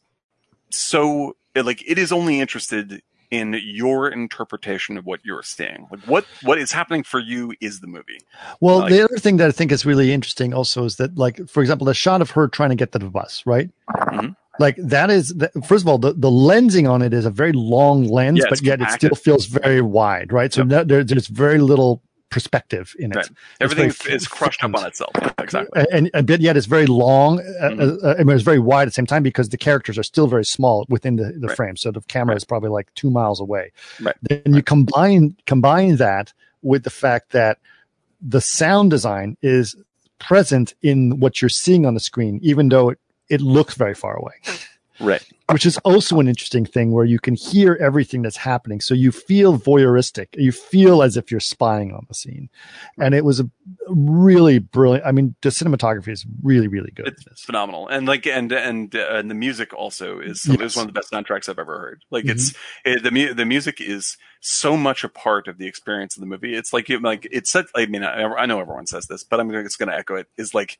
so like it is only interested in your interpretation of what you're seeing. Like what what is happening for you is the movie. well, like- the other thing that I think is really interesting also is that, like, for example, the shot of her trying to get to the bus, right? Mhm. Like that is, the, first of all, the, the lensing on it is a very long lens, Yeah, but yet it still feels very wide, right? So Yep. no, there, there's very little perspective in it. Right. Everything is, very is crushed up on itself. Exactly. and, and but yet it's very long. Uh, Mhm. uh, I mean, it's very wide at the same time because the characters are still very small within the, the Right. frame. So the camera Right. is probably like two miles away. Right. Then you combine combine that with the fact that the sound design is present in what you're seeing on the screen, even though it, it looks very far away. Right. Which is also an interesting thing where you can hear everything that's happening. So you feel voyeuristic. You feel as if you're spying on the scene. And it was a really brilliant. I mean, the cinematography is really, really good. It's phenomenal, and like and and uh, and the music also is some, Yes. is one of the best soundtracks I've ever heard. Like Mhm. it's it, the mu- the music is so much a part of the experience of the movie. It's like like it's such. I mean, I, I know everyone says this, but I'm just going to echo it. Is like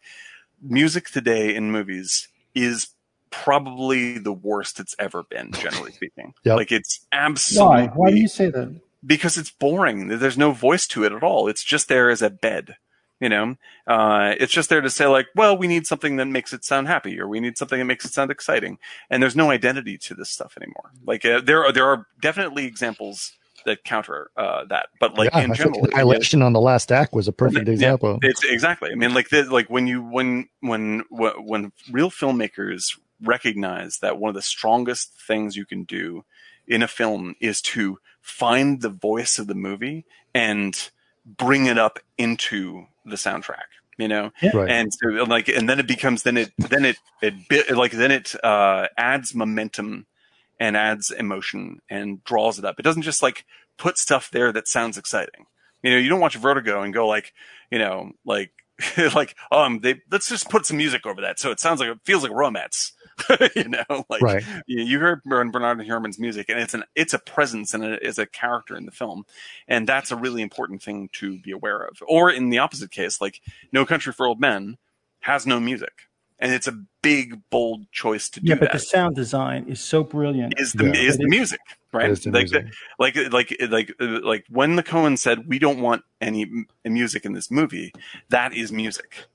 music today in movies is probably the worst it's ever been, generally speaking. Yep. Like it's absolutely Why? Why do you say that? because it's boring. There's no voice to it at all. It's just there as a bed. You know, uh, it's just there to say like, well, we need something that makes it sound happy, or we need something that makes it sound exciting. And there's no identity to this stuff anymore. Like uh, there are there are definitely examples that counter uh, that, but like yeah, in I general, Annihilation on the last act was a perfect Yeah, example. it's exactly. I mean, like the, like when you when when when real filmmakers recognize that one of the strongest things you can do in a film is to find the voice of the movie and bring it up into the soundtrack. You know, right. and so, like and then it becomes then it then it it like then it uh, adds momentum and adds emotion and draws it up. It doesn't just like put stuff there that sounds exciting. You know, you don't watch Vertigo and go like, you know, like like um they let's just put some music over that so it sounds like it feels like romance. you know, like right. you, you heard Bern- Bernard Herrmann's music, and it's an it's a presence and it is a character in the film, and that's a really important thing to be aware of. Or in the opposite case, like No Country for Old Men has no music, and it's a big bold choice to do that. Yeah, but that. the sound design is so brilliant. is the Yeah. is the music right? Is the like music. like like like uh, like when the Coen said we don't want any music in this movie, that is music.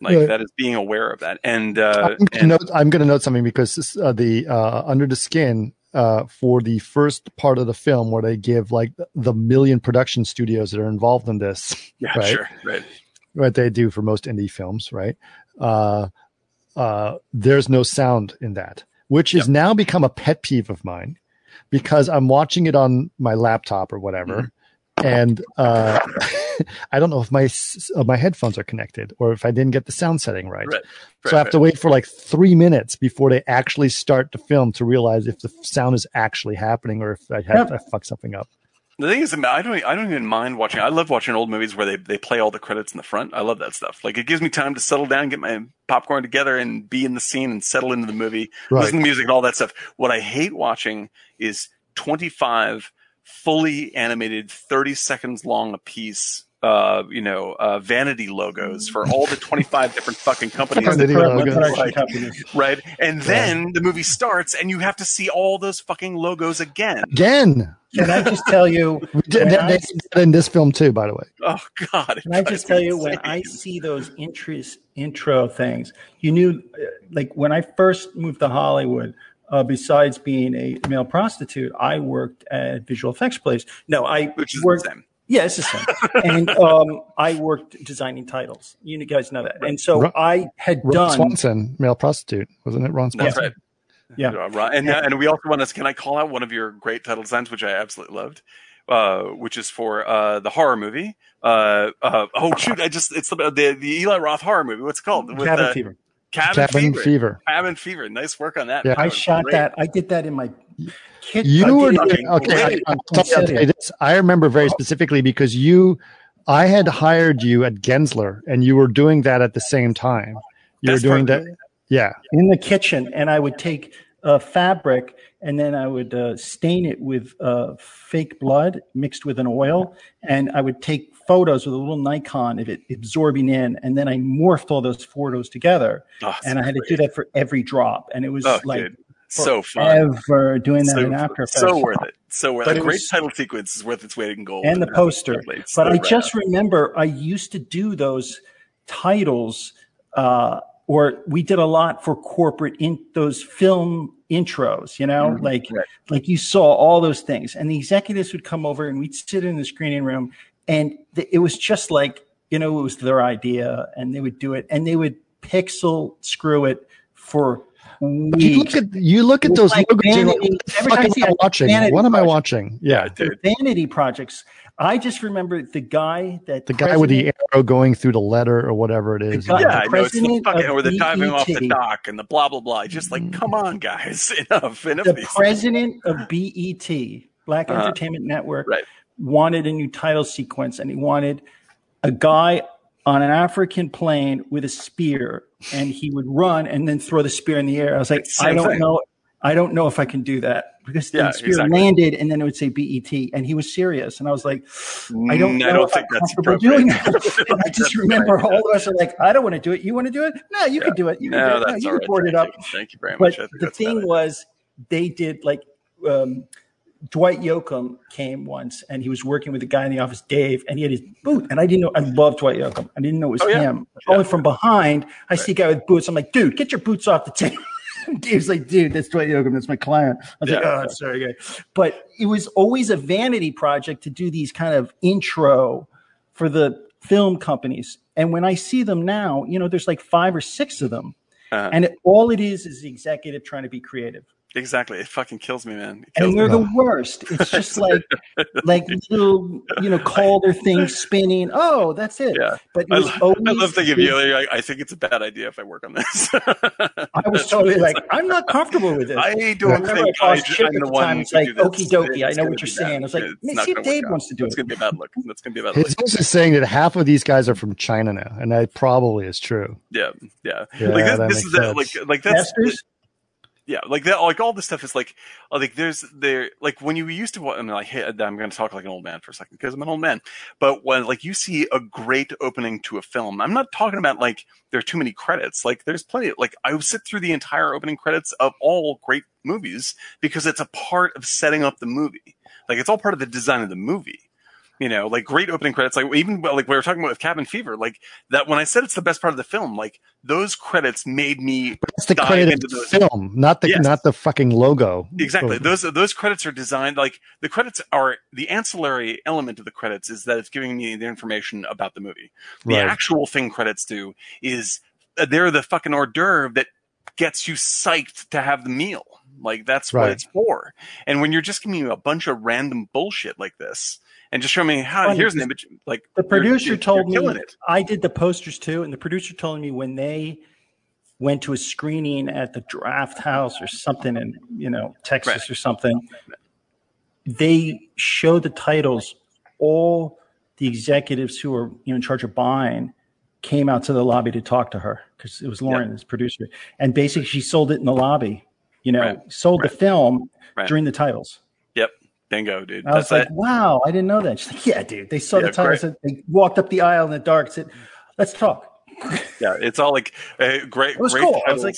Like Yeah. that is being aware of that, and uh, I'm gonna and note. To note something because this, uh, the uh, under the skin uh, for the first part of the film, where they give like the million production studios that are involved in this, yeah, right? sure, right, what they do for most indie films, right? Uh, there's no sound in that, which has now become a pet peeve of mine because I'm watching it on my laptop or whatever, and uh, I don't know if my uh, my headphones are connected or if I didn't get the sound setting right. Right. so I have to wait for like three minutes before they actually start to film to realize if the sound is actually happening or if I have Yep. I fuck something up. The thing is, I don't, I don't even mind watching. I love watching old movies where they, they play all the credits in the front. I love that stuff. Like it gives me time to settle down, get my popcorn together, and be in the scene and settle into the movie, Right. listen to music and all that stuff. What I hate watching is twenty five fully animated, thirty seconds long a piece. Uh, you know, uh, vanity logos for all the 25 different fucking companies that logos. production Like- companies. right? And then the movie starts, and you have to see all those fucking logos again. Again, Can I just tell you? We they- I- they in this film too, by the way. Oh God! Can I just tell me you when. I see those intros, intro things, you knew, uh, like when I first moved to Hollywood. Uh, besides being a male prostitute, I worked at visual effects place. No, I which is worked. the same. Yeah, it's the same. and um, I worked designing titles. You guys know that. And so Ron- I had Ron done. Swanson, male prostitute, wasn't it? Ron That's Swanson. right. Yeah. Uh, right. And and we also want to. Can I call out one of your great title designs, which I absolutely loved, uh, which is for uh, the horror movie. Uh, uh, oh shoot! I just it's the the, the Eli Roth horror movie. What's it called? With, Cabin uh, Fever. Cabin, Cabin Fever. Fever. Cabin Fever. Nice work on that. Yeah. That I shot great. that. I did that in my kit. You I were did it doing, in- okay. I. I'll I'll tell this. I remember very specifically because you, I had hired you at Gensler, and you were doing that at the same time. You Best were doing part that, yeah. in the kitchen, and I would take uh, fabric and then I would uh, stain it with uh, fake blood mixed with an oil, and I would take photos with a little Nikon of it absorbing in, and then I morphed all those photos together, Oh, and I had to do that for every drop, and it was Oh, like dude. So fun. ever doing that So, in After Effects. so worth it. So worth But it. A great was- title sequence is worth its weight in gold. and the poster. But so I just remember I used to do those titles, uh, or we did a lot for corporate in those film intros. You know, like Right. like you saw all those things, and the executives would come over and we'd sit in the screening room, and th- it was just like you know it was their idea, and they would do it, and they would pixel screw it for. You look at you look at It's those like logos. vanity- what every time I am see watching? What am I watching? Yeah, Yeah, dude. vanity projects. I just remember the guy that the guy with the arrow going through the letter or whatever it is. guy- Yeah, the I know it's the president fucking, or the diving off the dock and the blah blah blah. Just like, come on, guys, enough, enough. the of these president of BET, Black Uh-huh. Entertainment Network, Right. wanted a new title sequence, and he wanted a guy on an African plain with a spear, and he would run and then throw the spear in the air. I was like, Same I don't thing. know, I don't know if I can do that because Yeah, the spear exactly. landed, and then it would say BET, and he was serious, and I was like, I don't Mm, know I don't if think I'm that's comfortable appropriate. doing that. And I just remember all of us are like, I don't want to do it. You want to do it? No, you can do it. You can No, do it. No, you all can right. board it Thank up. you. Thank you very much. Think the thing was, they did like um, Dwight Yoakam came once, and he was working with the guy in the office, Dave, and he had his boot. And I didn't know. I love Dwight Yoakam. I didn't know it was Oh, yeah. him. Yeah. Only from behind, I see a guy with boots. I'm like, dude, get your boots off the table. Dave's like, dude, that's Dwight Yoakam. That's my client. I was like, Yeah. oh, sorry, guy. But it was always a vanity project to do these kind of intro for the film companies. And when I see them now, you know, there's like five or six of them. Uh-huh. And it, all it is is the executive trying to be creative. Exactly. It fucking kills me, man. Kills And me. they're the oh. worst. It's just like like little, you know, Calder things spinning. Oh, that's it. Yeah. But it I, was lo- always I love thinking of you. Like, I think it's a bad idea if I work on this. I was totally like, I'm not comfortable with this. I I don't remember think I I, I'm at the the one time. It's like, do okie dokie, I know what you're saying. I was like, It's see if Dave out. wants to do It's it." It's going to be a bad look. That's going to be a bad look. Jesus is saying that half of these guys are from China now, and that probably is true. Yeah, yeah. Yeah, like this, this is the, sense. like like that's Masters? Yeah, like that. Like all this stuff is like like there's there like when you used to. I mean, like hey, I'm going to talk like an old man for a second because I'm an old man. But when like you see a great opening to a film, I'm not talking about like there are too many credits. Like there's plenty. Like I sit through the entire opening credits of all great movies because it's a part of setting up the movie. Like it's all part of the design of the movie. You know, like great opening credits, like even like we were talking about with Cabin Fever, like that. When I said it's the best part of the film, like those credits made me That's the dive credit into the film, not the Yes. not the fucking logo. Exactly. So- Those those credits are designed like the credits are the ancillary element of the credits is that it's giving me the information about the movie. The Right. actual thing credits do is uh, they're the fucking hors d'oeuvre that gets you psyched to have the meal. Like that's what it's for. And when you're just giving me a bunch of random bullshit like this, and just show me how. Funny, here's an image. Like The producer you're- told you're me it. I did the posters too, and the producer told me when they went to a screening at the Draft House or something in you know Texas Right. or something, they showed the titles. All the executives who were you know in charge of buying came out to the lobby to talk to her because it was Lauren, as producer, and basically she sold it in the lobby. You know, Right. sold the film Right. during the titles. Yep, bingo, dude. I was That's like, it. wow, I didn't know that. She's like, yeah, dude. They saw Yeah, the titles. and They walked up the aisle in the dark. Said, let's talk. Yeah, it's all like uh, great, was great cool. I was like-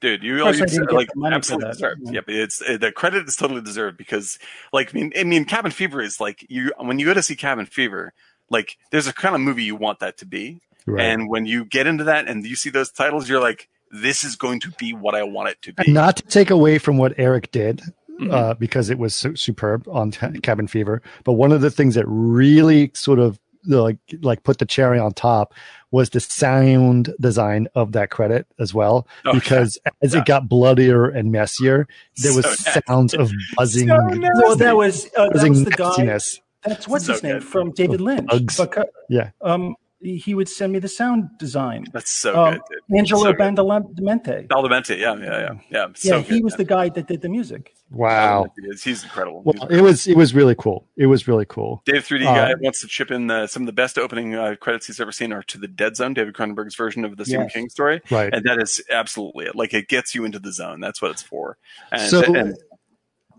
dude, you, Of course you I like the absolutely that. deserved. Yeah. Yeah, but it's uh, the credit is totally deserved because, like, I mean, I mean, Cabin Fever is like you when you go to see Cabin Fever, like, there's a kind of movie you want that to be, Right. and when you get into that and you see those titles, you're like, this is going to be what I want it to be. Not to take away from what Eric did, Mhm. uh, because it was su- superb on Ca- Cabin Fever. But one of the things that really sort of like like put the cherry on top was the sound design of that credit as well. Oh, because as Yeah. it got bloodier and messier, there was So nasty. sounds of buzzing, So. Well, that was uh, that buzzing was the guy. nastiness. That's what's So his name good. from David Lynch. Bugs. Because, Yeah. Um, he would send me the sound design. That's so Um, good, dude. Angelo So good. Badalamenti. Baldamenti, yeah, yeah, yeah, yeah. Yeah, So he good, was the guy that did the music. Wow. He is. He's incredible. Well, it was it was really cool. It was really cool. Dave 3D Uh, guy wants to chip in uh, some of the best opening uh, credits he's ever seen are to the Dead Zone, David Cronenberg's version of the Stephen Yes. King story, Right. and that is absolutely it. Like it gets you into the zone. That's what it's for. And so and,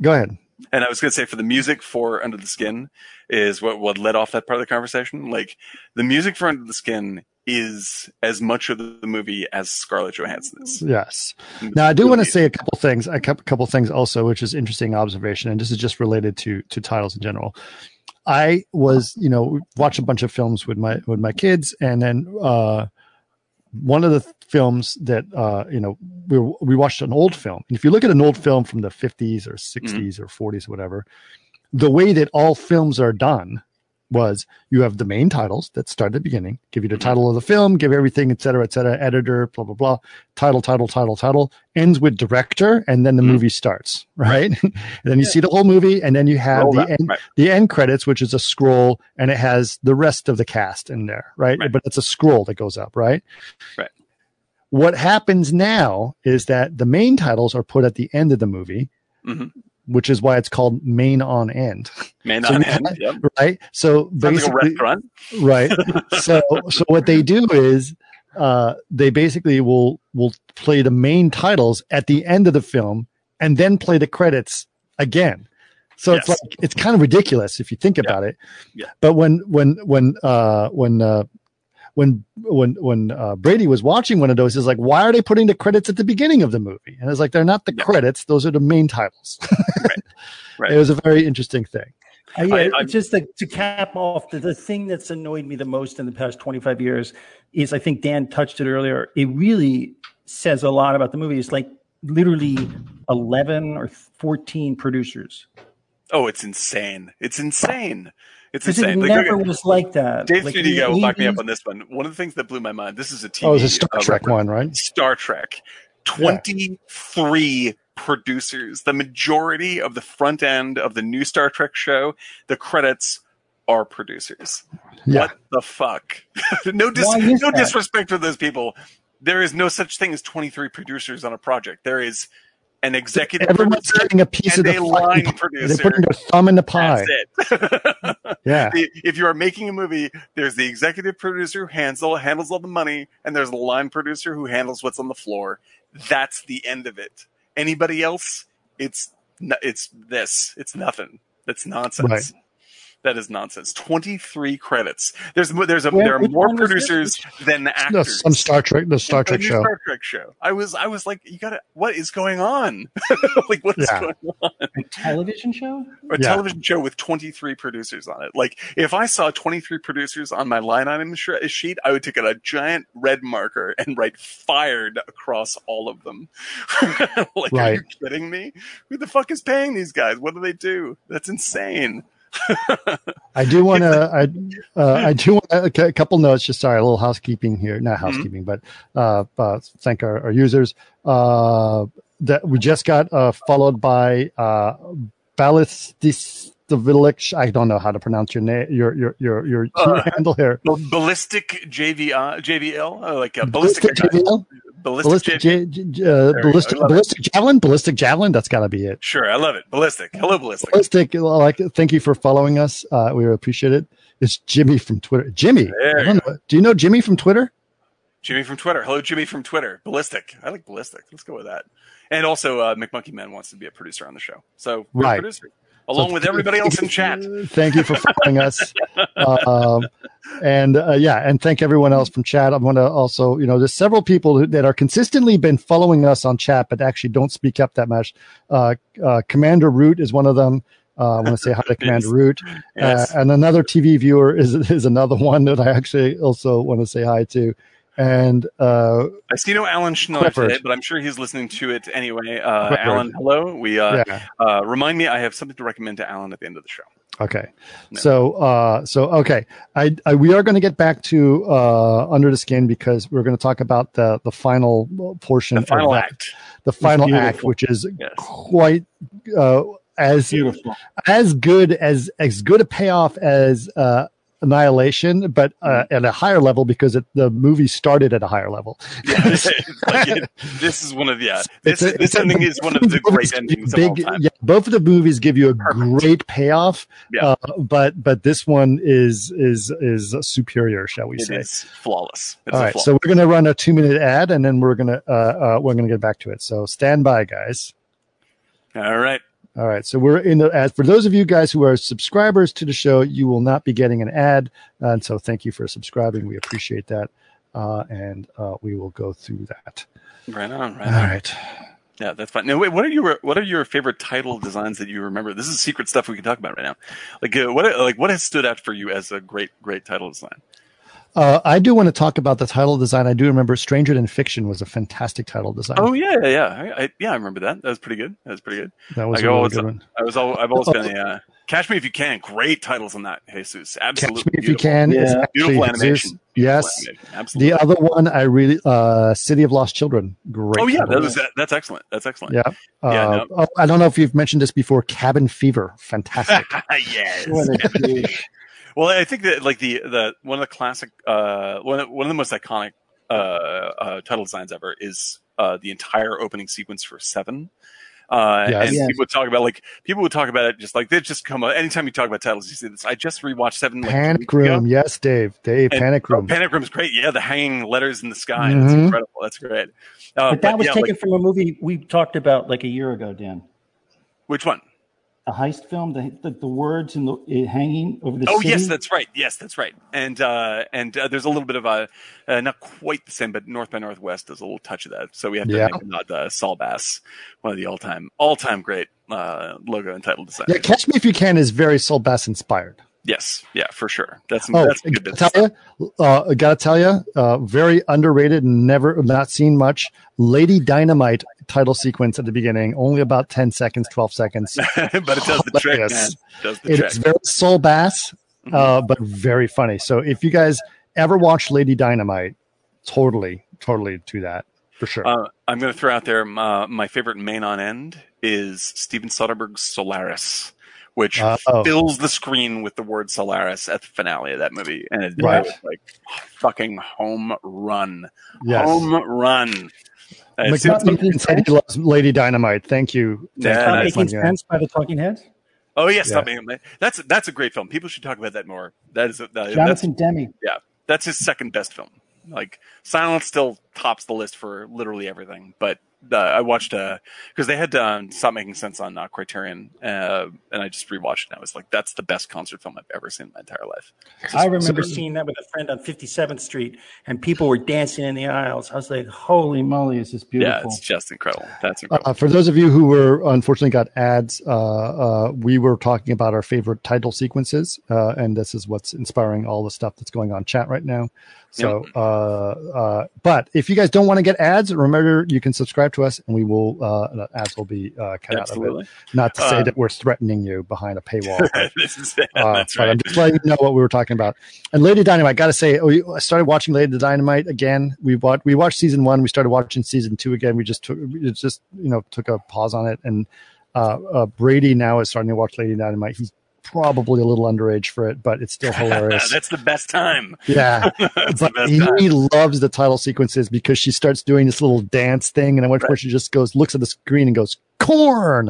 go ahead. And I was going to say for the music for Under the Skin is what what led off that part of the conversation. Like the music for Under the Skin is as much of the movie as Scarlett Johansson is. Yes. Now, I do want to say a couple things, a couple, couple things also, which is interesting observation, and this is just related to to titles in general. I was, you know, watch a bunch of films with my with my kids, and then uh, one of the films that uh, you know we we watched an old film, and if you look at an old film from the fifties or 60s or forties, whatever, the way that all films are done was you have the main titles that start at the beginning, give you the title of the film, give everything, et cetera, et cetera, editor, blah, blah, blah, title, title, title, title, ends with director, and then the Mhm. movie starts, right? and then you see the whole movie, and then you have Roll the that, end, right. the end credits, which is a scroll, and it has the rest of the cast in there, right? Right. But it's a scroll that goes up, right? Right. What happens now is that the main titles are put at the end of the movie, Mhm. Which is why it's called main on end, Man So on end. have- Yep. right? So like basically, restaurant. right so so what they do is uh they basically will will play the main titles at the end of the film and then play the credits again so it's like it's kind of ridiculous if you think about it Yeah. but when when when uh when uh when when when uh, Brady was watching one of those, he's like, "Why are they putting the credits at the beginning of the movie?" And it's like, "They're not the Yeah. credits; those are the main titles." Right. It was a very interesting thing. Uh, yeah, I- I- just to, to cap off the, the thing that's annoyed me the most in the past 25 years is I think Dan touched it earlier. It really says a lot about the movie. It's like literally 11 or 14 producers. Oh, it's insane. It's insane. It's Because it insane. Like, never was like that. Dave like 3D in the guy will back me up on this one. One of the things that blew my mind. This is a TV. Oh, it was a Star uh, Trek reference. one, right? Star Trek. 23 producers. The majority of the front end of the new Star Trek show, the credits are producers. Yeah. What the fuck? no dis- no that? disrespect for those people. There is no such thing as 23 producers on a project. There is an executive Everyone's getting a piece and of the line producer. They're putting their thumb in the pie. That's it. Yeah. The- if you are making a movie, there's the executive producer who handles handles all the money, and there's the line producer who handles what's on the floor. That's the end of it. Anybody else, it's it's this. It's nothing. That's nonsense. Right. That is nonsense. Twenty three credits. There's there's a Where- there are more one was this? producers than No, actors. some Star Trek, the Star Trek new show. Star Trek show. I was I was like, you gotta. What is going on? like what is Yeah. going on? A television show? a Yeah. television show with 23 producers on it. Like, if I saw 23 producers on my line item sh- sheet, I would take out a giant red marker and write fired across all of them. like, are you kidding me? Who the fuck is paying these guys? What do they do? That's insane. I do want to. I uh, I do want a, a couple notes. Just sorry, a little housekeeping here. Not Mm-hmm. housekeeping, but uh, uh, thank our, our users. Uh, that we just got uh, followed by uh, Ballistis Bilistovilich. I don't know how to pronounce your name, your your your your, Uh, handle here. ballistic JVL, JVL, uh, like Ballistic JVL? Ballistic, Ballistic, J- J, J, uh, ballistic, I love it. ballistic javelin, ballistic javelin. That's got to be it. Sure, I love it. Ballistic. Hello, ballistic. Ballistic. Like, thank you for following us. Uh, we appreciate it. It's Jimmy from Twitter. Jimmy, you do you know Jimmy from Twitter? Jimmy from Twitter. Hello, Jimmy from Twitter. Ballistic. I like ballistic. Let's go with that. And also, uh, McMonkey Man wants to be a producer on the show, so we're a Right. producer along So with everybody else in chat. Thank you for following us. Um, and uh, yeah, and thank everyone else from chat. I want to also, you know, there's several people who- that are consistently been following us on chat, but actually don't speak up that much. Uh, uh, Commander Root is one of them. Uh, I want to say hi to Commander Root. Yes. Uh, and another TV viewer is is another one that I actually also want to say hi to. And uh, I see no Alan Schneider Clifford. today, but I'm sure he's listening to it anyway. Uh, Alan, hello. We uh, yeah, uh, remind me I have something to recommend to Alan at the end of the show. Okay. No. So, uh, so okay, I, I we are going to get back to uh, under the skin because we're going to talk about the the final portion, The final of that, act. the final beautiful. act, which is Yes. quite uh, as Beautiful. as good as as good a payoff as uh, Annihilation, but Mm-hmm. uh, at a higher level because it, the movie started at a higher level. Yeah, it's like it- this is one of yeah. This It's a- is, this it's ending is one of the great endings of all big- time. Yeah, both of the movies give you a Perfect. great payoff. Yeah. Uh, but but this one is is is superior, shall we It say? is flawless. It's All right, flaw. so we're gonna run a two minute ad, and then we're gonna uh, uh, we're gonna get back to it. So stand by, guys. all right. All right, so we're in the ad. For those of you guys who are subscribers to the show, you will not be getting an ad, and so thank you for subscribing. We appreciate that, uh, and uh, we will go through that. Right on. Right All on. right. Yeah, that's fine. Now, wait, what are your what are your favorite title designs that you remember? This is secret stuff we can talk about right now. Like uh, what like what has stood out for you as a great great title design? Uh, I do want to talk about the title design. I do remember "Stranger Than Fiction" was a fantastic title design. Oh yeah, yeah, yeah. I, I, yeah, I remember that. That was pretty good. That was pretty good. that was I a really always- good one. I was all, I've always been a uh, Catch Me If You Can. Great titles on that, Jesus. Absolutely Catch Me If You. Can. Yeah. actually Beautiful Jesus. animation. Beautiful Yes. animation. Absolutely. The other one I really uh City of Lost Children. Great. oh yeah, title. that was that, that's excellent. That's excellent. yeah. Yeah, Uh, oh, I don't know if you've mentioned this before. Cabin Fever, fantastic. yes. What a douche. Well, I think that like the the one of the classic uh one of, one of the most iconic uh, uh title designs ever is uh the entire opening sequence for Seven. Uh, Yes. and Yes. people would talk about like people would talk about it just like they just come up anytime you talk about titles you see this. I just rewatched Seven. Like, Panic weeks ago. Room, yes, Dave. Dave, And- Panic Oh, Room. Panic Room's great. Yeah, the hanging letters in the sky. That's Mhm. incredible. That's great. Uh, But that was yeah, taken like, from a movie we talked about like a year ago, Dan. which one? A heist film, the the, the words and the it hanging over the Oh city. yes, that's right. Yes, that's right. And uh, and uh, there's a little bit of a uh, not quite the same, but North by Northwest does a little touch of that. So we have to Yeah. make a nod to Saul Bass, one of the all time all time great uh, logo and title Yeah. Catch Me If You Can is very Saul Bass inspired. Yes, yeah, for sure. That's Oh, that's good. gotta tell you, uh, gotta tell you, uh, very underrated, and never not seen much. Lady Dynamite title sequence at the beginning, only about ten seconds, twelve seconds. but it does the trick, man. Hilarious. Does the It trick. very Saul Bass, Mm-hmm. uh, but very funny. So if you guys ever watch Lady Dynamite, totally, totally do that for sure. Uh, I'm going to throw out there my, my favorite main on end is Steven Soderbergh's Solaris, which Uh, oh. fills the screen with the word Solaris at the finale of that movie, and it, Right. it like fucking home run, yes. home run. Uh, McNaughton said he loves Lady Dynamite. Thank you. Yeah, Thank you nice making pointing out. sense by the Talking Heads. oh yes, Yeah. yeah. that's that's a great film. People should talk about that more. That is a, that, that's Jonathan Demme. that's his second best film. Like Silence still tops the list for literally everything, but uh, I watched because they had um, Stop Making Sense on uh, Criterion, uh, and I just rewatched it. and I was like, "That's the best concert film I've ever seen in my entire life." I remember seeing that with a friend on 57th Street, and people were dancing in the aisles. I was like, "Holy moly, is this Yeah, beautiful!" it's just incredible. That's incredible. Uh, for those of you who were unfortunately got ads, uh, uh, we were talking about our favorite title sequences, uh, and this is what's inspiring all the stuff that's going on chat right now. So, uh, uh, but if you guys don't want to get ads, remember you can subscribe to us, and we will uh, ads will be uh, cut out of it. Not to say Uh, that we're threatening you behind a paywall. but, uh, that's but I'm just letting you know what we were talking about. And Lady Dynamite, I got to say, we I started watching Lady Dynamite again. We watched we watched season one. We started watching season two again. We just took just you know took a pause on it. And uh, uh, Brady now is starting to watch Lady Dynamite. He's probably a little underage for it, but it's still hilarious. That's the best time. Yeah, but he time. loves the title sequences because she starts doing this little dance thing, and at one point she just goes, looks at the screen and goes, "Corn,"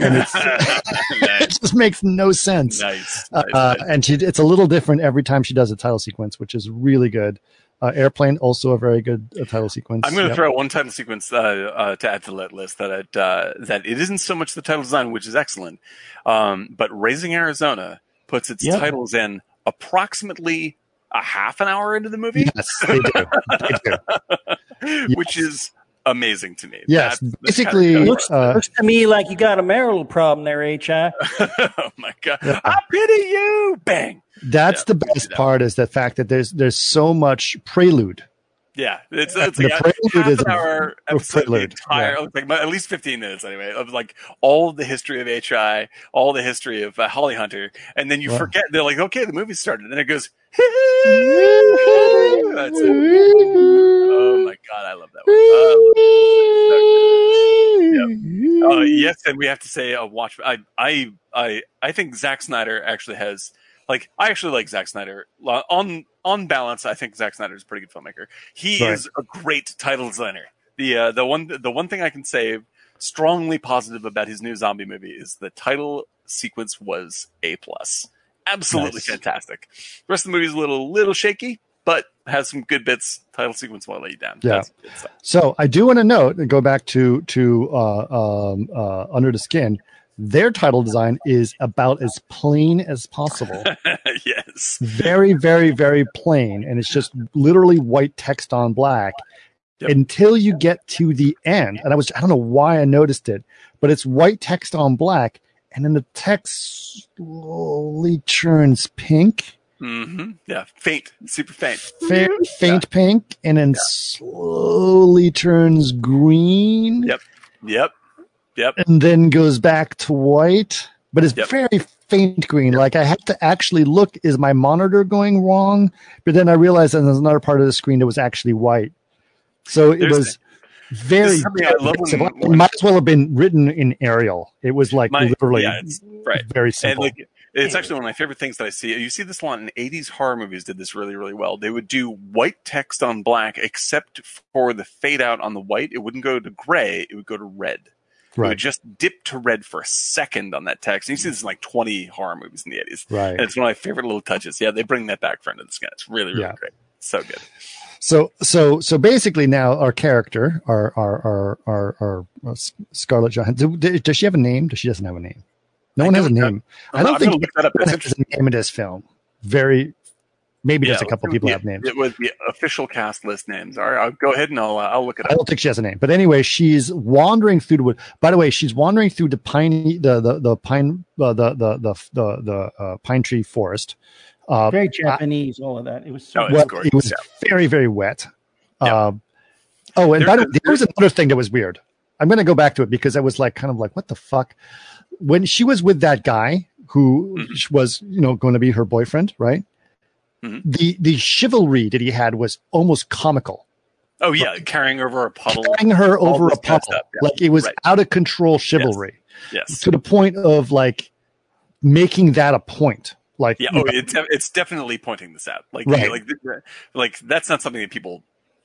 and it's, it just makes no sense. nice. Uh, nice. and she, it's a little different every time she does a title sequence, which is really good. Uh, Airplane also a very good uh, title sequence. I'm going to Yep. throw out one title sequence uh, uh, to add to that list that it, uh, that it isn't so much the title design, which is excellent, um, but Raising Arizona puts its Yep. titles in approximately a half an hour into the movie, Yes, they do. They do. which is amazing to me. Yes, That- that's basically, kinda Looks, uh, looks to me like you got a marital problem there, Hi. oh my god! Yeah. I pity you. Bang. That's Yeah, the best part is the fact that there's there's so much prelude. Yeah, it's, it's The like a prelude half is an hour a episode, the prelude, entire like at least fifteen minutes anyway of like all the history of HI, all the history of uh, Holly Hunter, and then you Wow. forget they're like, okay, the movie started, and it goes. That's it. Oh god, I love that one. Uh, uh, yes, and we have to say, uh, watch. I, I, I, I think Zack Snyder actually has like. I actually like Zack Snyder. On on balance, I think Zack Snyder is a pretty good filmmaker. He Right. is a great title designer. The uh, the one the one thing I can say strongly positive about his new zombie movie is the title sequence was a plus. Absolutely Nice. fantastic. The rest of the movie is a little little shaky, but has some good bits. Title sequence won't let you down. Yeah. That's good stuff. So I do want to note and go back to to uh, um, uh, Under the Skin. Their title design is about as plain as possible. yes. very, very, very plain, and it's just literally white text on black Yep. until you get to the end. And I was I don't know why I noticed it, but it's white text on black, and then the text slowly turns pink, hmm Yeah. Faint. Super faint. very faint pink, and then slowly turns green. Yep. Yep. Yep. and then goes back to white, but it's Yep. very faint green. Like I have to actually look, is my monitor going wrong? But then I realized that there's another part of the screen that was actually white. So it There's- was very, something I love when- simple. it might as well have been written in Arial. It was like My- literally yeah, right. very And simple. like, it's actually one of my favorite things that I see. You see this a lot in 80s horror movies did this really, really well. They would do white text on black, except for the fade out on the white. It wouldn't go to gray. It would go to red. Right. It would just dip to red for a second on that text. And you see this in like 20 horror movies in the 80s. Right. And it's one of my favorite little touches. Yeah, they bring that back for Under the Skin. It's really, really Yeah. great. So good. So so so basically now our character, our our our our, our, uh, Scarlett Johansson. Does she have a name? Does she doesn't have a name? No I one has a name. I I'm don't gonna think look that up. anyone That's has a name in this film. Very, maybe just a couple people yeah, have names. It was the official cast list names. All right, I'll go ahead and I'll, uh, I'll look it up. I don't think she has a name, but anyway, she's wandering through the wood. By the way, she's wandering through the piney, the the the pine, uh, the the the the the uh, pine tree forest. Uh, Very Japanese, all of that. It was so Oh, it's well, gorgeous, it was yeah. very very wet. Yeah. Uh, oh, and There- by the way, there there- was another thing that was weird. I'm going to go back to it because I was like, kind of like, what the fuck? When she was with that guy who Mhm. was, you know, going to be her boyfriend, right? Mhm. The the chivalry that he had was almost comical. Oh yeah, carrying over a puddle. Carrying her over a this kind of puddle, stuff, yeah. like it was Right. out of control chivalry Yes. to the point of like making that a point. Like, Yeah. Oh, know, it's it's definitely pointing this out. Like Right. like like that's not something that people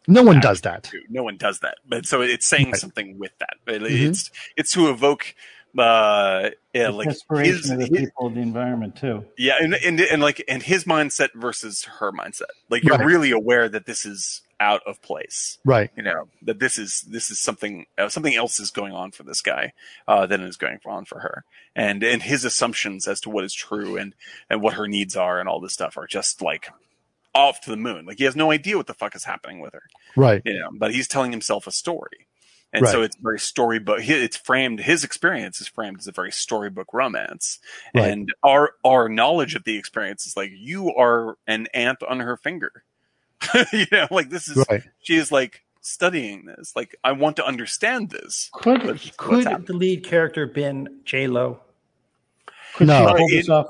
no one does that. do. No one does that. But so it's saying Right. something with that. Mhm. It's it's to evoke uh yeah, the like his, of the his- people of the environment too. yeah and, and and like and his mindset versus her mindset like you're Right. really aware that this is out of place Right. you know that this is this is something uh, something else is going on for this guy uh, than is going on for her, and and his assumptions as to what is true and and what her needs are and all this stuff are just like off to the moon. Like he has no idea what the fuck is happening with her, Right. you know. But he's telling himself a story, and so it's very storybook. he- It's framed. His experience is framed as a very storybook romance, Right. and our our knowledge of the experience is like you are an ant on her finger. you know, like this is Right. she is like studying this. Like, I want to understand this. Could What's- what's could happening? the lead character been J Lo? No. she pull It- off?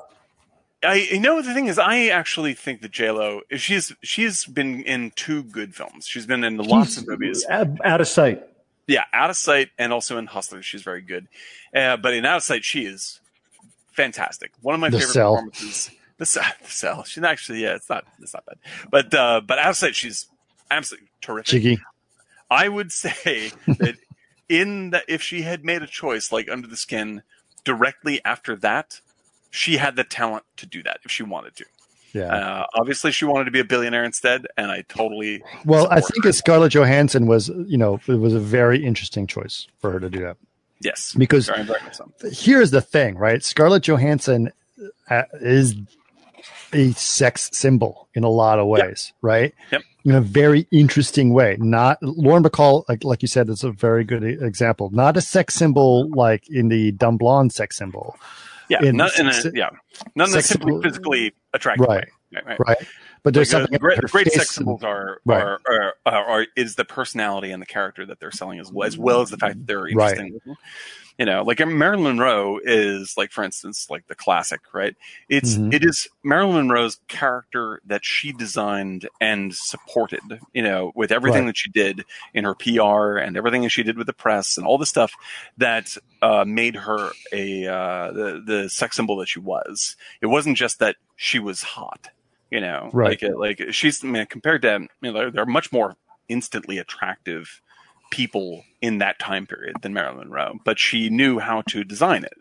I you know the thing is, I actually think that J Lo she's she's been in two good films. She's been in lots of movies. Out out of sight. Yeah, Out of Sight and also in Hustlers, she's very good. Uh, but in Out of Sight, she is fantastic. One of my The favorite Cell. performances. The cell, the cell. She's actually, yeah, it's not, it's not bad. But, uh, but Sight, she's absolutely terrific. Jiggy. I would say that in that if she had made a choice like Under the Skin directly after that, she had the talent to do that if she wanted to. Yeah. Uh, obviously, she wanted to be a billionaire instead, and I totally well, I think her. Scarlett Johansson was, you know, it was a very interesting choice for her to do that yes because here's the thing, right? Scarlett Johansson uh, is a sex symbol in a lot of ways, right? Yep. In a very interesting way. Not Lauren Bacall, like, like you said, is a very good example. Not a sex symbol like in the dumb blonde sex symbol, Yeah, in not in a, yeah, none that sex simply physically attractive. Right. way. Right, right. right? But there's Like, uh, something great, great sex symbols are, Right. are, are, are, are is the personality and the character that they're selling as well, as well as the fact that they're interesting. looking. You know, like Marilyn Monroe is like, for instance, like the classic, right? It's Mhm. it is Marilyn Monroe's character that she designed and supported. You know, with everything Right. that she did in her PR and everything that she did with the press and all the stuff that uh, made her a uh, the the sex symbol that she was. It wasn't just that she was hot. You know, Right. like like she's I mean, compared to you know there are much more instantly attractive people in that time period than Marilyn Monroe, but she knew how to design it.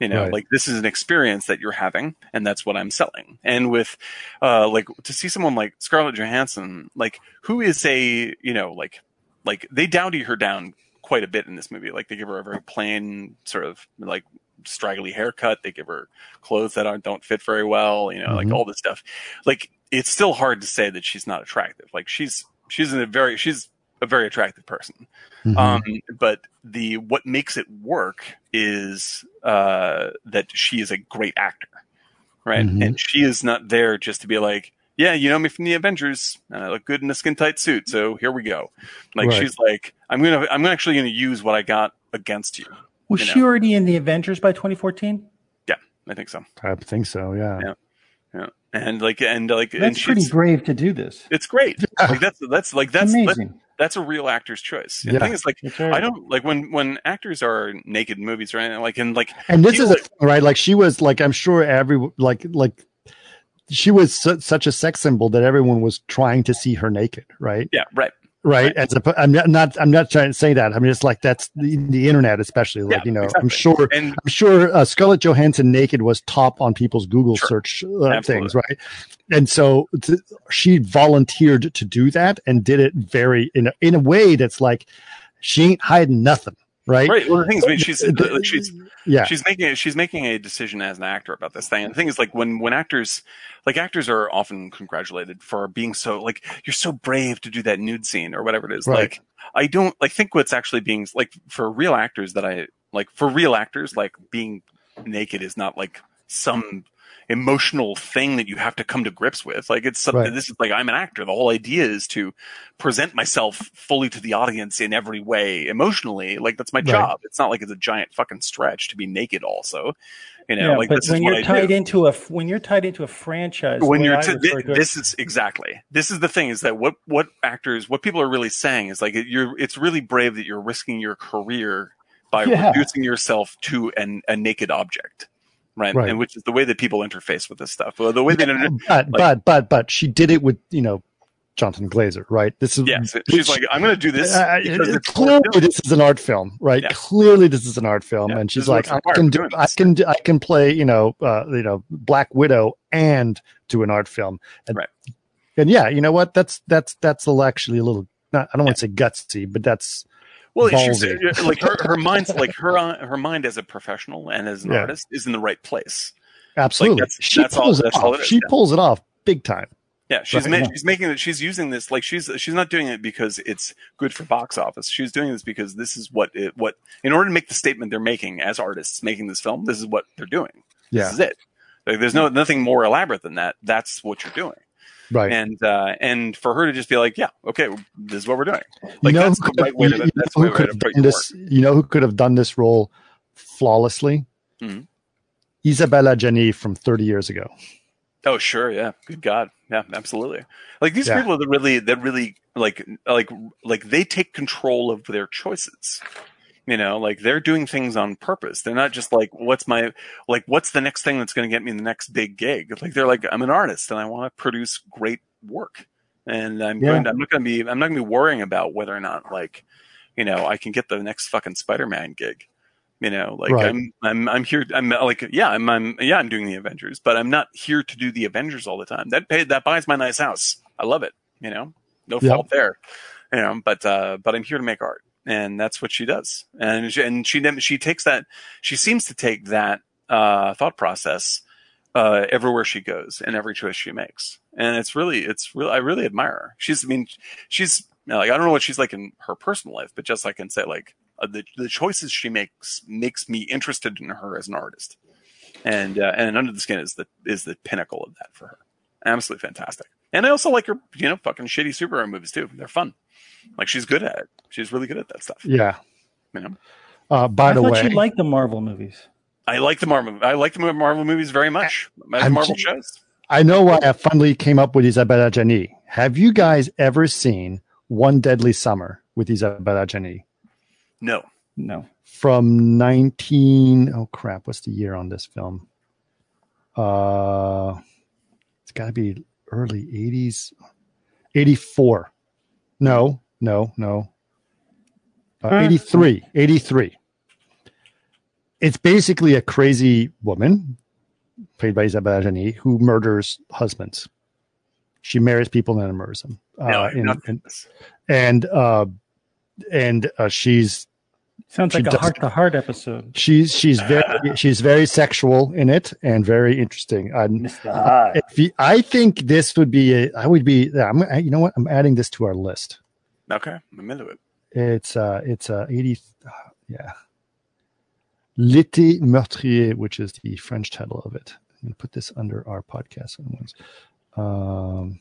You know, Right. like this is an experience that you're having, and that's what I'm selling. And with, uh, like to see someone like Scarlett Johansson, like who is a, you know, like, like they dowdy her down quite a bit in this movie. Like they give her a very plain sort of like straggly haircut. They give her clothes that aren't don't fit very well. You know, like Mhm. all this stuff. Like it's still hard to say that she's not attractive. Like she's she's in a very she's a very attractive person. Mhm. Um, but the what makes it work is uh, that she is a great actor, right? Mhm. And she is not there just to be like, yeah, you know me from the Avengers, and I look good in a skin tight suit, so here we go. Like Right. she's like, I'm gonna, I'm actually gonna use what I got against you. Was You she know. already in the Avengers by 2014? Yeah, I think so. I think so. Yeah. Yeah. Yeah, and like, and like, and That's pretty brave to do this. it's great. Like that's that's like that's that's, amazing. That's a real actor's choice. Yeah. the thing is, like, very- I don't like when when actors are naked in movies, right? Like, and like, And this is know, a right. Like she was like I'm sure every like like she was su- such a sex symbol that everyone was trying to see her naked, right? yeah, right. Right. As a, I'm not, not I'm not trying to say that. I mean, it's like that's the, the internet, especially. Like Yeah, you know, I'm sure And I'm sure uh, Scarlett Johansson naked was top on people's Google Sure. search uh, things, right? And so th- she volunteered to do that and did it very in a, in a way that's like she ain't hiding nothing, right? right. Well, the thing is, I mean, she's she's yeah, she's making she's making a decision as an actor about this thing. And the thing is, like when when actors like actors are often congratulated for being so like you're so brave to do that nude scene or whatever it is. Right. Like I don't like think what's actually being like for real actors that I like for real actors like being naked is not like some emotional thing that you have to come to grips with. Like it's something. Right. This is like I'm an actor. The whole idea is to present myself fully to the audience in every way emotionally. Like that's my Right. job. It's not like it's a giant fucking stretch to be naked. Also, you know, yeah, like but this when is you're tied into a when you're tied into a franchise, when you're t- to this is exactly this is the thing is that what what actors what people are really saying is like it- you're it's really brave that you're risking your career by Yeah. reducing yourself to an, a naked object right? Right. and which is the way that people interface with this stuff well the way they but but but but she did it with you know Jonathan Glazer, right? This is yes she's like i'm going to do this Uh, clearly this is an art film, right? Yeah. Clearly this is an art film, Yeah, and she's like, I can do, I can, do, I can play, you know, uh, you know, Black Widow and do an art film, and, Right. And yeah, you know what? That's that's that's a- actually a little. Not, I don't want to say gutsy, but that's well she's, like her, her mind's like her uh, her mind as a professional and as an Yeah. artist is in the right place absolutely. that's- she that's pulls it all off. it is, she yeah. pulls it off big time. Yeah, she's Right. ma- she's making it. She's using this like she's she's not doing it because it's good for box office. She's doing this because this is what it what in order to make the statement they're making as artists making this film. This is what they're doing. Yeah, This is it. Like, there's no nothing more elaborate than that. That's what you're doing. Right. And uh, and for her to just be like, yeah, okay, this is what we're doing. you Like know that's who the could right way have- to. you That's know the who could have done this. You know who could have done this role flawlessly? Mhm. Isabelle Adjani from 30 years ago. Oh sure, yeah. Good God, yeah, absolutely. Like these Yeah. people that really, that really like, like, like they take control of their choices. You know, like they're doing things on purpose. They're not just like, what's my, like, what's the next thing that's going to get me the next big gig? Like they're like, I'm an artist and I want to produce great work. And I'm Yeah. going to, I'm not going to be, I'm not going to be worrying about whether or not like, you know, I can get the next fucking Spider-Man gig. You know, like Right. I'm, I'm, I'm here. I'm like, yeah, I'm, I'm, yeah, I'm doing the Avengers, but I'm not here to do the Avengers all the time. That paid, that buys my nice house. I love it. You know, no Yep. fault there. You know, but, uh, but I'm here to make art and that's what she does. And she, and she she takes that. She seems to take that uh, thought process uh, everywhere she goes and every choice she makes. And it's really, it's really, I really admire her. She's, I mean, she's like I don't know what she's like in her personal life, but just I can say like uh, the the choices she makes makes me interested in her as an artist. And uh, and Under the Skin is the is the pinnacle of that for her. Absolutely fantastic. And I also like her, you know, fucking shitty superhero movies too. They're fun. Like she's good at it. She's really good at that stuff. Yeah. You know. Uh, by I the thought way, you liked the Marvel movies. I like the Marvel. I like the Marvel movies very much. I like Marvel j- shows. I know why I finally came up with Isabelle Adjani. Have you guys ever seen One Deadly Summer with Isabelle Adjani No, No. from 19 oh crap, what's the year on this film? Uh it's got to be early 80s 84. No, no, no. Uh, Huh? 83, 83. It's basically a crazy woman played by Isabelle Adjani who murders husbands. She marries people and then murders them. no, Uh, and, and and uh, and uh, she's Sounds She like a heart to heart episode. she's she's very she's very sexual in it and very interesting. I'm, Mr. High. if you, I think this would be a, I would be I'm, I- you know what I'm adding this to our list. Okay, I'm into it. It's uh it's uh 80 uh, yeah. L'été meurtrier, which is the French title of it. I'm gonna put this under our podcast ones. Um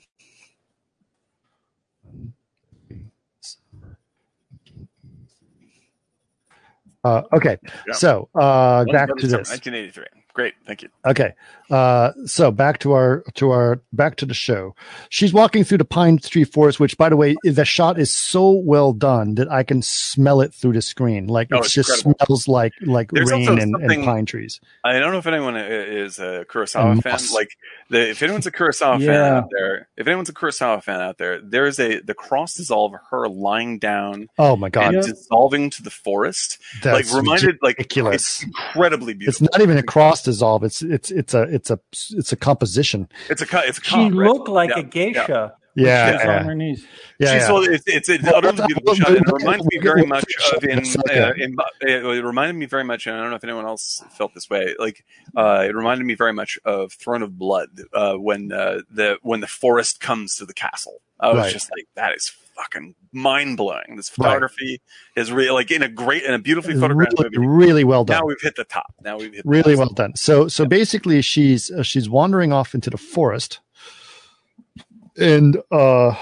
uh, okay, Yeah. so uh, back to this. 1983. Great, thank you. Okay. Uh, so back to our to our back to the show. She's walking through the pine tree forest, which, by the way, the shot is so well done that I can smell it through the screen. Like Oh, it just incredible. smells like like There's rain and, and pine trees. I don't know if anyone is a Kurosawa And fan. moss. Like, the, if anyone's a Kurosawa fan out there, if anyone's a Kurosawa fan out there, there is a the cross dissolve of her lying down Oh my god, and Yeah. dissolving to the forest. that's like reminded, like it's incredibly beautiful. It's not even a cross dissolve. It's it's it's a it's a it's a composition. It's a it's a She comp, right? looked like Yeah, a geisha. Yeah, She's yeah, on her knees. yeah. She's yeah. so- it's it's, it's Well, utterly beautiful shot, and it we'll- reminds me very much of in in, a second. uh, in it reminded me very much, and I don't know if anyone else felt this way. Like uh, it reminded me very much of Throne of Blood uh, when uh, the when the forest comes to the castle. I was Right. just like, that is fucking mind blowing. This photography is really like in a great and a beautifully photographed really, movie. really well done. Now we've hit the top. Now we've hit the really top. well done. So so basically, she's uh, she's wandering off into the forest, and uh,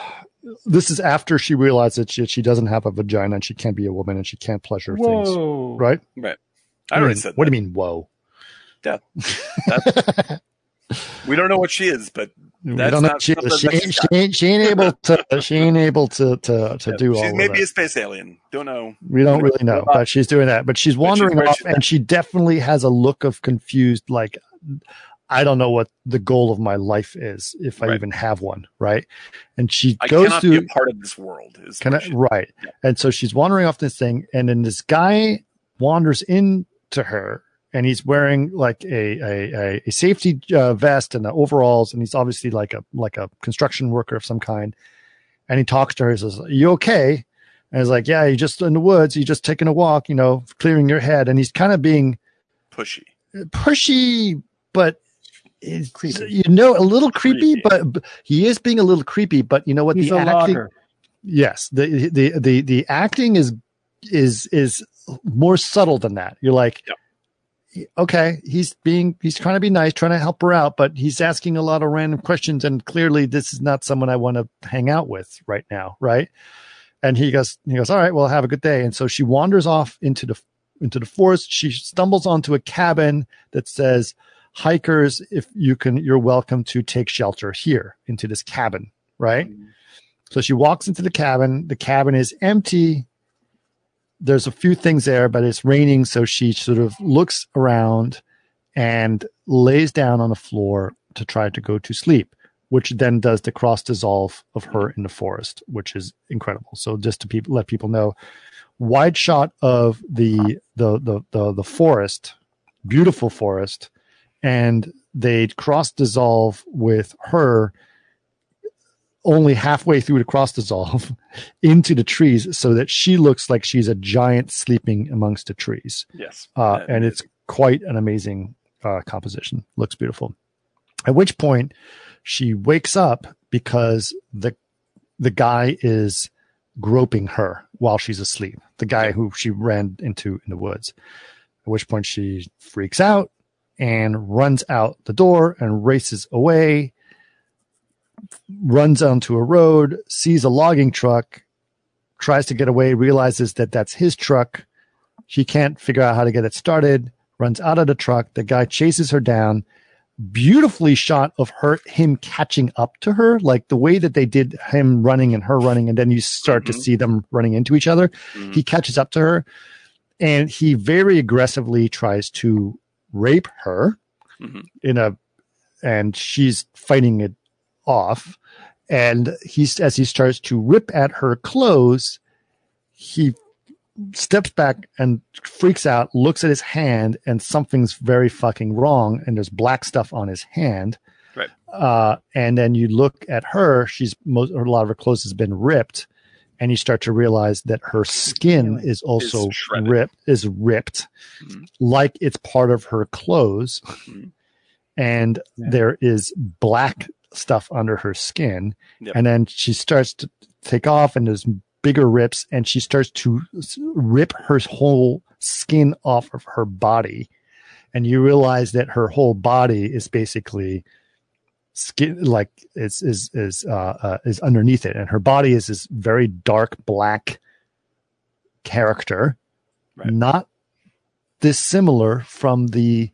this is after she realizes that she, she doesn't have a vagina and she can't be a woman and she can't pleasure things. Right? Right. What I do you already mean- said What that. do you mean? Whoa! Yeah. we don't know what she is, but We That's don't know. She, she, ain't, she she ain't able to she ain't able to to, to yeah, do all maybe a space alien. Don't know. We don't really know, but she's doing that. But she's wandering off, and she definitely has a look of confused, like I don't know what the goal of my life is, if I Right. even have one, right? And she I goes cannot through. be a part of this world. Is Can I, right. Yeah. And so she's wandering off this thing, and then this guy wanders into her, and he's wearing like a a, a, a safety uh, vest and the overalls, and he's obviously like a like a construction worker of some kind. And he talks to her. He says, "Are you okay?" And he's like, "Yeah, you just in the woods. You just taking a walk, you know, clearing your head." And he's kind of being pushy. pushy, but. It's, Creepy. you know, a little creepy, Creepy. but, but he is being a little creepy. But you know what? He's the a acting, logger. yes the the the the acting is is is more subtle than that you're like okay he's being he's trying to be nice trying to help her out but he's asking a lot of random questions and clearly this is not someone i want to hang out with right now right? And he goes he goes all right well have a good day. And so she wanders off into the into the forest. She stumbles onto a cabin that says hikers if you can you're welcome to take shelter here into this cabin right? Mm-hmm. So she walks into the cabin. The cabin is empty. There's a few things there, but it's raining, so she sort of looks around and lays down on the floor to try to go to sleep, which then does the cross dissolve of her in the forest, which is incredible. So just to people, let people know, wide shot of the the the the, the forest, beautiful forest, and they cross dissolve with her only halfway through the cross dissolve into the trees so that she looks like she's a giant sleeping amongst the trees. Yes. Uh, and it's quite an amazing uh, composition. Looks beautiful. At which point she wakes up because the the guy is groping her while she's asleep. The guy who she ran into in the woods. At which point she freaks out and runs out the door and races away runs onto a road, sees a logging truck, tries to get away, realizes that that's his truck. She can't figure out how to get it started, runs out of the truck. The guy chases her down. Beautifully shot of her, him catching up to her, like the way that they did him running and her running, and then you start mm-hmm. to see them running into each other. Mm-hmm. He catches up to her and he very aggressively tries to rape her mm-hmm. in a, and she's fighting it off. And he's, as he starts to rip at her clothes, he steps back and freaks out, looks at his hand, and something's very fucking wrong. And there's black stuff on his hand. Right. Uh, and then you look at her, she's most, a lot of her clothes has been ripped. And you start to realize that her skin is also is ripped, is ripped, mm-hmm. like it's part of her clothes. Mm-hmm. And yeah. there is black stuff under her skin. Yep. And then she starts to take off and there's bigger rips and she starts to rip her whole skin off of her body. And you realize that her whole body is basically skin like is is is uh, uh, is underneath it and her body is this very dark black character right. not dissimilar from the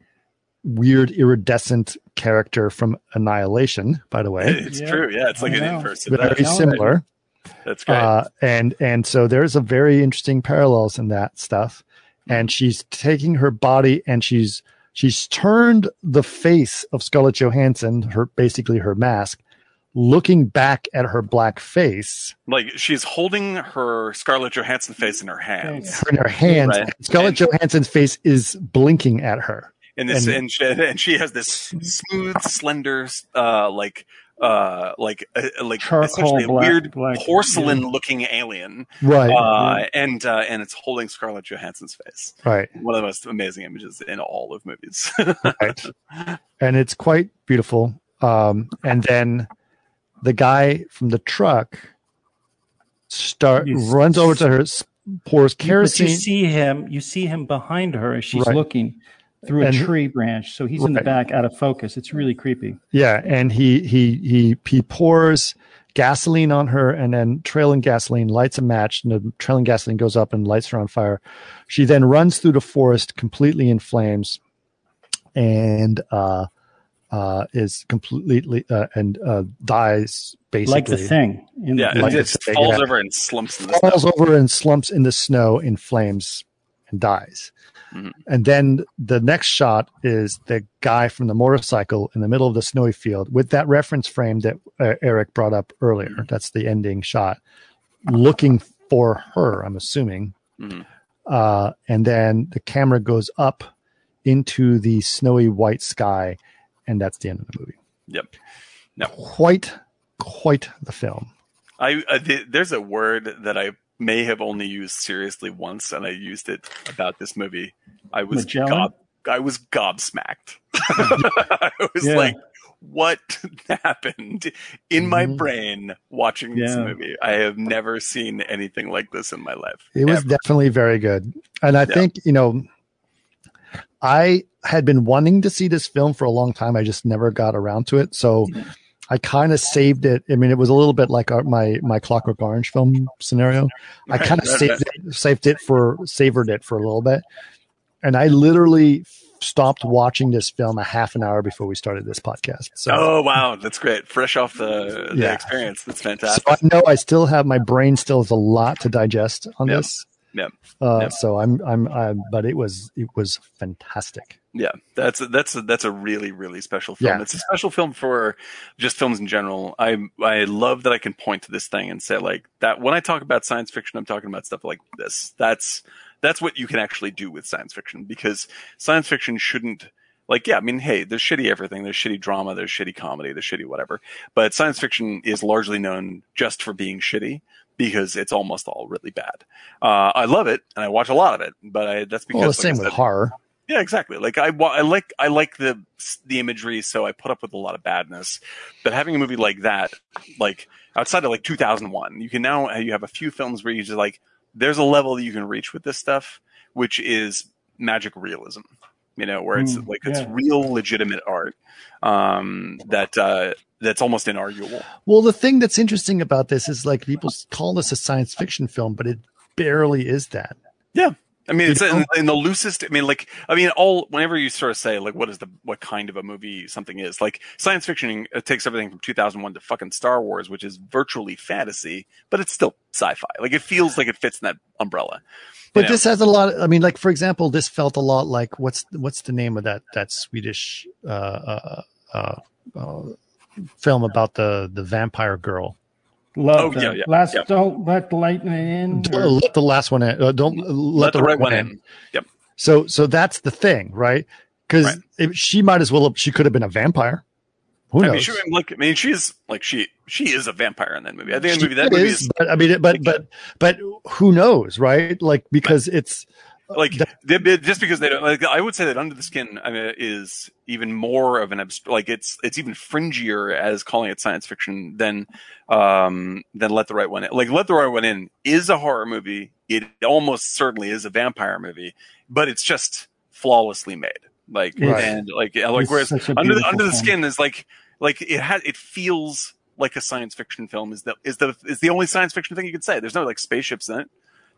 weird iridescent character from Annihilation, by the way. It's yeah. true. Yeah, it's like I an in-person. Very similar. That's great. Uh, and and so there's a very interesting parallels in that stuff. And she's taking her body and she's she's turned the face of Scarlett Johansson, her basically her mask, looking back at her black face. Like she's holding her Scarlett Johansson face in her hands. In her hands. Right. Scarlett and Johansson's face is blinking at her and this and, and, she, and she has this smooth, slender, uh, like uh, like uh, like essentially a black, weird black, porcelain yeah. looking alien, right? Uh, and uh, and it's holding Scarlett Johansson's face, right? One of the most amazing images in all of movies, right? And it's quite beautiful. Um, and then the guy from the truck start runs over to her, pours kerosene. But you see him, you see him behind her as she's right. looking, through a and, tree branch. So he's right. in the back out of focus. It's really creepy. Yeah. And he, he, he, he pours gasoline on her and then trailing gasoline lights a match and the trailing gasoline goes up and lights her on fire. She then runs through the forest completely in flames and, uh, uh, is completely uh, and uh, dies basically like the thing. yeah, like it falls yeah. over and slumps. In the falls snow. over and slumps in the snow in flames and dies. Mm-hmm. And then the next shot is the guy from the motorcycle in the middle of the snowy field with that reference frame that uh, Eric brought up earlier. Mm-hmm. That's the ending shot, looking for her, I'm assuming. Mm-hmm. Uh, and then the camera goes up into the snowy white sky, and that's the end of the movie. Yep. No. Quite, quite the film. I uh, th- there's a word that I may have only used seriously once, and I used it about this movie. I was gob- I was gobsmacked. I was yeah. like, "What happened in mm-hmm. my brain watching this movie? I have never seen anything like this in my life." It was definitely very good, and I yeah. think you know, I had been wanting to see this film for a long time. I just never got around to it. So. I kind of saved it. I mean, it was a little bit like our, my my Clockwork Orange film scenario. I kind of saved it, saved it for savored it for a little bit, and I literally stopped watching this film a half an hour before we started this podcast. So, oh wow, that's great! Fresh off the, the yeah. experience, that's fantastic. So I know I still have my brain still has a lot to digest on yep. this. Yeah. Uh, Yeah. So I'm, I'm, I'm, but it was, it was fantastic. Yeah, that's a, that's a, that's a really really special film. Yeah. It's a special film for just films in general. I I love that I can point to this thing and say like that when I talk about science fiction, I'm talking about stuff like this. That's that's what you can actually do with science fiction because science fiction shouldn't like yeah, I mean hey, there's shitty everything. There's shitty drama, there's shitty comedy, there's shitty whatever. But science fiction is largely known just for being shitty because it's almost all really bad. Uh, I love it and I watch a lot of it, but I, that's because Well, the like same with said- horror. yeah, exactly. Like I, I like, I like the the imagery, so I put up with a lot of badness. But having a movie like that, like outside of like 2001, you can now you have a few films where you just like there's a level that you can reach with this stuff, which is magic realism. You know, where it's Mm, like it's yeah. real, legitimate art um, that uh, that's almost inarguable. Well, the thing that's interesting about this is like people call this a science fiction film, but it barely is that. Yeah. I mean, it's in, in the loosest. I mean, like, I mean, all whenever you sort of say like, what is the what kind of a movie something is, like science fiction it takes everything from 2001 to fucking Star Wars, which is virtually fantasy, but it's still sci-fi. Like, it feels like it fits in that umbrella. But know? this has a lot. I mean, like for example, this felt a lot like what's what's the name of that that Swedish uh, uh, uh, uh, film about the the vampire girl? Love Oh, yeah, yeah, Last, yeah. don't let the lightning in. Don't or- let the last one in. Uh, don't let, Let the right one in. Yep. So so that's the thing, right? Because Right. she might as well have, she could have been a vampire. Who I knows? mean, she, like, I mean, she's like she she is a vampire in that movie. I think that movie that movie is, is but I mean, but but but who knows, right? Like because it's like they- just because they don't like i would say that under the skin I mean, is even more of an abst- like it's it's even fringier as calling it science fiction than um than let the right one in. Like let the right one in is a horror movie. It almost certainly is a vampire movie but it's just flawlessly made. Like Right. and like like It's whereas under the under the skin is like like it has it feels like a science fiction film is the is the is the only science fiction thing you could say. There's no like spaceships in it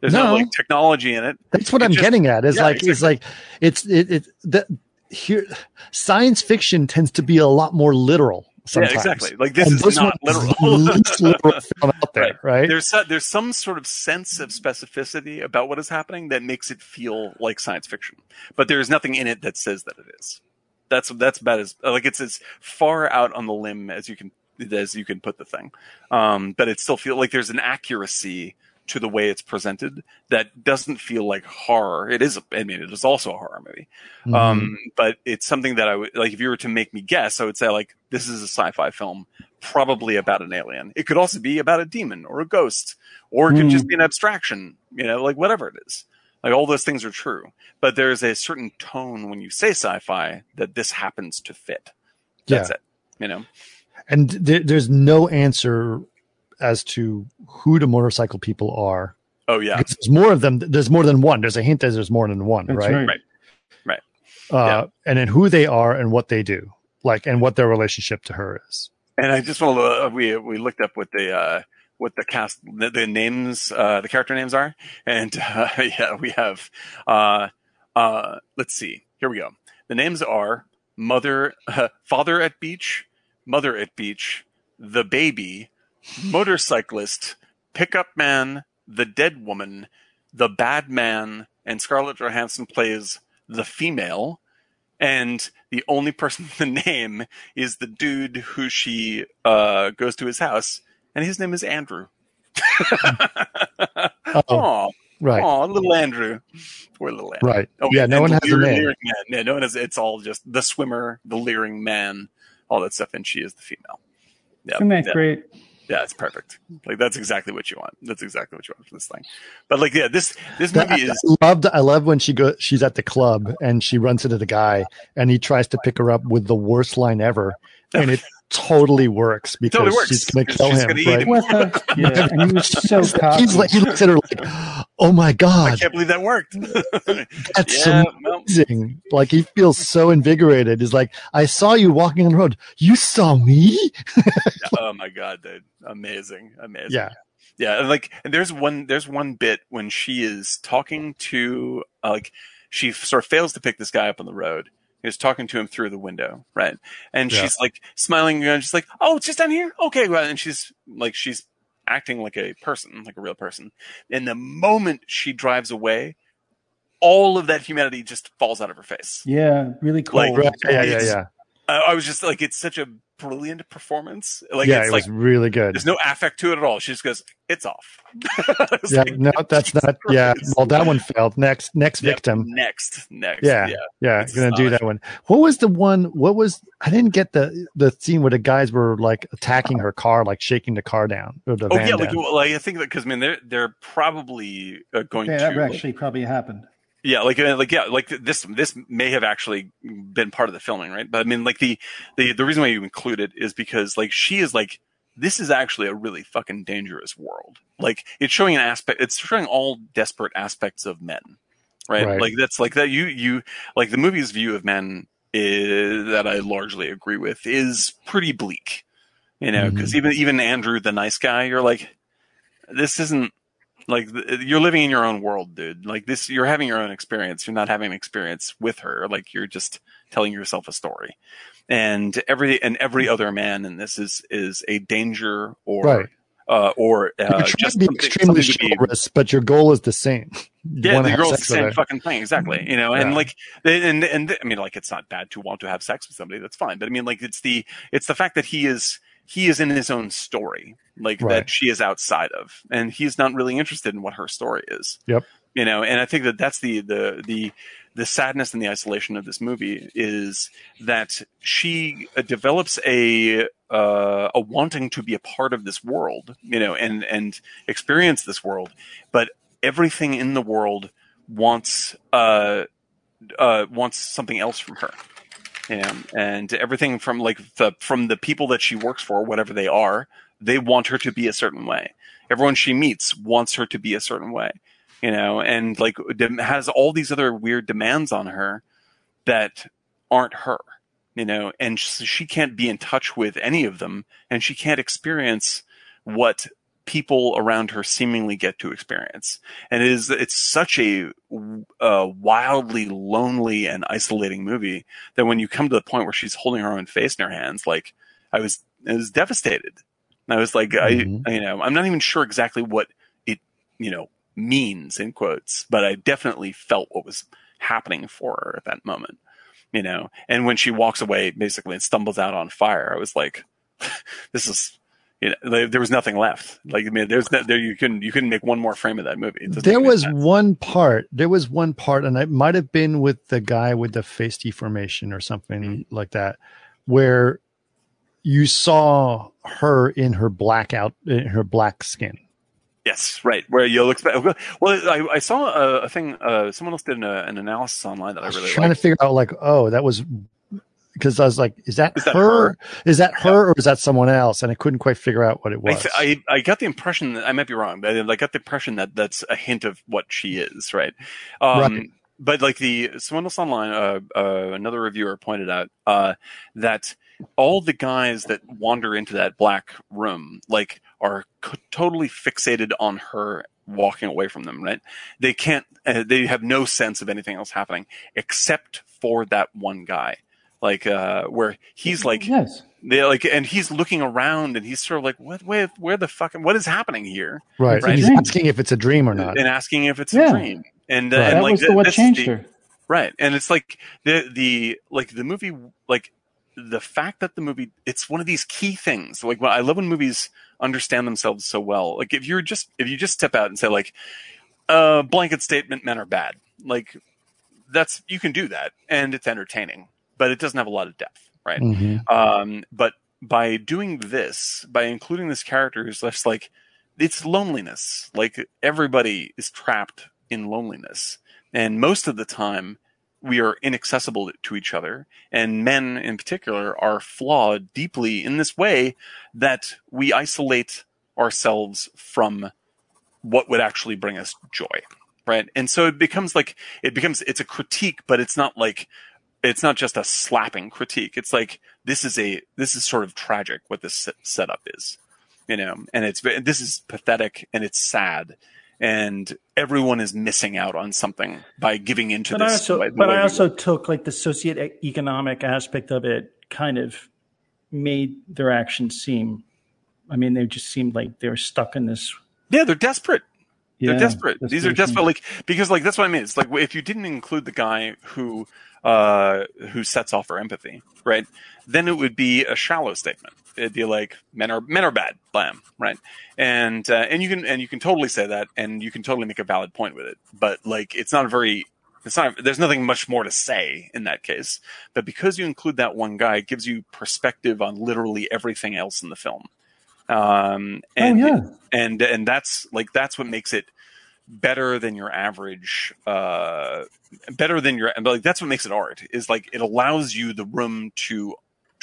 there's no, No. like technology in it That's what It I'm just- getting at. Is yeah, like is like it's it, it that here science fiction tends to be a lot more literal sometimes. Yeah, exactly. Like this And is not one is literal. least literal film out there, right? There's so- there's some sort of sense of specificity about what is happening that makes it feel like science fiction, but there is nothing in it that says that it is. That's that's about as like it's as far out on the limb as you can as you can put the thing, um, but it still feel like there's an accuracy to the way it's presented that doesn't feel like horror. It is. I mean, it is also a horror movie, Mhm. um, but it's something that I would like. If you were to make me guess, I would say like this is a sci-fi film, probably about an alien. It could also be about a demon or a ghost, or it could Hmm. just be an abstraction. You know, like whatever it is. Like all those things are true, but there's a certain tone when you say sci-fi that this happens to fit. That's Yeah. it. You know, and there, there's no answer as to who the motorcycle people are. oh yeah, Because there's more of them. There's more than one. There's a hint that there's more than one, That's right? right. Right. Right. Uh, Yeah. And then who they are and what they do, like, and what their relationship to her is. And I just want to uh, we we looked up what the uh, what the cast the, the names uh, the character names are, and uh, yeah, we have uh, uh, let's see, here we go. The names are mother, uh, father at beach, mother at beach, the baby, motorcyclist, pickup man, the dead woman, the bad man, and Scarlett Johansson plays the female. And the only person with the name is the dude who she uh, goes to his house, and his name is Andrew. Oh, right. aw, little Andrew. Poor little Andrew. Right. Oh, yeah. No one the has a name. man. Yeah, no one has. It's all just the swimmer, the leering man, all that stuff, and she is the female. Yeah, Isn't that yeah, great? Yeah, it's perfect. Like that's exactly what you want. That's exactly what you want for this thing. But like, yeah, this this movie is I loved. I love when she go. She's at the club and she runs into the guy, and he tries to pick her up with the worst line ever, and it totally works because totally works. she's going to 'cause kill she's him. gonna eat right? him. What? Yeah, and he was so cocky. He's like, he looks at her like, "Oh my God. I can't believe that worked. that's yeah, well, amazing!" Like he feels so invigorated. He's like, "I saw you walking on the road. You saw me." oh my god, dude, amazing, amazing. Yeah, yeah and like and there's one there's one bit when she is talking to uh, like she sort of fails to pick this guy up on the road is talking to him through the window right and Yeah. she's like smiling and just like oh it's just down here okay well and she's like she's acting like a person, like a real person. And the moment she drives away, all of that humanity just falls out of her face. Yeah, really cool. Like, Right. Yeah, yeah, yeah. I, I was just like, it's such a brilliant performance. Like, yeah, it's it like was really good. there's no affect to it at all. She just goes, "It's off." Yeah, like, no, that's Jesus not. Yeah, well, that one failed. Next, next Yep, victim. Next, next. Yeah. yeah. Yeah, It's gonna do that one. What was the one? What was? I didn't get the the scene where the guys were like attacking her car, like shaking the car down or the Oh van yeah, like, well, like I think that because I mean they're they're probably uh, going Yeah, to that like, actually probably happened. Yeah like uh, like yeah like this this may have actually been part of the filming right? But I mean like the the the reason why you include it is because like she is like this is actually a really fucking dangerous world. Like it's showing an aspect it's showing all desperate aspects of men right, Right. like that's like that you you like the movie's view of men is that I largely agree with is pretty bleak you know because even even Andrew the nice guy you're like this isn't like th- you're living in your own world dude like this you're having your own experience you're not having an experience with her like you're just telling yourself a story and every and every other man in this is is a danger or Right. uh or uh, You're just to be extremely something to be- chivalrous, but your goal is the same. You yeah, the girl's the same fucking thing, exactly. You know, and Yeah. like, and and I mean, like, it's not bad to want to have sex with somebody. That's fine, but I mean, like, it's the it's the fact that he is he is in his own story, like Right. that she is outside of, and he's not really interested in what her story is. Yep. You know, and I think that that's the the the the sadness and the isolation of this movie is that she uh, develops a uh, a wanting to be a part of this world, you know, and and experience this world, but everything in the world wants uh uh wants something else from her. And and everything from like the from the people that she works for, whatever they are, they want her to be a certain way. Everyone she meets wants her to be a certain way. You know, and like has all these other weird demands on her that aren't her. You know, and she can't be in touch with any of them, and she can't experience what people around her seemingly get to experience. And it is it's such a, uh wildly lonely and isolating movie that when you come to the point where she's holding her own face in her hands, like I was, I was devastated. And I was like, Mhm. I, you know, I'm not even sure exactly what it, you know, means in quotes, but I definitely felt what was happening for her at that moment, you know. And when she walks away, basically, and stumbles out on fire, I was like, this is. You know, there- there was nothing left. Like I mean, there's no, there you couldn't you couldn't make one more frame of that movie. There was sense. one part. There was one part, and it might have been with the guy with the face deformation or something Mm-hmm. like that, where you saw her in her blackout, in her black skin. Yes, right. Where you'll expect. Well, I, I saw a, a thing. Uh, someone else did an, an analysis online that I I was really trying liked. to figure out, like, oh, that was because I was like, is that, Is that her? her? Is that her, or is that someone else? And I couldn't quite figure out what it I, was. th- I I got the impression that I might be wrong, but I got the impression that that's a hint of what she is, right? Um, Right. But like the someone else online, uh, uh, another reviewer pointed out uh, that all the guys that wander into that black room like are c- totally fixated on her walking away from them. Right? They can't. Uh, they have no sense of anything else happening except for that one guy. Like uh, where he's like yes. they like, and he's looking around, and he's sort of like, "What? Where? Where the fuck? What is happening here?" right. It's And he's asking if it's a dream or not. And asking if it's Yeah. a dream. And, uh, Right. and that like was the, what changed the- her. right? And it's like the the like the movie, like the fact that the movie, it's one of these key things. Like, well, I love when movies understand themselves so well. Like, if you're just if you just step out and say like, uh, blanket statement, men are bad. Like, that's you can do that, and it's entertaining, but it doesn't have a lot of depth, right? Mhm. Um, but by doing this, by including this character who's just like, it's loneliness. Like everybody is trapped in loneliness. And most of the time, we are inaccessible to each other. And men in particular are flawed deeply in this way that we isolate ourselves from what would actually bring us joy. Right. And so it becomes like, it becomes, it's a critique, but it's not like, it's not just a slapping critique. It's like this is a this is sort of tragic what this set- setup is, you know. And it's this is pathetic and it's sad, and everyone is missing out on something by giving into But I this. also, way- but I we- also took like the socioeconomic aspect of it, kind of made their actions seem I mean, they just seemed like they were stuck in this. Yeah, they're desperate. Yeah, they're desperate. These are desperate, like because like that's what I mean. It's like if you didn't include the guy who uh who sets off for empathy, right? Then it would be a shallow statement. It'd be like men are men are bad, blam, right? And uh, and you can and you can totally say that, and you can totally make a valid point with it. But like, it's not a very it's not there's nothing much more to say in that case. But because you include that one guy, it gives you perspective on literally everything else in the film. Um, and oh yeah, and and that's like that's what makes it better than your average uh better than your but like that's what makes it art is like it allows you the room to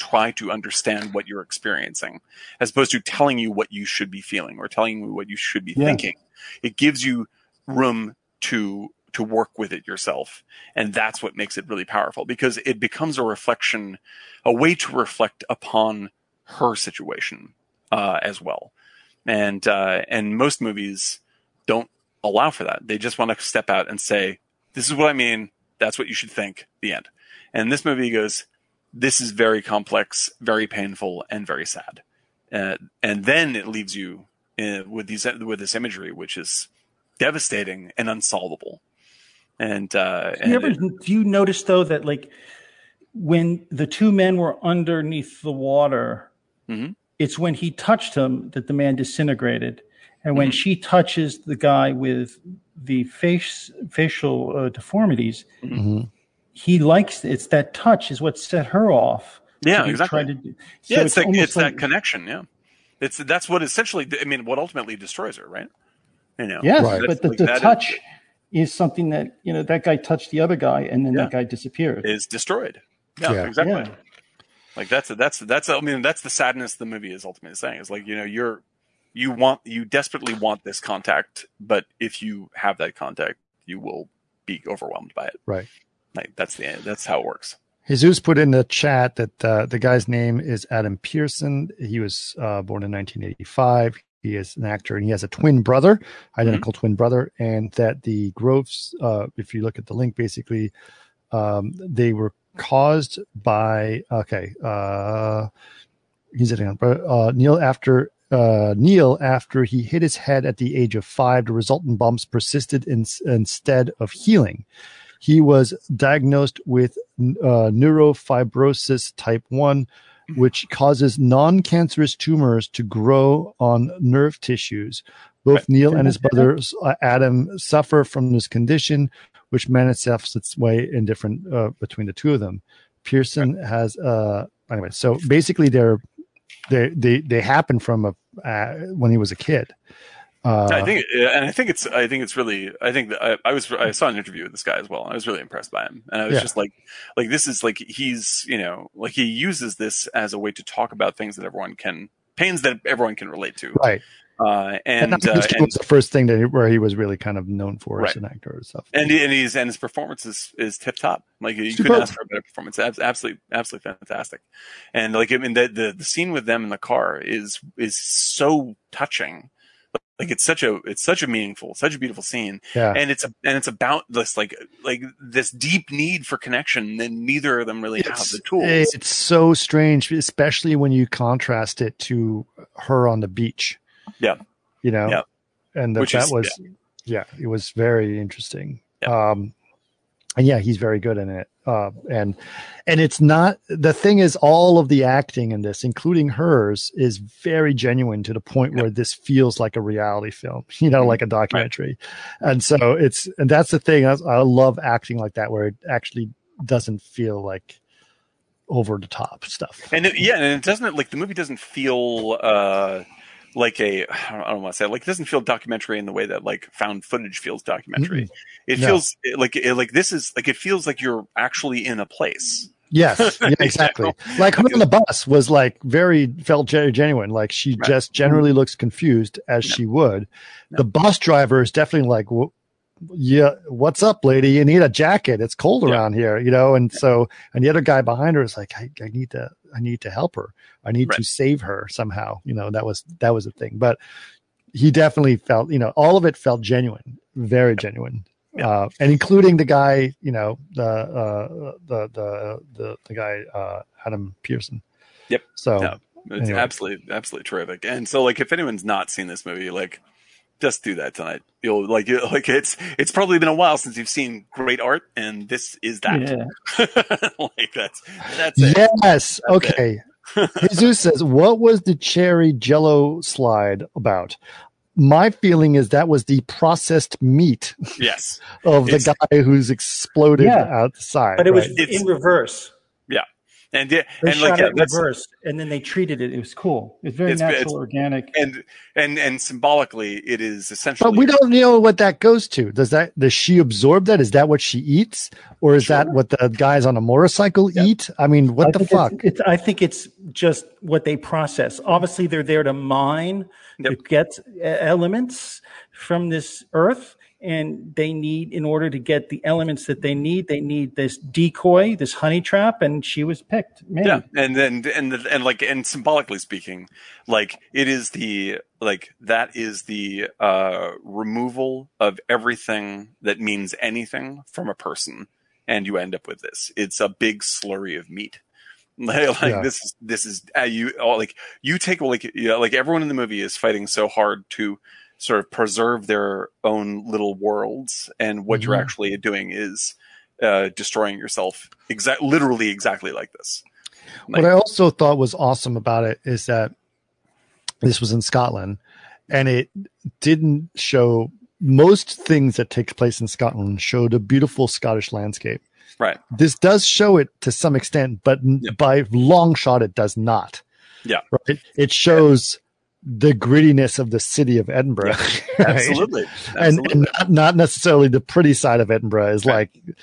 try to understand what you're experiencing as opposed to telling you what you should be feeling or telling you what you should be Yeah. thinking it gives you room to to work with it yourself and that's what makes it really powerful because it becomes a reflection a way to reflect upon her situation uh as well and uh and most movies don't allow for that. They just want to step out and say, "This is what I mean. That's what you should think." The end. And this movie goes, "This is very complex, very painful, and very sad." Uh, and then it leaves you uh, with these with this imagery, which is devastating and unsolvable. And, uh, Do you ever do you notice though that like when the two men were underneath the water, Mhm. it's when he touched him that the man disintegrated, and Mm-hmm. when she touches the guy with the face facial uh, deformities, Mhm. He likes it's that touch is what set her off. yeah, He exactly. to so yeah, it's, like, almost it's like- that connection. Yeah, it's that's what essentially. I mean, what ultimately destroys her, right? You know, Yes, Right. but That's the, like- the that is- touch is, something that you know that guy touched the other guy, and then Yeah. that guy disappeared. is destroyed. Yeah, Yeah. exactly. Yeah. Like that's that's that's I mean that's the sadness the movie is ultimately saying is like you know you're you want you desperately want this contact, but if you have that contact, you will be overwhelmed by it. Right. Like that's the that's how it works. Jesus put in the chat that uh, the guy's name is Adam Pearson. He was uh, born in 1985. He is an actor and he has a twin brother, identical twin brother, and that the Groves, uh, if you look at the link, basically, um, they were caused by okay. Uh, he's at uh, Neil after uh, Neil after he hit his head at the age of five. The resultant bumps persisted in, instead of healing. He was diagnosed with uh, neurofibrosis type 1, which causes non cancerous tumors to grow on nerve tissues. Both Right. Neil and his brother uh, Adam suffer from this condition, which manifests its way in different uh, between the two of them. Pearson has uh anyway. So basically, they're they they they happen from a uh, when he was a kid. Uh, I think, and I think it's, I think it's really, I think that I, I was, I saw an interview with this guy as well. And I was really impressed by him, and I was Yeah. just like, like this is like he's, you know, like he uses this as a way to talk about things that everyone can, pains that everyone can relate to. right. Uh, And, and uh, was and, the first thing that he, where he was really kind of known for as an actor and stuff. and, and he's and his performance is, is tip top. Like you Superb. couldn't ask for a better performance. Absolutely, absolutely fantastic. And like I mean, the, the the scene with them in the car is is so touching. Like it's such a it's such a meaningful, such a beautiful scene. Yeah. and it's a, and it's about this like like this deep need for connection that neither of them really have it's, the tools. it's so strange, especially when you contrast it to her on the beach. Yeah. You know? Yeah. And that, Which that is- was, yeah. it was very interesting. Yeah. Um, and yeah, he's very good in it. Uh, and, and it's not, the thing is all of the acting in this, including hers is very genuine to the point where this feels like a reality film, you know, like a documentary. And so it's, and that's the thing. I, I love acting like that, where it actually doesn't feel like over the top stuff. and it, yeah, and it doesn't like the movie doesn't feel uh like a I don't, want to say like it doesn't feel documentary in the way that like found footage feels documentary. It No. feels like it, like this is like it feels like you're actually in a place. Yes, yeah, exactly. Like her on the bus was like very felt very genuine. Like she Right. just generally looks confused as Yeah. she would. Yeah. The bus driver is definitely like, "Wh- "Yeah, what's up, lady? You need a jacket. It's cold Yeah. around here, you know." And so, and the other guy behind her is like, I, "I need to, I need to help her. I need to save her somehow." You know, that was that was the thing. But he definitely felt, you know, all of it felt genuine, very genuine. Yeah. Uh, and including the guy, you know, the uh, the the the the guy uh, Adam Pearson. Yep. So Yeah. It's Anyway. absolutely absolutely terrific. And so like if anyone's not seen this movie, like just do that tonight. You'll like you like it's it's probably been a while since you've seen great art, and this is that. Yeah. like that's that's it. Yes. Okay. Jesus says, "What was the cherry Jello slide about?" My feeling is that was the processed meat Yes. of the guy who's exploded Yeah. outside. But it was right? In reverse. And yeah, They and shot like yeah, it in reverse, and then they treated it. It was cool. It's very It's- natural, it's- organic. and and and symbolically, it is essentially. But we don't know what that goes to. Does that does she absorb that? Is that what she eats, or is that what the guys on a motorcycle eat? I mean, what I the fuck? It's, it's, I think it's just what they process. Obviously, they're there to mine, Yep. to get elements from this earth, and they need, in order to get the elements that they need, they need this decoy, this honey trap, and she was picked. Man, Yeah, and then and the, and like and symbolically speaking, like it is the like that is the uh removal of everything that means anything from a person, and you end up with this. It's a big slurry of meat. Like, like Yeah. this is this is uh, you all like you take like you know, like everyone in the movie is fighting so hard to sort of preserve their own little worlds, and what you're Mhm. actually doing is uh, destroying yourself. Exact, literally exactly like this. what I also thought was awesome about it is that this was in Scotland, and it didn't show most things that take place in Scotland showed a beautiful Scottish landscape. Right. This does show it to some extent, but Yep. by long shot, it does not. Yeah. Right. It shows the grittiness of the city of Edinburgh. right? Absolutely. And, Absolutely. and not, not necessarily the pretty side of Edinburgh is Right. like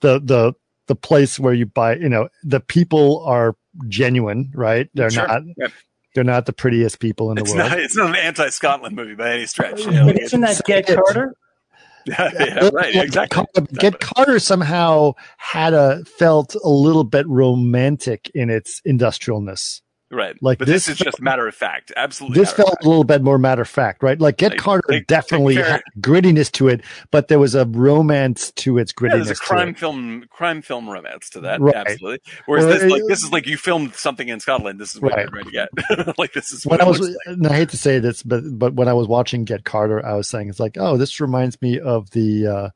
the, the, the place where you buy, you know, the people are genuine, right? They're Sure. not, Yep. they're not the prettiest people in the world. not, it's not an anti-Scotland movie by any stretch. You know, isn't that Get Carter? yeah, yeah, right, Like, exactly. Get Carter somehow had a felt a little bit romantic in its industrialness. Right. like but this, this is just matter of fact. Absolutely. This felt a little bit more matter of fact, right? Like Get Like, Carter take- definitely had grittiness to it, but there was a romance to its Yeah, grittiness. there's a crime film, crime film romance to that. Right. Absolutely. Whereas this, like, this is like you filmed something in Scotland. This is what Right. you're going to get. like this is when what I was, like. and I hate to say this, but but when I was watching Get Carter, I was saying it's like, oh, this reminds me of the uh,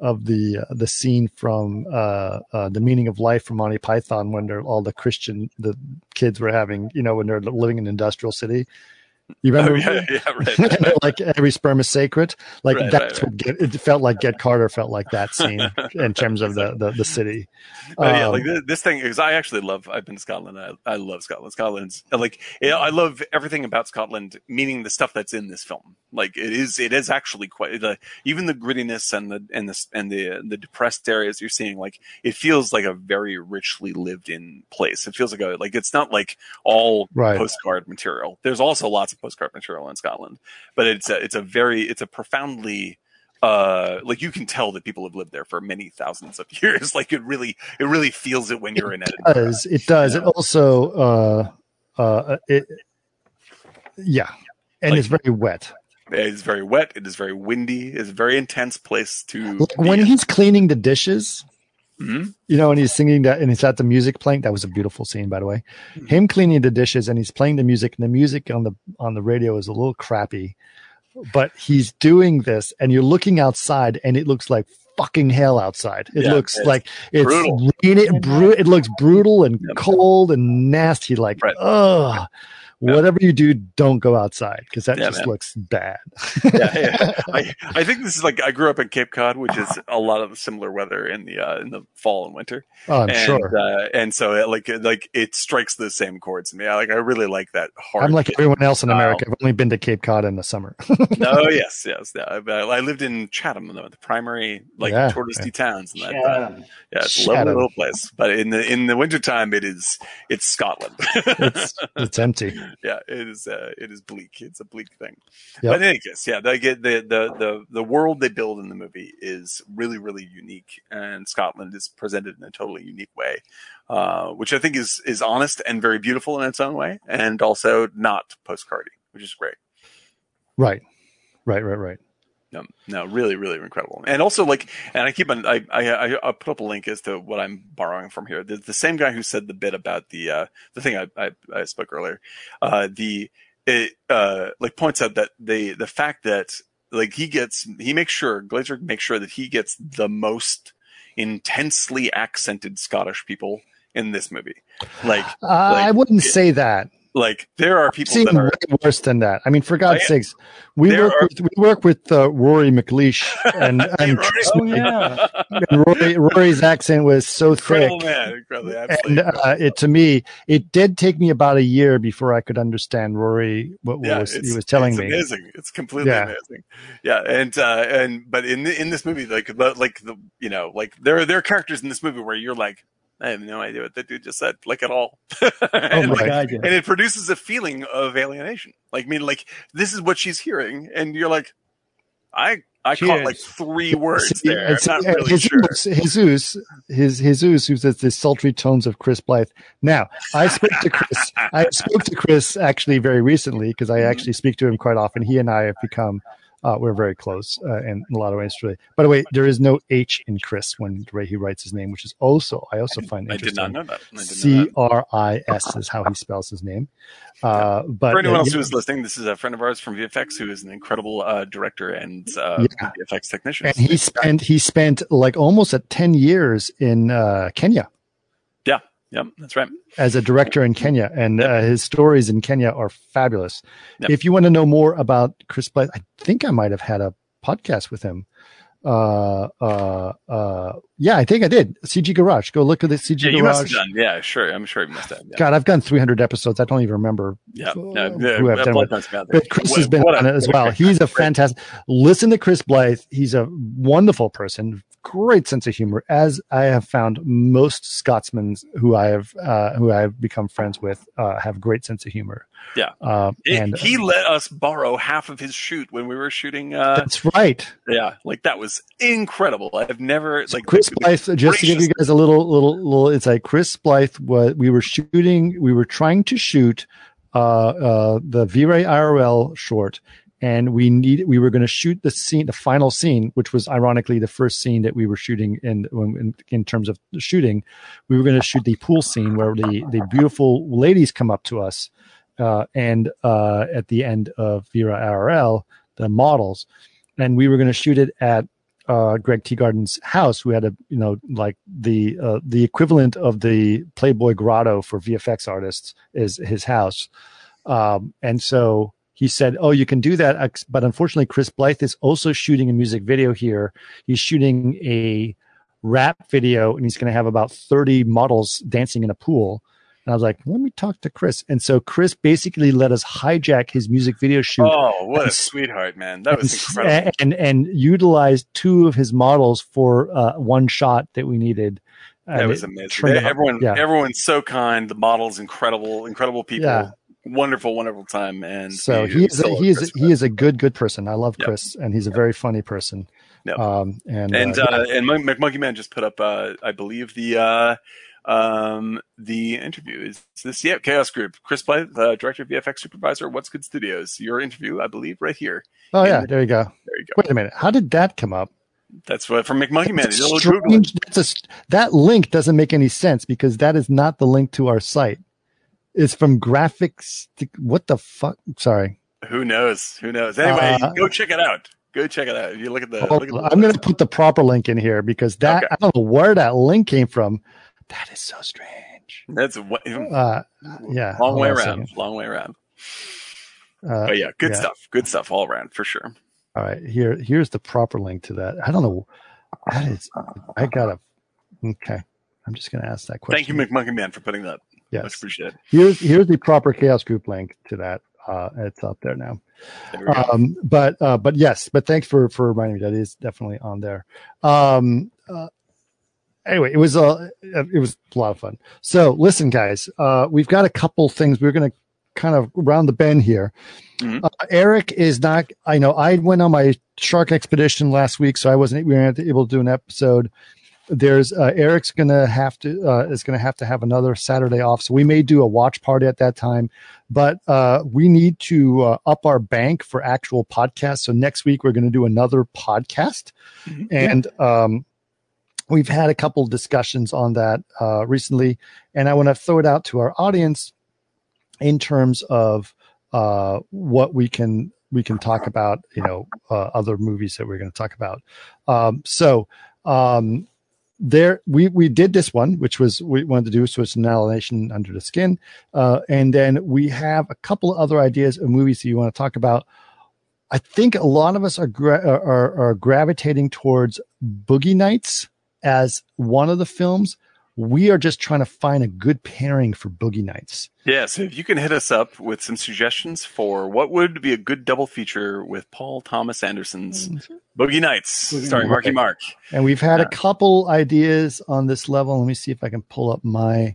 of the uh, the scene from uh, uh, the meaning of life from Monty Python when they're all the Christian the kids were having, you know, when they're living in an industrial city. You Oh, remember? yeah, yeah, right. Like every sperm is sacred. Like Right, that's what get, it felt like. Get Carter felt like that scene in terms of the the, the city. But yeah, Um, like this, this thing because I actually love. I've been to Scotland. I, I love Scotland. Scotland's like yeah, I love everything about Scotland. Meaning the stuff that's in this film. Like it is. It is actually quite even the grittiness and the and the and the the depressed areas you're seeing. Like it feels like a very richly lived in place. It feels like a like it's not like all Right. postcard material. There's also lots of postcard material in Scotland, but it's a it's a very it's a profoundly uh like you can tell that people have lived there for many thousands of years like it really it really feels it when you're in Edinburgh. does it does it also uh uh it yeah and Like- it's very wet It is very wet. It is very windy. It's a very intense place to. like when in. he's cleaning the dishes Mhm. you know and he's singing that and he's at the music playing that was a beautiful scene by the way him cleaning the dishes and he's playing the music and the music on the on the radio is a little crappy but he's doing this and you're looking outside and it looks like fucking hell outside it Yeah, looks it's like it's brutal. raining- bru- it looks brutal and cold and nasty like Right. Ugh Yeah. whatever you do don't go outside because that Yeah, just man. looks bad yeah, yeah. I, I think this is like I grew up in Cape Cod, which is a lot of similar weather in the uh, in the fall and winter. oh i'm and, sure Uh, and so it, like like it strikes the same chords to me. I like I really like that hard. i'm like everyone else in style. america i've only been to cape cod in the summer oh yes, yes. Yeah. I, I lived in Chatham, the, the primary like Yeah. touristy towns. And that, uh, Chatham. yeah, it's a lovely little place. But in the in the wintertime, it is it's Scotland. it's it's empty yeah, it is. Uh, it is bleak. It's a bleak thing. Yep. But in any case, yeah, they get the, the the the world they build in the movie is really really unique, and Scotland is presented in a totally unique way, uh, which I think is is honest and very beautiful in its own way, and also not postcardy, which is great. Right. Right, right, right. No, no, really, really incredible. And also, like, and I keep on, I, I, I put up a link as to what I'm borrowing from here. The, the same guy who said the bit about the, uh, the thing I, I, I spoke earlier, uh, the, it, uh, like points out that the, the fact that, like, he gets, he makes sure, Glazer makes sure that he gets the most intensely accented Scottish people in this movie. Like, uh, like I wouldn't it, say that like there are people that are worse than that. I mean, for God's oh, sakes, we work are, with we work with uh, Rory McLeish and and, Rory, oh, yeah. and Rory, Rory's accent was so incredible thick. Man, incredible, and uh, it to me, it did take me about a year before I could understand Rory what, what yeah, was, he was telling it's me. Amazing, it's completely yeah. amazing. Yeah, and uh, and but in the, in this movie, like like the you know like there are there are characters in this movie where you're like I have no idea what that dude just said, like at all. and, oh like, God, yeah. and it produces a feeling of alienation. Like, I mean, like this is what she's hearing, and you're like, I I Cheers. caught like three words See, there. I'm not really Jesus, sure. Jesus, his Jesus, who says the sultry tones of Chris Blythe. Now, I spoke to Chris. I spoke to Chris actually very recently because I mm-hmm. actually speak to him quite often. He and I have become uh, we're very close uh, in, in, a lot of ways. Really. By the way, there is no H in Chris when he writes his name, which is also I also find interesting. I did not know that. C R I S is how he spells his name. Uh, but for anyone uh, else who is listening, this is a friend of ours from VFX who is an incredible uh, director and uh, yeah. VFX technician. And he spent he spent like almost at ten years in uh, Kenya. Yep, that's right. As a director in Kenya, and yep. uh, his stories in Kenya are fabulous. Yep. If you want to know more about Chris Blythe, I think I might have had a podcast with him. Uh, uh, uh, yeah, I think I did. CG Garage. Go look at the CG yeah, Garage. You must have done. Yeah, sure. I'm sure you must have. Yeah. God, I've done 300 episodes. I don't even remember. Yeah, no, who I've done with. But Chris what, has been on it as well. He's a fantastic. Listen to Chris Blythe. He's a wonderful person great sense of humor, as I have found most Scotsmen who I have uh, who I have become friends with uh, have great sense of humor. Yeah, uh, it, and he let us borrow half of his shoot when we were shooting. Uh, that's right. Yeah, like that was incredible. I've never so like Chris Blythe. Just to give you guys a little little little insight, Chris Blythe was we were shooting. We were trying to shoot uh, uh, the V-Ray IRL short and we need we were going to shoot the scene the final scene which was ironically the first scene that we were shooting in in, in terms of shooting. We were going to shoot the pool scene where the the beautiful ladies come up to us uh, and uh, at the end of V-Ray IRL the models. And we were going to shoot it at uh, Greg Teagarden's house, who had a you know like the uh, the equivalent of the Playboy Grotto for VFX artists is his house, um, and so he said, "Oh, you can do that," but unfortunately, Chris Blythe is also shooting a music video here. He's shooting a rap video, and he's going to have about thirty models dancing in a pool. And I was like, "Let me talk to Chris." And so Chris basically let us hijack his music video shoot. Oh, what and, a sweetheart, man! That was incredible. And and utilized two of his models for uh, one shot that we needed. That was amazing. Everyone, yeah. everyone's so kind. The models, incredible, incredible people. Yeah wonderful, wonderful time. And so he is a, he is he is a good good person. I love yep. Chris, and he's a very funny person. Yep. Um, and and uh, uh, and Monkey Man just put up, uh, I believe the uh, um, the interview is this. Yeah, Chaos Group. Chris Blythe, uh, director of VFX supervisor, What's Good Studios. Your interview, I believe, right here. Oh yeah, there you go. There you go. Wait a minute, how did that come up? That's what from McMonkey Man. Strange, that's a, that link doesn't make any sense because that is not the link to our site. It's from graphics. To, what the fuck? Sorry. Who knows? Who knows? Anyway, uh, go check it out. Go check it out. If you look at the. Look at the I'm going to put the proper link in here because that okay. I don't know where that link came from. That is so strange. That's uh, yeah. Long way around. Long way around. Uh, but yeah, good yeah. stuff. Good stuff all around for sure. All right, here here's the proper link to that. I don't know. That is, I gotta. Okay, I'm just gonna ask that question. Thank you, McMonkey Man, for putting that. Yes. Much appreciated. Here's here's the proper chaos group link to that. Uh, it's up there now. There um, but uh, but yes, but thanks for for reminding me. That is definitely on there. Um, uh, anyway, it was uh, it was a lot of fun. So listen, guys, uh, we've got a couple things we're going to kind of round the bend here. Mm-hmm. Uh, Eric is not. I know I went on my shark expedition last week, so I wasn't we weren't able to do an episode. There's uh, Eric's gonna have to uh, is gonna have to have another Saturday off, so we may do a watch party at that time. But uh, we need to uh, up our bank for actual podcasts. So next week we're going to do another podcast, Mm-hmm. and um, we've had a couple discussions on that uh, recently. And I want to throw it out to our audience in terms of uh, what we can we can talk about. You know, uh, other movies that we're going to talk about. Um, so. Um, there we we did this one which was we wanted to do so it's annihilation under the skin. Uh and then we have a couple of other ideas of movies that you want to talk about. I think a lot of us are gra- are, are gravitating towards boogie nights as one of the films we are just trying to find a good pairing for boogie nights Yeah, so if you can hit us up with some suggestions for what would be a good double feature with Paul Thomas Anderson's Boogie Nights, Boogie starring Marky Nights. Mark. and we've had Yeah. a couple ideas on this level let me see if i can pull up my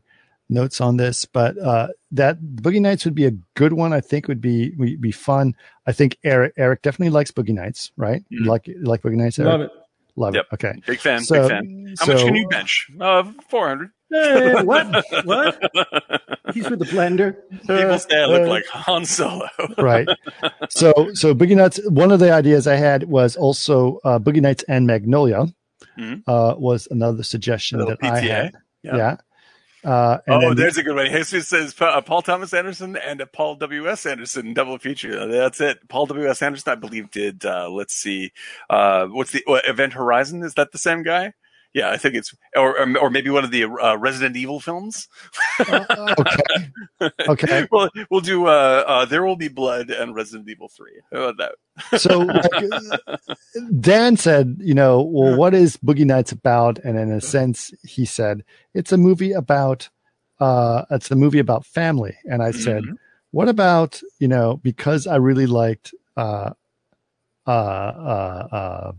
notes on this but uh that boogie nights would be a good one i think would be would be fun i think eric eric definitely likes boogie nights right You Mhm. like like boogie nights Eric? Love it. Love Yep. it okay Big fan, so, big fan. How so- much can you bench? Uh, 400. Hey, what? What? He's with the blender. People say I look uh, like Han Solo. right so so boogie nights one of the ideas i had was also uh boogie nights and magnolia Mhm. uh was another suggestion Little that i had Yeah. yeah, Uh, and oh, then- there's a good one. Jesus says uh, Paul Thomas Anderson and a Paul W.S. Anderson double feature. That's it. Paul W.S. Anderson, I believe, did, uh, let's see, uh, what's the Event Horizon? Is that the same guy? Yeah, I think it's, or, or, or maybe one of the uh, Resident Evil films. okay okay well, we'll do uh, uh, There Will Be Blood and Resident Evil 3. How about that? so like, Dan said, you know, well, what is Boogie Nights about? And in a sense, he said it's a movie about uh it's a movie about family. And I said, Mhm. what about, you know, because I really liked uh uh uh uh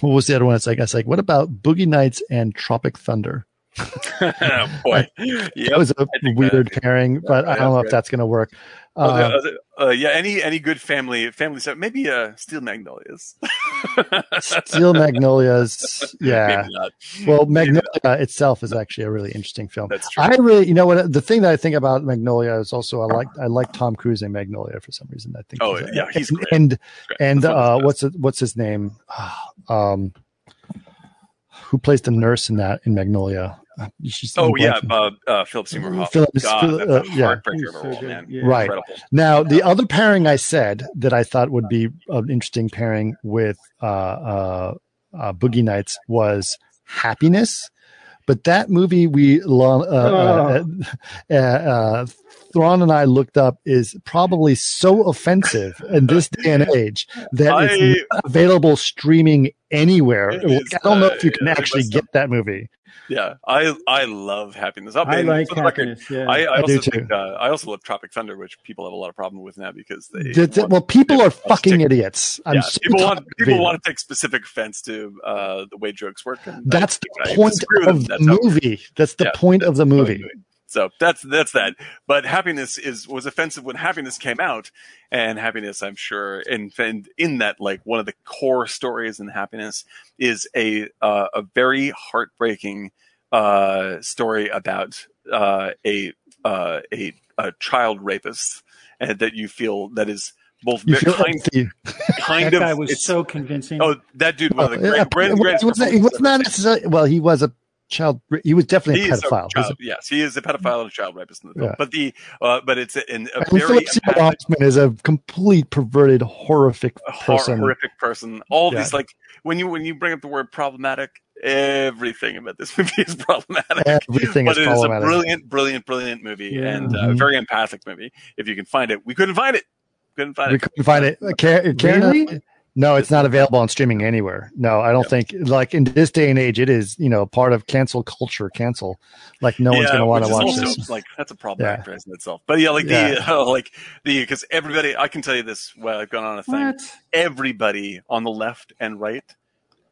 what was the other one? It's like I was like, what about Boogie Nights and Tropic Thunder? boy. That Yep. was a weird that- pairing, but I don't know if that's going to work. Uh, uh, yeah, any any good family family set, Maybe uh, Steel Magnolias. Steel Magnolias, yeah. Well, Magnolia itself is actually a really interesting film. That's true. I really, you know what? The thing that I think about Magnolia is also I like I like Tom Cruise in Magnolia for some reason. I think. Oh, he's- yeah, he's and great. and, Great. and That's one of uh, what's what's his name? um, who plays the nurse in that in Magnolia? Uh, she's- Oh yeah, blanking. uh, uh, Philip Seymour Hoffman. Philip- God, Phil- that's uh, a yeah. heartbreaker of a so role, man. Yeah. Right. Incredible. Now, the other pairing I said that I thought would be an interesting pairing with uh, uh, uh, Boogie Nights was Happiness. But that movie we, lo- uh, uh, uh, uh, Thrawn and I looked up is probably so offensive in this day and age that I- it's available streaming anywhere. It is, I don't know uh, if you can yeah, actually must get that movie. Yeah, I I love happiness. I'll I be- like for the record. Yeah. I, I, I do also too. think, uh, I also love Tropic Thunder, which people have a lot of problem with now because they That's it. want- well, people are fucking stick- idiots. I'm yeah, so people want people it. want to take specific offense to uh, the way jokes work. and That's I- I the point of the That's how it works. movie. That's the point of the movie. So that's that's that. But happiness is was offensive when happiness came out, and happiness, I'm sure, and, and in that like one of the core stories in happiness is a uh, a very heartbreaking uh, story about uh, a uh, a a child rapist, and that you feel that is both You feel kind empathy. kind that of guy was it's- so convincing. oh that dude one of the Uh, great, great, well, greatest he was not- he was not necessarily. Well, he was a child. He was definitely He a is a pedophile. child, yes, he is a pedophile and a child rapist in the film. Yeah. But the uh, but it's a, in a And very Philip Seymour Hoffman is a complete perverted, horrific person. horrific person. All Yeah. these like when you when you bring up the word problematic, everything about this movie is problematic. Everything but is it is a brilliant, brilliant, brilliant movie Yeah. and uh, Mhm. very empathic movie. If you can find it, we couldn't find it. Couldn't find we it. We couldn't find it. Uh, Karen, Karen- Really? No, it's not available on streaming anywhere. No, I don't Yeah. think. Like in this day and age, it is you know part of cancel culture. Cancel. Like no one's going to want to watch also, this. Like that's a problem Yeah. in itself. But yeah, like Yeah. the oh, like the because everybody, I can tell you this. Well, I've gone on a thing. what? everybody on the left and right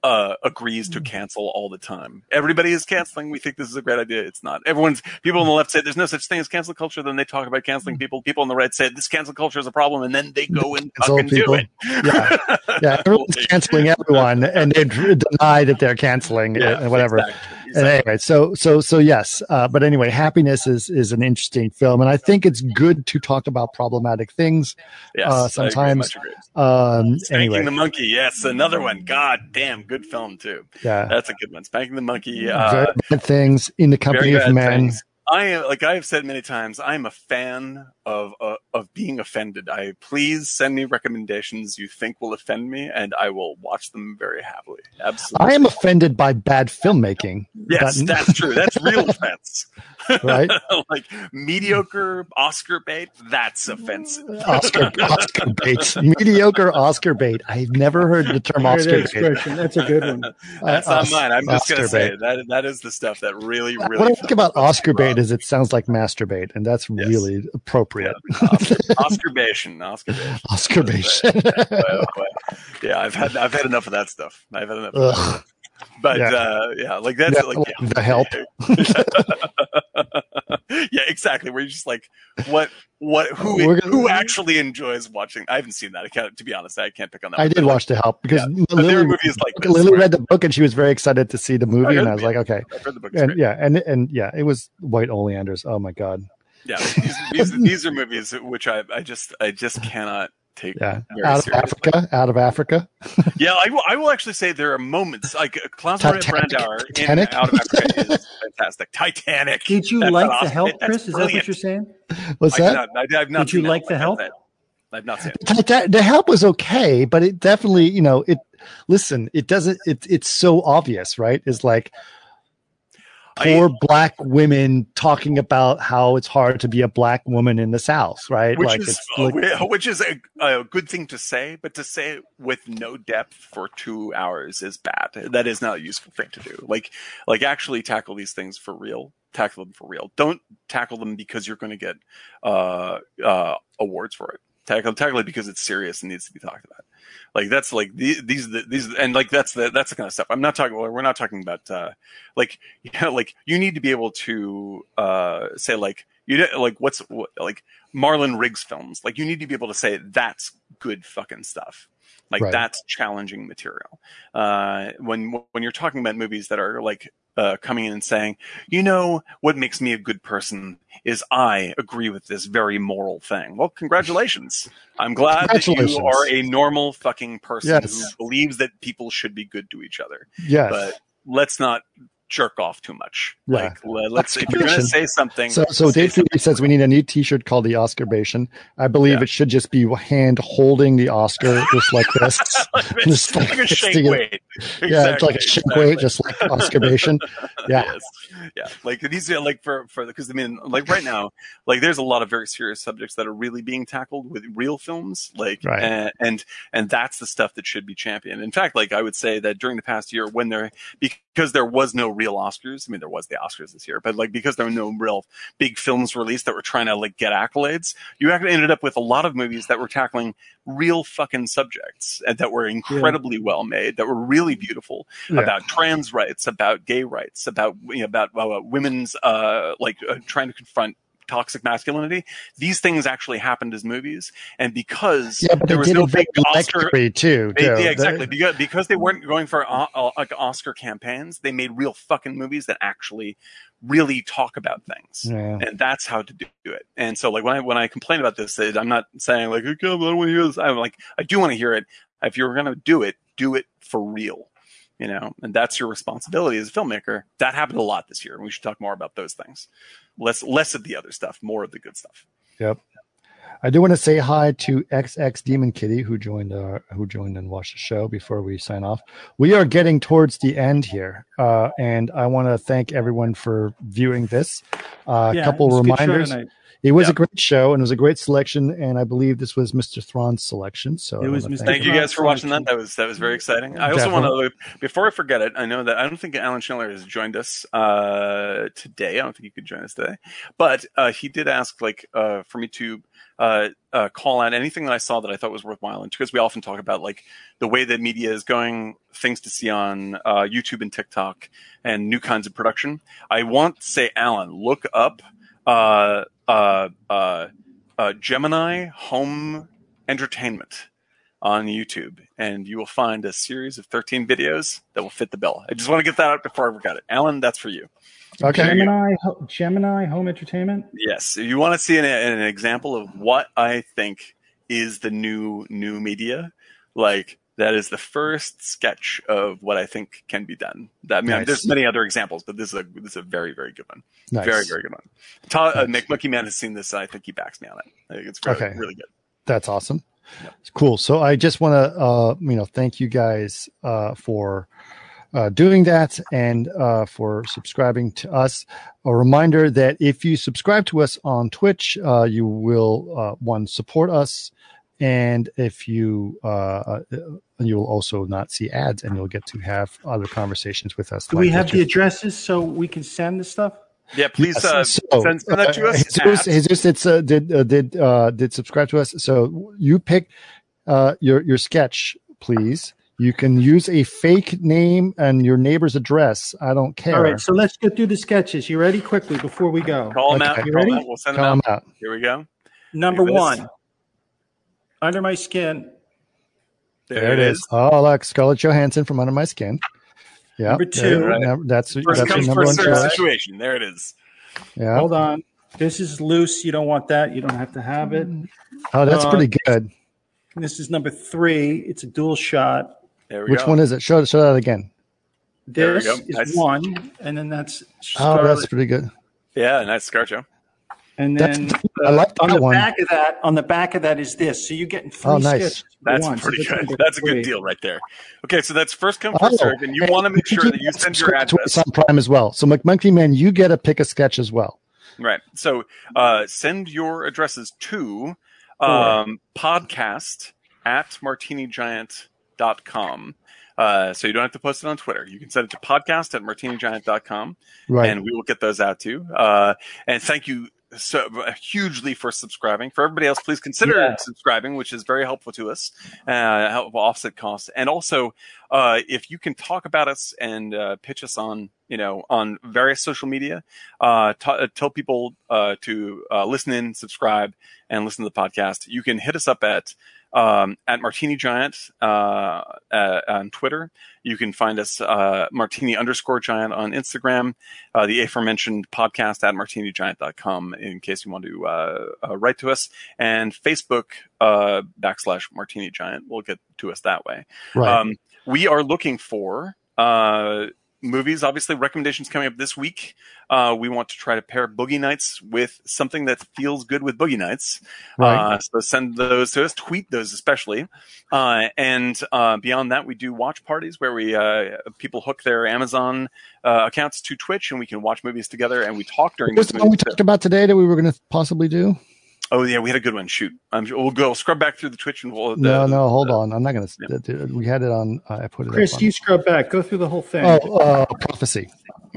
uh, agrees to hmm. cancel all the time. Everybody is canceling. We think this is a great idea. It's not. Everyone's people on the left say there's no such thing as cancel culture. Then they talk about canceling hmm. people. People on the right say this cancel culture is a problem, and then they go and fucking do it. Yeah. Yeah, everyone's canceling everyone, and they deny that they're canceling Yeah, and whatever. exactly, exactly. anyway, so so so yes, uh, but anyway, happiness is is an interesting film, and I think it's good to talk about problematic things. Yes, uh, sometimes- much agree. Um, Spanking anyway, the Monkey, yes, another one. God damn, good film too. yeah, That's a good one. Spanking the Monkey. very Uh, bad things in the company of men. things. I am like I have said many times. I am a fan of uh, of being offended. I please send me recommendations you think will offend me, and I will watch them very happily. Absolutely. I am offended by bad filmmaking. Yes, That- that's true. That's real offense. Right? like mediocre Oscar bait. That's offensive. Oscar Oscar bait, mediocre Oscar bait. I've never heard the term Oscar bait. That's a good one. That's Uh, not mine. I'm just Oscar gonna say bait. that that is the stuff that really, really. what I think about with us. Oscar bait is it sounds like masturbate, and that's Yes. really appropriate. Oscar bation, Oscar bation. Oscar bait. yeah, I've had I've had enough of that stuff. I've had enough. Ugh. But Yeah. uh, yeah, like that's Yeah, like like yeah. The Help. yeah, exactly. Where you're just like, what, what, who, gonna- who actually enjoys watching? I haven't seen that. I can't, to be honest, I can't pick on that. I one. did But, like, watch The Help because But there are Lily, like this. Lily read the book and she was very excited to see the movie, heard and I was like, okay. I've read the book. And yeah, and and yeah, it was White Oleanders. Oh my god. Yeah, these, these, these are movies which I, I just, I just cannot take. Yeah, very out of seriously. Africa, out of Africa. Yeah, I will, I will actually say there are moments like Klaus Maria Titanic. Brandauer in Titanic? Out of Africa is fantastic. Titanic. Did you That's like an the Oscar- help, that's Chris? Is that what you're saying? What's I that? cannot- I, have not Did you like that. The Help? I've not seen it. Tita- the help was okay, but it definitely, you know, it. Listen, it doesn't. It, it's so obvious, right? It's like poor black women talking about how it's hard to be a black woman in the South, right? Which like is like, which is a, a good thing to say, but to say it with no depth for two hours is bad. That is not a useful thing to do. Like like actually tackle these things for real. Tackle them for real. Don't tackle them because you're going to get uh, uh, awards for it. Tackle tackle it because it's serious and needs to be talked about. Like that's like the- these these and like that's the that's the kind of stuff. I'm not talking. We're not talking about uh, like you know, like you need to be able to uh, say like you know, like what's what, like Marlon Riggs films. Like you need to be able to say that's good fucking stuff. Like Right. that's challenging material. Uh, when when you're talking about movies that are like uh, coming in and saying, you know, what makes me a good person is I agree with this very moral thing. Well, congratulations. I'm glad that you are a normal fucking person Yes. who believes that people should be good to each other. yes. But let's not jerk off too much. Yeah. Like le- let's if you're going to say something. So, so Dave says we need a new T-shirt called the Oscar Bation. I believe Yeah. it should just be hand holding the Oscar just like this. Just like, like a shake weight. Yeah, it's like a Exactly, shake exactly. weight, just like Oscar Bation. Yeah. Yes. Yeah. Like these are like for, for, because I mean, like right now, like there's a lot of very serious subjects that are really being tackled with real films. Like, Right. and, and, and that's the stuff that should be championed. In fact, like I would say that during the past year when there, because there was no real Oscars, I mean, there was the Oscars this year, but like because there were no real big films released that were trying to like get accolades, you actually ended up with a lot of movies that were tackling real fucking subjects and that were incredibly well made, that were really beautiful Yeah. about trans rights, about gay rights, about you know, about uh, women's uh, like uh, trying to confront toxic masculinity. These things actually happened as movies, and because Yeah, but there was no big Oscar. electrically too. They, too. yeah, They- exactly. Because, because they weren't going for uh, uh, like Oscar campaigns, they made real fucking movies that actually really talk about things Yeah. and that's how to do it. And so, like when I when I complain about this, I'm not saying like, okay, I don't want to hear this. I'm like, I do want to hear it. If you're going to do it, do it for real, you know. And that's your responsibility as a filmmaker. That happened a lot this year, and we should talk more about those things. Less less of the other stuff, more of the good stuff. Yep. I do want to say hi to XX Demon Kitty who joined uh, who joined and watched the show before we sign off. We are getting towards the end here, uh, and I want to thank everyone for viewing this. Uh, a Yeah, couple it good show reminders. Tonight. It was Yeah. a great show and it was a great selection, and I believe this was Mr. Thrawn's selection. So It was Mr. Thank you guys for watching that. That was that was very exciting. I also want Definitely. to before I forget it. I know that I don't think Alan Schindler has joined us uh, today. I don't think he could join us today, but uh, he did ask like uh, for me to uh, uh, call out anything that I saw that I thought was worthwhile. And because we often talk about like the way that media is going, things to see on uh, YouTube and TikTok, and new kinds of production. I want to say, Alan, look up uh, uh, uh, uh, Gemini Home Entertainment on YouTube, and you will find a series of 13 videos that will fit the bill. I just want to get that out before I forget it. Alan, that's for you. Okay. Gemini, Ho- Gemini Home Entertainment. Yes, if you want to see an, an example of what I think is the new new media, like that is the first sketch of what I think can be done. That, I mean, Nice. there's many other examples, but this is a this is a very very good one. Nice. Very very good one. Ta- uh, Nice. McMonkey Man has seen this. and I think he backs me on it. I think it's really, Okay. really good. That's awesome. Yep. Cool. So I just want to, uh, you know, thank you guys uh, for uh, doing that and uh, for subscribing to us. A reminder that if you subscribe to us on Twitch, uh, you will uh, one support us, and if you uh, uh, you will also not see ads, and you'll get to have other conversations with us. Do we have the addresses so we can send the stuff? Yeah, please Yes, uh, so, send, send that to uh, us. Jesus, at- Jesus it's, uh, did uh, did uh, did subscribe to us. So you pick uh, your your sketch, please. You can use a fake name and your neighbor's address. I don't care. All right, so let's go through the sketches. You ready? Quickly before we go. Call them Okay. out. You Call 'em ready? out. We'll send them Come out. out. Here we go. Number Look this. one, Under My Skin. There, it is. Oh, look, Scarlett Johansson from Under My Skin. Yeah, Number two. there- number- that's First that's your comes number first one situation. There it is. Yeah. Hold on. This is loose. You don't want that. You don't have to have it. Oh, that's Uh, pretty good. This is number three. It's a dual shot. There we go. Which go. one is it? Show show that again. There we This go. is Nice. one, and then that's Oh, that's pretty good. Yeah, nice ScarJo. And That's- then I like on the one. back of that. On the back of that is this. So you're getting three Oh, nice. sketches. for That's one. So pretty good. number That's a good deal right there. Okay, so that's first come Oh, first serve, and you and want to make sure that you send your subscribe to address. on Prime as well. So McMonkey Man, you get to pick a sketch as well. Right. So uh, send your addresses to um, podcast at martinigiant.com. Uh, so you don't have to post it on Twitter. You can send it to podcast at martinigiant.com Right. and we will get those out to you. Uh, and thank you so hugely for subscribing. For everybody else, please consider Yeah. subscribing, which is very helpful to us, uh, help offset costs. And also, uh, if you can talk about us and uh, pitch us on, you know, on various social media, uh, t- uh, tell people uh, to uh, listen in, subscribe, and listen to the podcast. You can hit us up at um, at Martini Giant uh, uh, on Twitter. You can find us uh, Martini underscore Giant on Instagram. Uh, the aforementioned podcast at martinigiant.com in case you want to uh, uh, write to us, and Facebook uh, backslash Martini Giant will get to us that way. right. Um, we are looking for uh, movies. Obviously, recommendations coming up this week. Uh, we want to try to pair Boogie Nights with something that feels good with Boogie Nights. Right. Uh, so send those to us. Tweet those especially. Uh, and uh, beyond that, we do watch parties where we uh, people hook their Amazon uh, accounts to Twitch, and we can watch movies together. And we talk during What was the one we talked about today that we were going to possibly do? Oh yeah, we had a good one. Shoot, um, we'll go scrub back through the Twitch and we'll. no, the- no, hold the- on. I'm not going to. We had it on. Uh, I put it. Chris, up on, you scrub back. Go through the whole thing. Oh, uh, prophecy.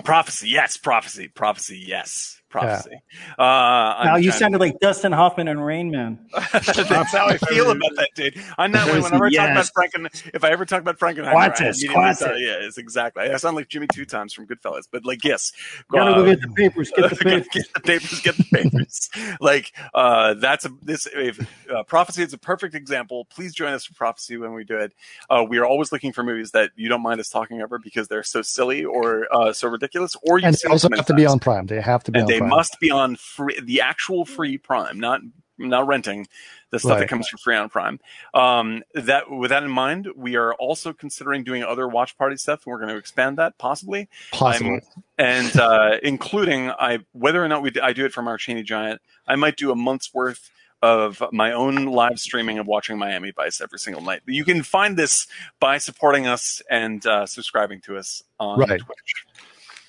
Prophecy, yes. Prophecy, prophecy, yes. Prophecy. Uh, now you trying- sounded like Dustin Hoffman and Rain Man. That's how I feel about that, dude. I'm that way whenever I talk about Yes. Franken. If I ever talk about Frankenheimer, Quantus, I immediately Quantus. sound- yeah, it's exactly. I sound like Jimmy two times from Goodfellas, but like yes, Gotta uh, go get the papers. Get the papers. get the papers, get the papers. like uh, that's a this if, uh, prophecy is a perfect example. Please join us for prophecy when we do it. Uh, we are always looking for movies that you don't mind us talking over because they're so silly or uh, so ridiculous, or you And they also have to be on Prime. They have to be and on they Prime. must be on free, the actual free Prime, not not renting the stuff that comes for free on Prime. Um, that with that in mind, we are also considering doing other watch party stuff, and we're going to expand that possibly, Possible. And uh, including I whether or not we I do it from our Martini Giant, I might do a month's worth of my own live streaming of watching Miami Vice every single night. You can find this by supporting us and uh, subscribing to us on Right. Twitch.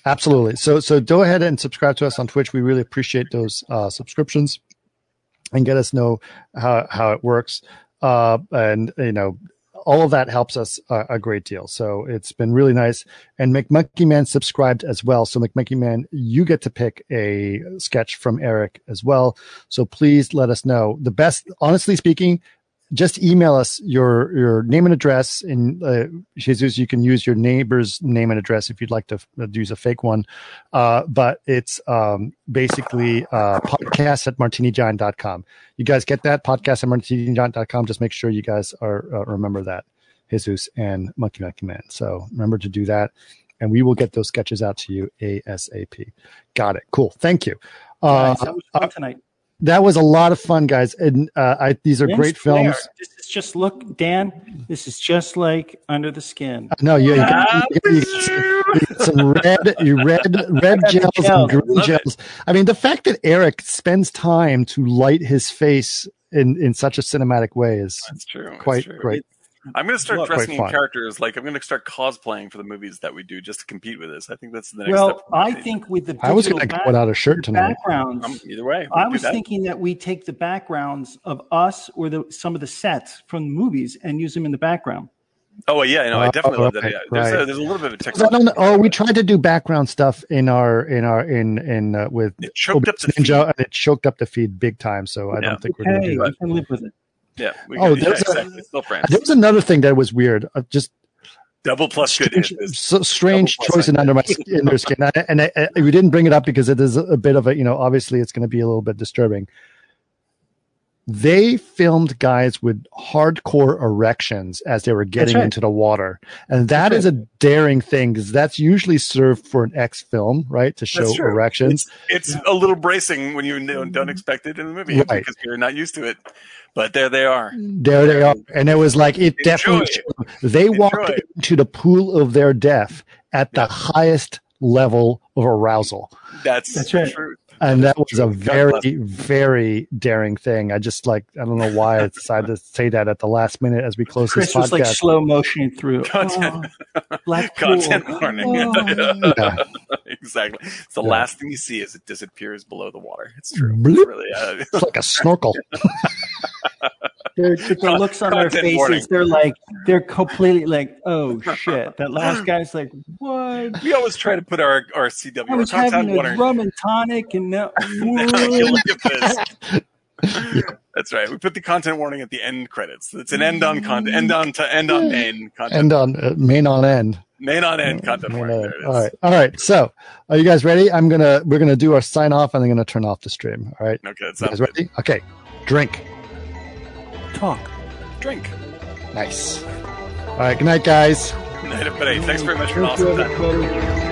Absolutely. So so go ahead and subscribe to us on Twitch. We really appreciate those uh, subscriptions and get us know how how it works. Uh, and you know, all of that helps us uh, a great deal. So it's been really nice. And McMonkey Man subscribed as well. So McMonkey Man, you get to pick a sketch from Eric as well. So please let us know. The best, honestly speaking, just email us your your name and address. And uh, Jesus, you can use your neighbor's name and address if you'd like to uh, use a fake one. Uh, but it's um, basically uh, podcast at martinigiant.com. You guys get that? Podcast at martinigiant.com. Just make sure you guys are uh, remember that, Jesus and Monkey Monkey Man. So remember to do that. And we will get those sketches out to you ASAP. Got it. Cool. Thank you. Uh, nice. That was fun tonight that was a lot of fun, guys. And uh, I, these are great films. This is just look, Dan. This is just like Under the Skin. No, you, you, got, you, you, got some red, you red, red gels, gels and green gels. It. I mean, the fact that Eric spends time to light his face in in such a cinematic way is That's true. quite That's true. great. I'm going to start dressing in characters. Like I'm going to start cosplaying for the movies that we do just to compete with this. I think that's the next well, step. I think with the I was going to put out a shirt tonight. Backgrounds. Um, either way, I was that. thinking that we take the backgrounds of us or the some of the sets from the movies and use them in the background. Oh yeah, no, I definitely love that. Yeah. There's, right. a, there's, a, little bit of technology. Oh, we tried to do background stuff in our in our in in uh, with it choked up the Ninja, feed. and it choked up the feed big time. So I yeah. don't think okay, we're going to do that. I can live with it. Yeah. oh, there's, yeah, exactly. Still friends. there's another thing that was weird. Uh, just double plus strange, so strange choice in under my in their skin, I, and I, I, we didn't bring it up because it is a bit of a you know obviously it's going to be a little bit disturbing. They filmed guys with hardcore erections as they were getting right. into the water, and that is a daring thing because that's usually served for an X film, right? To show erections. It's, it's a little bracing when you don't expect it in the movie right. because you're not used to it but there they are. There they are. And it was like, it Enjoy. definitely, they Enjoy. walked into the pool of their death at the highest level of arousal. That's, That's right. True. And that was a very, very daring thing. I just like, I don't know why I decided to say that at the last minute as we close Chris this podcast. was like slow motion through content, oh, black content warning. Oh. yeah. exactly. It's the yeah. last thing you see as it disappears below the water. It's true. It's, really, uh, it's like a snorkel. They're, the looks on their faces, warning. they're like, they're completely like, oh shit. That last guy's like, what? We always try to put our, our CW, I was having a water. rum and tonic and now, That's right. We put the content warning at the end credits. It's an end on content, end on to end on main content. End on uh, main on end. Main on end content main warning. All right, all right. So, are you guys ready? I'm gonna we're gonna do our sign off, and I'm gonna turn off the stream. All right. Okay. You guys ready? Okay. Drink. Talk. Drink. Nice. All right. Good night, guys. Good night, everybody. Thanks very much for an awesome time.